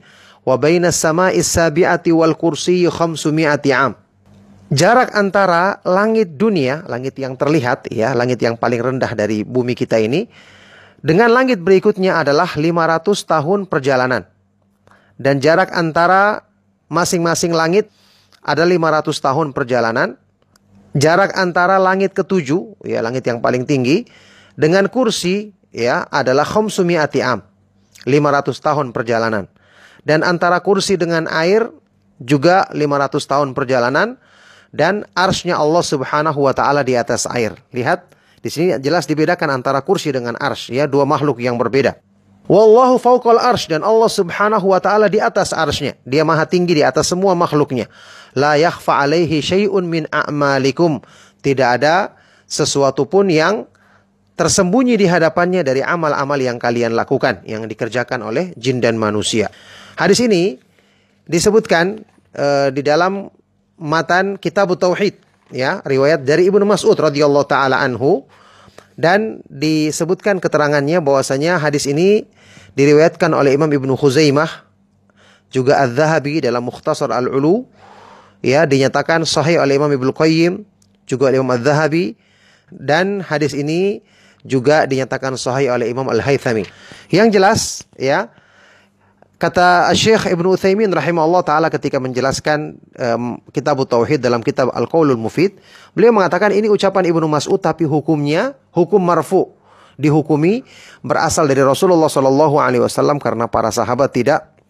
wa baina sama'is sabi'ati wal kursi khamsumi'ati am. Jarak antara langit dunia, langit yang terlihat ya, langit yang paling rendah dari bumi kita ini dengan langit berikutnya adalah 500 tahun perjalanan. Dan jarak antara masing-masing langit ada 500 tahun perjalanan. Jarak antara langit ketujuh, ya langit yang paling tinggi, dengan kursi ya adalah khomsumiati am. 500 tahun perjalanan. Dan antara kursi dengan air juga 500 tahun perjalanan dan arsnya Allah Subhanahu wa taala di atas air. Lihat di sini jelas dibedakan antara kursi dengan ars, ya dua makhluk yang berbeda. Wallahu fauqal arsh dan Allah Subhanahu wa taala di atas arsnya. Dia maha tinggi di atas semua makhluknya. La yakhfa alaihi syai'un min a'malikum. Tidak ada sesuatu pun yang tersembunyi di hadapannya dari amal-amal yang kalian lakukan yang dikerjakan oleh jin dan manusia. Hadis ini disebutkan uh, di dalam matan Kitab Tauhid ya riwayat dari Ibnu Mas'ud radhiyallahu taala anhu dan disebutkan keterangannya bahwasanya hadis ini diriwayatkan oleh Imam Ibnu Khuzaimah juga Az-Zahabi dalam Mukhtasar Al-Ulu ya dinyatakan sahih oleh Imam Ibnu Qayyim juga oleh Imam Az-Zahabi dan hadis ini juga dinyatakan sahih oleh Imam Al-Haythami. Yang jelas ya Kata Syekh Ibnu Utsaimin rahimahullah taala ketika menjelaskan um, kitab tauhid dalam kitab Al-Qaulul Mufid, beliau mengatakan ini ucapan Ibnu Mas'ud tapi hukumnya hukum marfu dihukumi berasal dari Rasulullah Shallallahu alaihi wasallam karena para sahabat tidak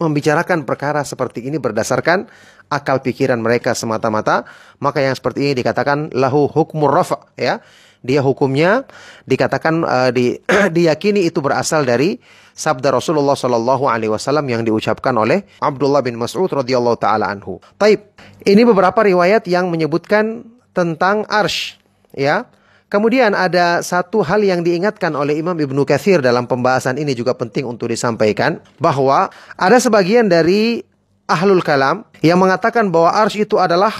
membicarakan perkara seperti ini berdasarkan akal pikiran mereka semata-mata, maka yang seperti ini dikatakan lahu hukmur rafa ya. Dia hukumnya dikatakan uh, di, diyakini itu berasal dari sabda Rasulullah Shallallahu Alaihi Wasallam yang diucapkan oleh Abdullah bin Mas'ud radhiyallahu taala anhu. Taib. Ini beberapa riwayat yang menyebutkan tentang arsh, ya. Kemudian ada satu hal yang diingatkan oleh Imam Ibnu Katsir dalam pembahasan ini juga penting untuk disampaikan bahwa ada sebagian dari ahlul kalam yang mengatakan bahwa arsh itu adalah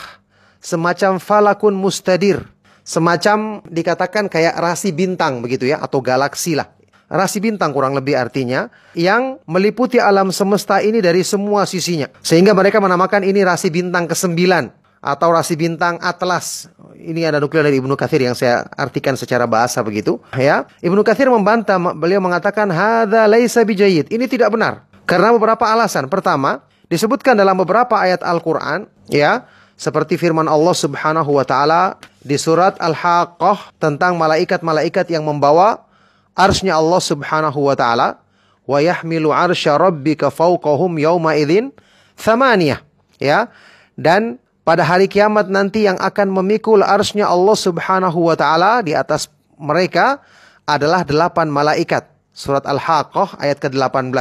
semacam falakun mustadir, semacam dikatakan kayak rasi bintang begitu ya atau galaksi lah rasi bintang kurang lebih artinya yang meliputi alam semesta ini dari semua sisinya. Sehingga mereka menamakan ini rasi bintang kesembilan atau rasi bintang atlas. Ini ada nuklir dari Ibnu Katsir yang saya artikan secara bahasa begitu, ya. Ibnu Katsir membantah, beliau mengatakan hadza laisa bijayid. Ini tidak benar. Karena beberapa alasan. Pertama, disebutkan dalam beberapa ayat Al-Qur'an, ya, seperti firman Allah Subhanahu wa taala di surat Al-Haqqah tentang malaikat-malaikat yang membawa arsnya Allah Subhanahu wa taala wa yahmilu arsya rabbika fawqahum yauma idzin thamaniyah. Ya. Dan pada hari kiamat nanti yang akan memikul arsnya Allah Subhanahu wa taala di atas mereka adalah delapan malaikat. Surat Al-Haqqah ayat ke-18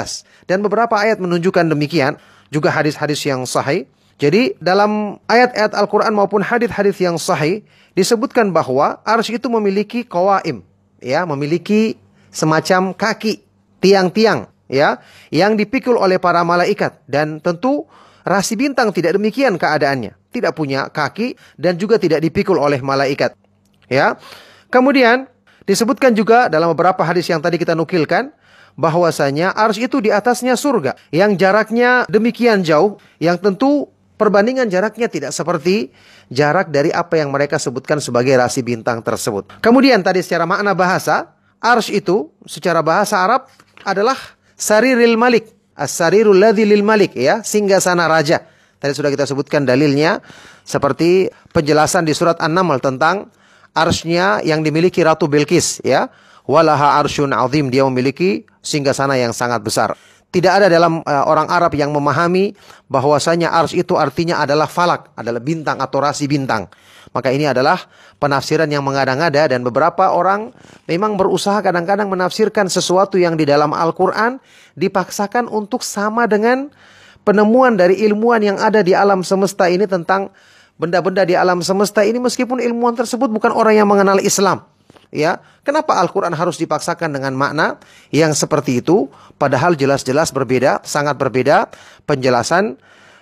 dan beberapa ayat menunjukkan demikian juga hadis-hadis yang sahih. Jadi dalam ayat-ayat Al-Quran maupun hadis-hadis yang sahih disebutkan bahwa arsy itu memiliki kawaim, ya, memiliki semacam kaki tiang-tiang ya yang dipikul oleh para malaikat. Dan tentu rasi bintang tidak demikian keadaannya. Tidak punya kaki dan juga tidak dipikul oleh malaikat ya. Kemudian disebutkan juga dalam beberapa hadis yang tadi kita nukilkan bahwasanya ars itu di atasnya surga yang jaraknya demikian jauh yang tentu perbandingan jaraknya tidak seperti jarak dari apa yang mereka sebutkan sebagai rasi bintang tersebut. Kemudian tadi secara makna bahasa Arsh itu secara bahasa Arab adalah sariril malik. As-sarirul ladhi lil malik ya, singgah sana raja. Tadi sudah kita sebutkan dalilnya seperti penjelasan di surat An-Naml tentang arsnya yang dimiliki Ratu Bilqis ya. Walaha arsyun azim, dia memiliki singgah sana yang sangat besar. Tidak ada dalam uh, orang Arab yang memahami bahwasanya ars itu artinya adalah falak, adalah bintang atau rasi bintang. Maka ini adalah penafsiran yang mengada-ngada dan beberapa orang memang berusaha kadang-kadang menafsirkan sesuatu yang di dalam Al-Quran dipaksakan untuk sama dengan penemuan dari ilmuwan yang ada di alam semesta ini tentang benda-benda di alam semesta ini meskipun ilmuwan tersebut bukan orang yang mengenal Islam. Ya, kenapa Al-Quran harus dipaksakan dengan makna yang seperti itu? Padahal jelas-jelas berbeda, sangat berbeda penjelasan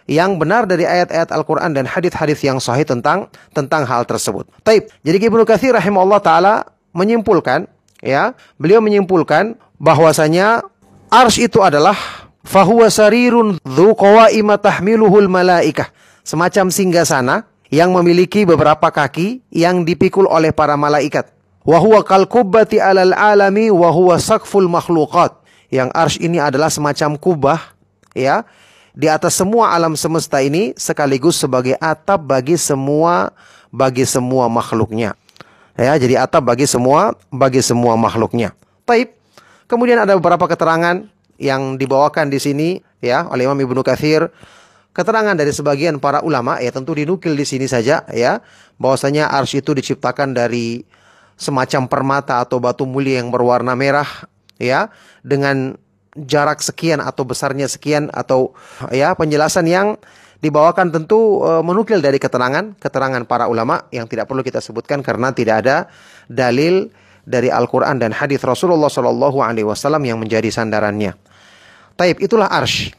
yang benar dari ayat-ayat Al-Quran dan hadis-hadis yang sahih tentang tentang hal tersebut. Taib. Jadi Ibnu Katsir rahimahullah taala menyimpulkan, ya, beliau menyimpulkan bahwasanya ars itu adalah fahuwa sarirun dzu qawaima tahmiluhul malaikah. Semacam singgasana yang memiliki beberapa kaki yang dipikul oleh para malaikat. Wa huwa kal kubbati alal alami wa huwa sakful makhluqat. Yang arsh ini adalah semacam kubah ya di atas semua alam semesta ini sekaligus sebagai atap bagi semua bagi semua makhluknya. Ya, jadi atap bagi semua bagi semua makhluknya. Taib. Kemudian ada beberapa keterangan yang dibawakan di sini ya oleh Imam Ibnu Katsir keterangan dari sebagian para ulama ya tentu dinukil di sini saja ya bahwasanya arsy itu diciptakan dari semacam permata atau batu mulia yang berwarna merah ya dengan jarak sekian atau besarnya sekian atau ya penjelasan yang dibawakan tentu e, menukil dari keterangan keterangan para ulama yang tidak perlu kita sebutkan karena tidak ada dalil dari Al-Qur'an dan hadis Rasulullah Shallallahu alaihi wasallam yang menjadi sandarannya. Taib itulah arsh.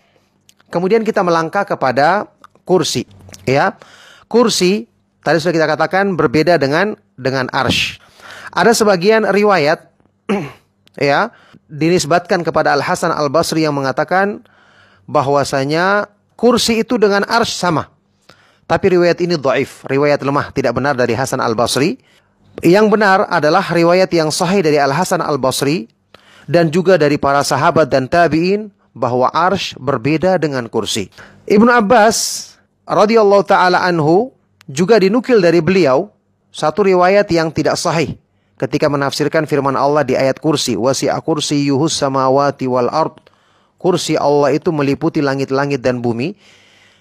Kemudian kita melangkah kepada kursi, ya. Kursi tadi sudah kita katakan berbeda dengan dengan arsh. Ada sebagian riwayat ya dinisbatkan kepada Al Hasan Al Basri yang mengatakan bahwasanya kursi itu dengan ars sama. Tapi riwayat ini dhaif, riwayat lemah, tidak benar dari Hasan Al Basri. Yang benar adalah riwayat yang sahih dari Al Hasan Al Basri dan juga dari para sahabat dan tabi'in bahwa arsh berbeda dengan kursi. Ibnu Abbas radhiyallahu taala anhu juga dinukil dari beliau satu riwayat yang tidak sahih ketika menafsirkan firman Allah di ayat kursi wasi'a yuhus samawati wal ard kursi Allah itu meliputi langit-langit dan bumi.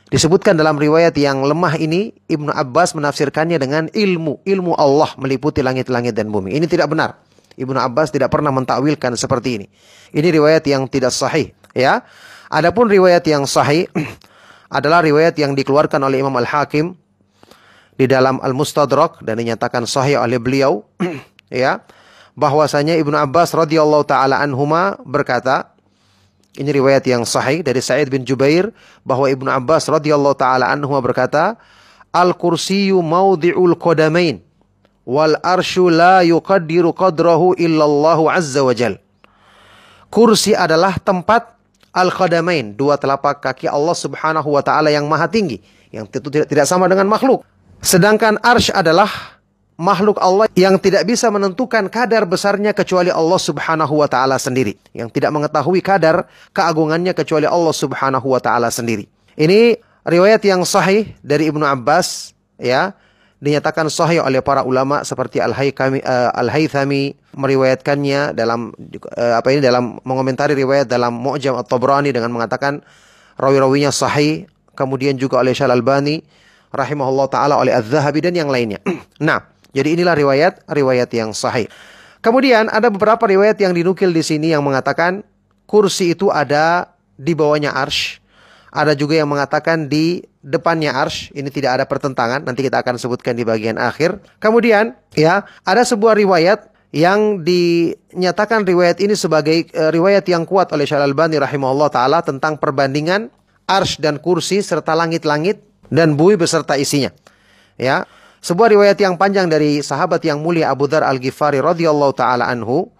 Disebutkan dalam riwayat yang lemah ini Ibnu Abbas menafsirkannya dengan ilmu ilmu Allah meliputi langit-langit dan bumi. Ini tidak benar. Ibnu Abbas tidak pernah mentakwilkan seperti ini. Ini riwayat yang tidak sahih ya. Adapun riwayat yang sahih adalah riwayat yang dikeluarkan oleh Imam Al-Hakim di dalam Al-Mustadrak dan dinyatakan sahih oleh beliau ya bahwasanya Ibnu Abbas radhiyallahu taala anhuma berkata ini riwayat yang sahih dari Sa'id bin Jubair bahwa Ibnu Abbas radhiyallahu taala anhuma berkata Al-kursiyyu mawdi'ul qadamain wal arsyu la yuqaddiru qadrahu illallahu azza wa jal. Kursi adalah tempat al-qadamain, dua telapak kaki Allah Subhanahu wa taala yang maha tinggi, yang tentu tidak, tidak sama dengan makhluk. Sedangkan arsh adalah makhluk Allah yang tidak bisa menentukan kadar besarnya kecuali Allah Subhanahu wa taala sendiri, yang tidak mengetahui kadar keagungannya kecuali Allah Subhanahu wa taala sendiri. Ini riwayat yang sahih dari Ibnu Abbas ya, dinyatakan sahih oleh para ulama seperti Al-Haythami uh, Al-Haythami meriwayatkannya dalam uh, apa ini dalam mengomentari riwayat dalam Mu'jam At-Tabrani dengan mengatakan rawi-rawinya sahih, kemudian juga oleh Syal Albani rahimahullah taala oleh Az-Zahabi dan yang lainnya. nah, jadi inilah riwayat-riwayat yang sahih. Kemudian ada beberapa riwayat yang dinukil di sini yang mengatakan kursi itu ada di bawahnya arsh. Ada juga yang mengatakan di depannya arsh. Ini tidak ada pertentangan. Nanti kita akan sebutkan di bagian akhir. Kemudian ya ada sebuah riwayat yang dinyatakan riwayat ini sebagai uh, riwayat yang kuat oleh Syalal Bani rahimahullah taala tentang perbandingan arsh dan kursi serta langit-langit dan bumi beserta isinya. Ya, sebuah riwayat yang panjang dari sahabat yang mulia Abu Dhar Al-Ghifari radhiyallahu taala anhu,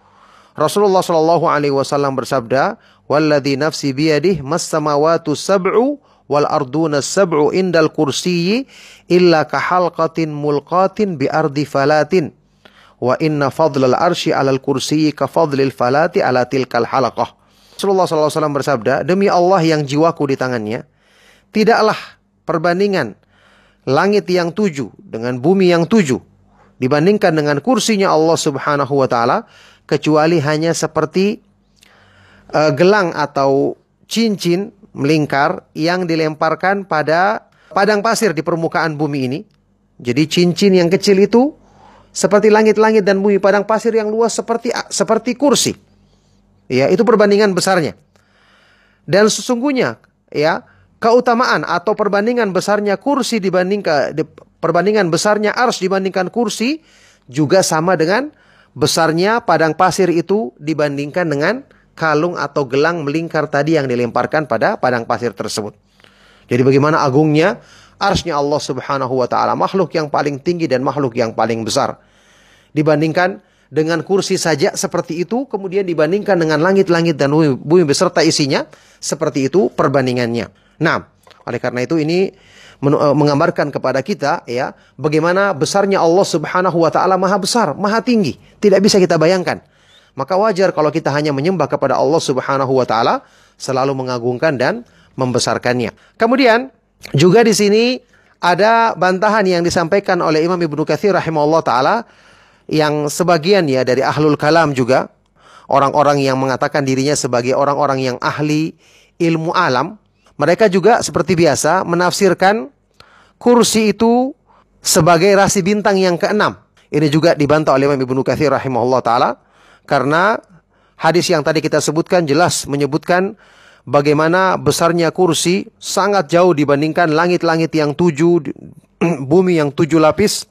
Rasulullah shallallahu alaihi wasallam bersabda, "Walladzi nafsi biyadih mas-samawati sab'u wal arduna sab'u indal kursiyyi illa kahalqatin mulqatin bi ardi falatin." Wa inna fadlal arsy 'alal kursiyyi ka fadlil falati 'ala tilkal halaqah. Rasulullah SAW bersabda, demi Allah yang jiwaku di tangannya, tidaklah perbandingan langit yang tujuh dengan bumi yang tujuh dibandingkan dengan kursinya Allah Subhanahu wa taala kecuali hanya seperti uh, gelang atau cincin melingkar yang dilemparkan pada padang pasir di permukaan bumi ini. Jadi cincin yang kecil itu seperti langit-langit dan bumi padang pasir yang luas seperti seperti kursi. Ya, itu perbandingan besarnya. Dan sesungguhnya ya keutamaan atau perbandingan besarnya kursi dibandingkan perbandingan besarnya ars dibandingkan kursi juga sama dengan besarnya padang pasir itu dibandingkan dengan kalung atau gelang melingkar tadi yang dilemparkan pada padang pasir tersebut. Jadi bagaimana agungnya arsnya Allah Subhanahu wa taala, makhluk yang paling tinggi dan makhluk yang paling besar. Dibandingkan dengan kursi saja seperti itu, kemudian dibandingkan dengan langit-langit dan bumi beserta isinya, seperti itu perbandingannya. Nah, oleh karena itu ini eh, menggambarkan kepada kita ya bagaimana besarnya Allah Subhanahu wa taala maha besar, maha tinggi, tidak bisa kita bayangkan. Maka wajar kalau kita hanya menyembah kepada Allah Subhanahu wa taala, selalu mengagungkan dan membesarkannya. Kemudian juga di sini ada bantahan yang disampaikan oleh Imam Ibnu Katsir rahimahullah taala yang sebagian ya dari ahlul kalam juga orang-orang yang mengatakan dirinya sebagai orang-orang yang ahli ilmu alam mereka juga seperti biasa menafsirkan kursi itu sebagai rasi bintang yang keenam. Ini juga dibantah oleh Imam Ibnu Katsir rahimahullah taala karena hadis yang tadi kita sebutkan jelas menyebutkan bagaimana besarnya kursi sangat jauh dibandingkan langit-langit yang tujuh, bumi yang tujuh lapis.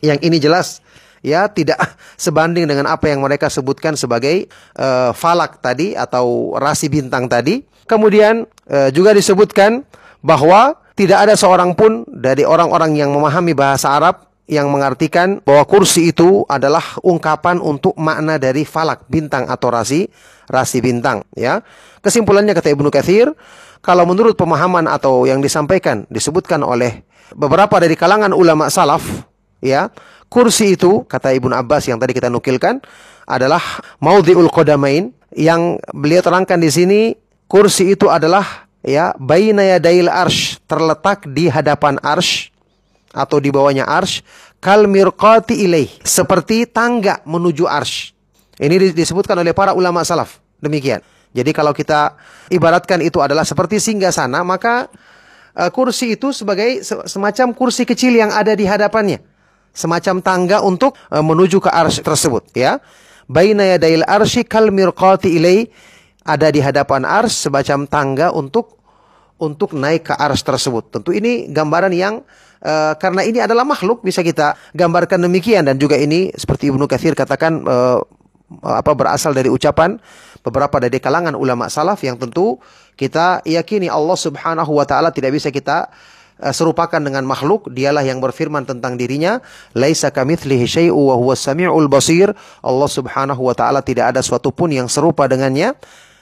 Yang ini jelas ya tidak sebanding dengan apa yang mereka sebutkan sebagai uh, falak tadi atau rasi bintang tadi. Kemudian e, juga disebutkan bahwa tidak ada seorang pun dari orang-orang yang memahami bahasa Arab yang mengartikan bahwa kursi itu adalah ungkapan untuk makna dari falak bintang atau rasi rasi bintang ya. Kesimpulannya kata Ibnu Katsir, kalau menurut pemahaman atau yang disampaikan disebutkan oleh beberapa dari kalangan ulama salaf ya, kursi itu kata Ibnu Abbas yang tadi kita nukilkan adalah maudhi'ul qadamain yang beliau terangkan di sini kursi itu adalah ya baina yadail arsh terletak di hadapan arsh atau di bawahnya arsh kal mirqati ilaih seperti tangga menuju arsh. Ini disebutkan oleh para ulama salaf. Demikian. Jadi kalau kita ibaratkan itu adalah seperti singgah sana, maka uh, kursi itu sebagai semacam kursi kecil yang ada di hadapannya. Semacam tangga untuk uh, menuju ke arsh tersebut, ya. Baina yadail arsy kal mirqati ilai ada di hadapan ars semacam tangga untuk untuk naik ke ars tersebut. Tentu ini gambaran yang uh, karena ini adalah makhluk bisa kita gambarkan demikian. Dan juga ini seperti Ibnu Katsir katakan uh, apa berasal dari ucapan beberapa dari kalangan ulama salaf yang tentu kita yakini Allah Subhanahu wa taala tidak bisa kita uh, serupakan dengan makhluk. Dialah yang berfirman tentang dirinya laisa kamitslihi syai'u wa huwas samiul basir. Allah Subhanahu wa taala tidak ada suatu pun yang serupa dengannya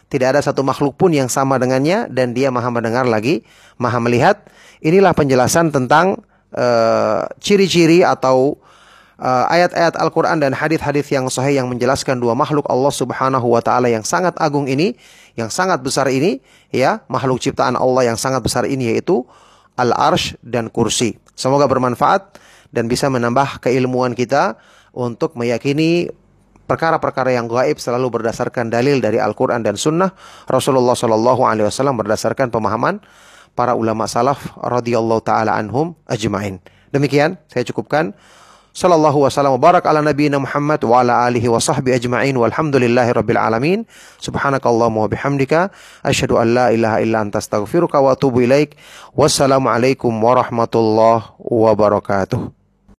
tidak ada satu makhluk pun yang sama dengannya dan dia maha mendengar lagi maha melihat inilah penjelasan tentang ciri-ciri uh, atau uh, ayat-ayat Al-Quran dan hadis-hadis yang sahih yang menjelaskan dua makhluk Allah Subhanahu wa taala yang sangat agung ini, yang sangat besar ini, ya, makhluk ciptaan Allah yang sangat besar ini yaitu Al-Arsh dan kursi. Semoga bermanfaat dan bisa menambah keilmuan kita untuk meyakini perkara-perkara yang gaib selalu berdasarkan dalil dari Al-Quran dan Sunnah Rasulullah Shallallahu Alaihi Wasallam berdasarkan pemahaman para ulama salaf radhiyallahu taala anhum ajmain. Demikian saya cukupkan. Sallallahu wasallam wa barak ala nabiyina Muhammad wa ala alihi wa sahbihi ajma'in walhamdulillahi rabbil alamin. Subhanakallahumma wa bihamdika asyhadu an la ilaha illa anta astaghfiruka wa atubu ilaik. Wassalamu alaikum warahmatullahi wabarakatuh.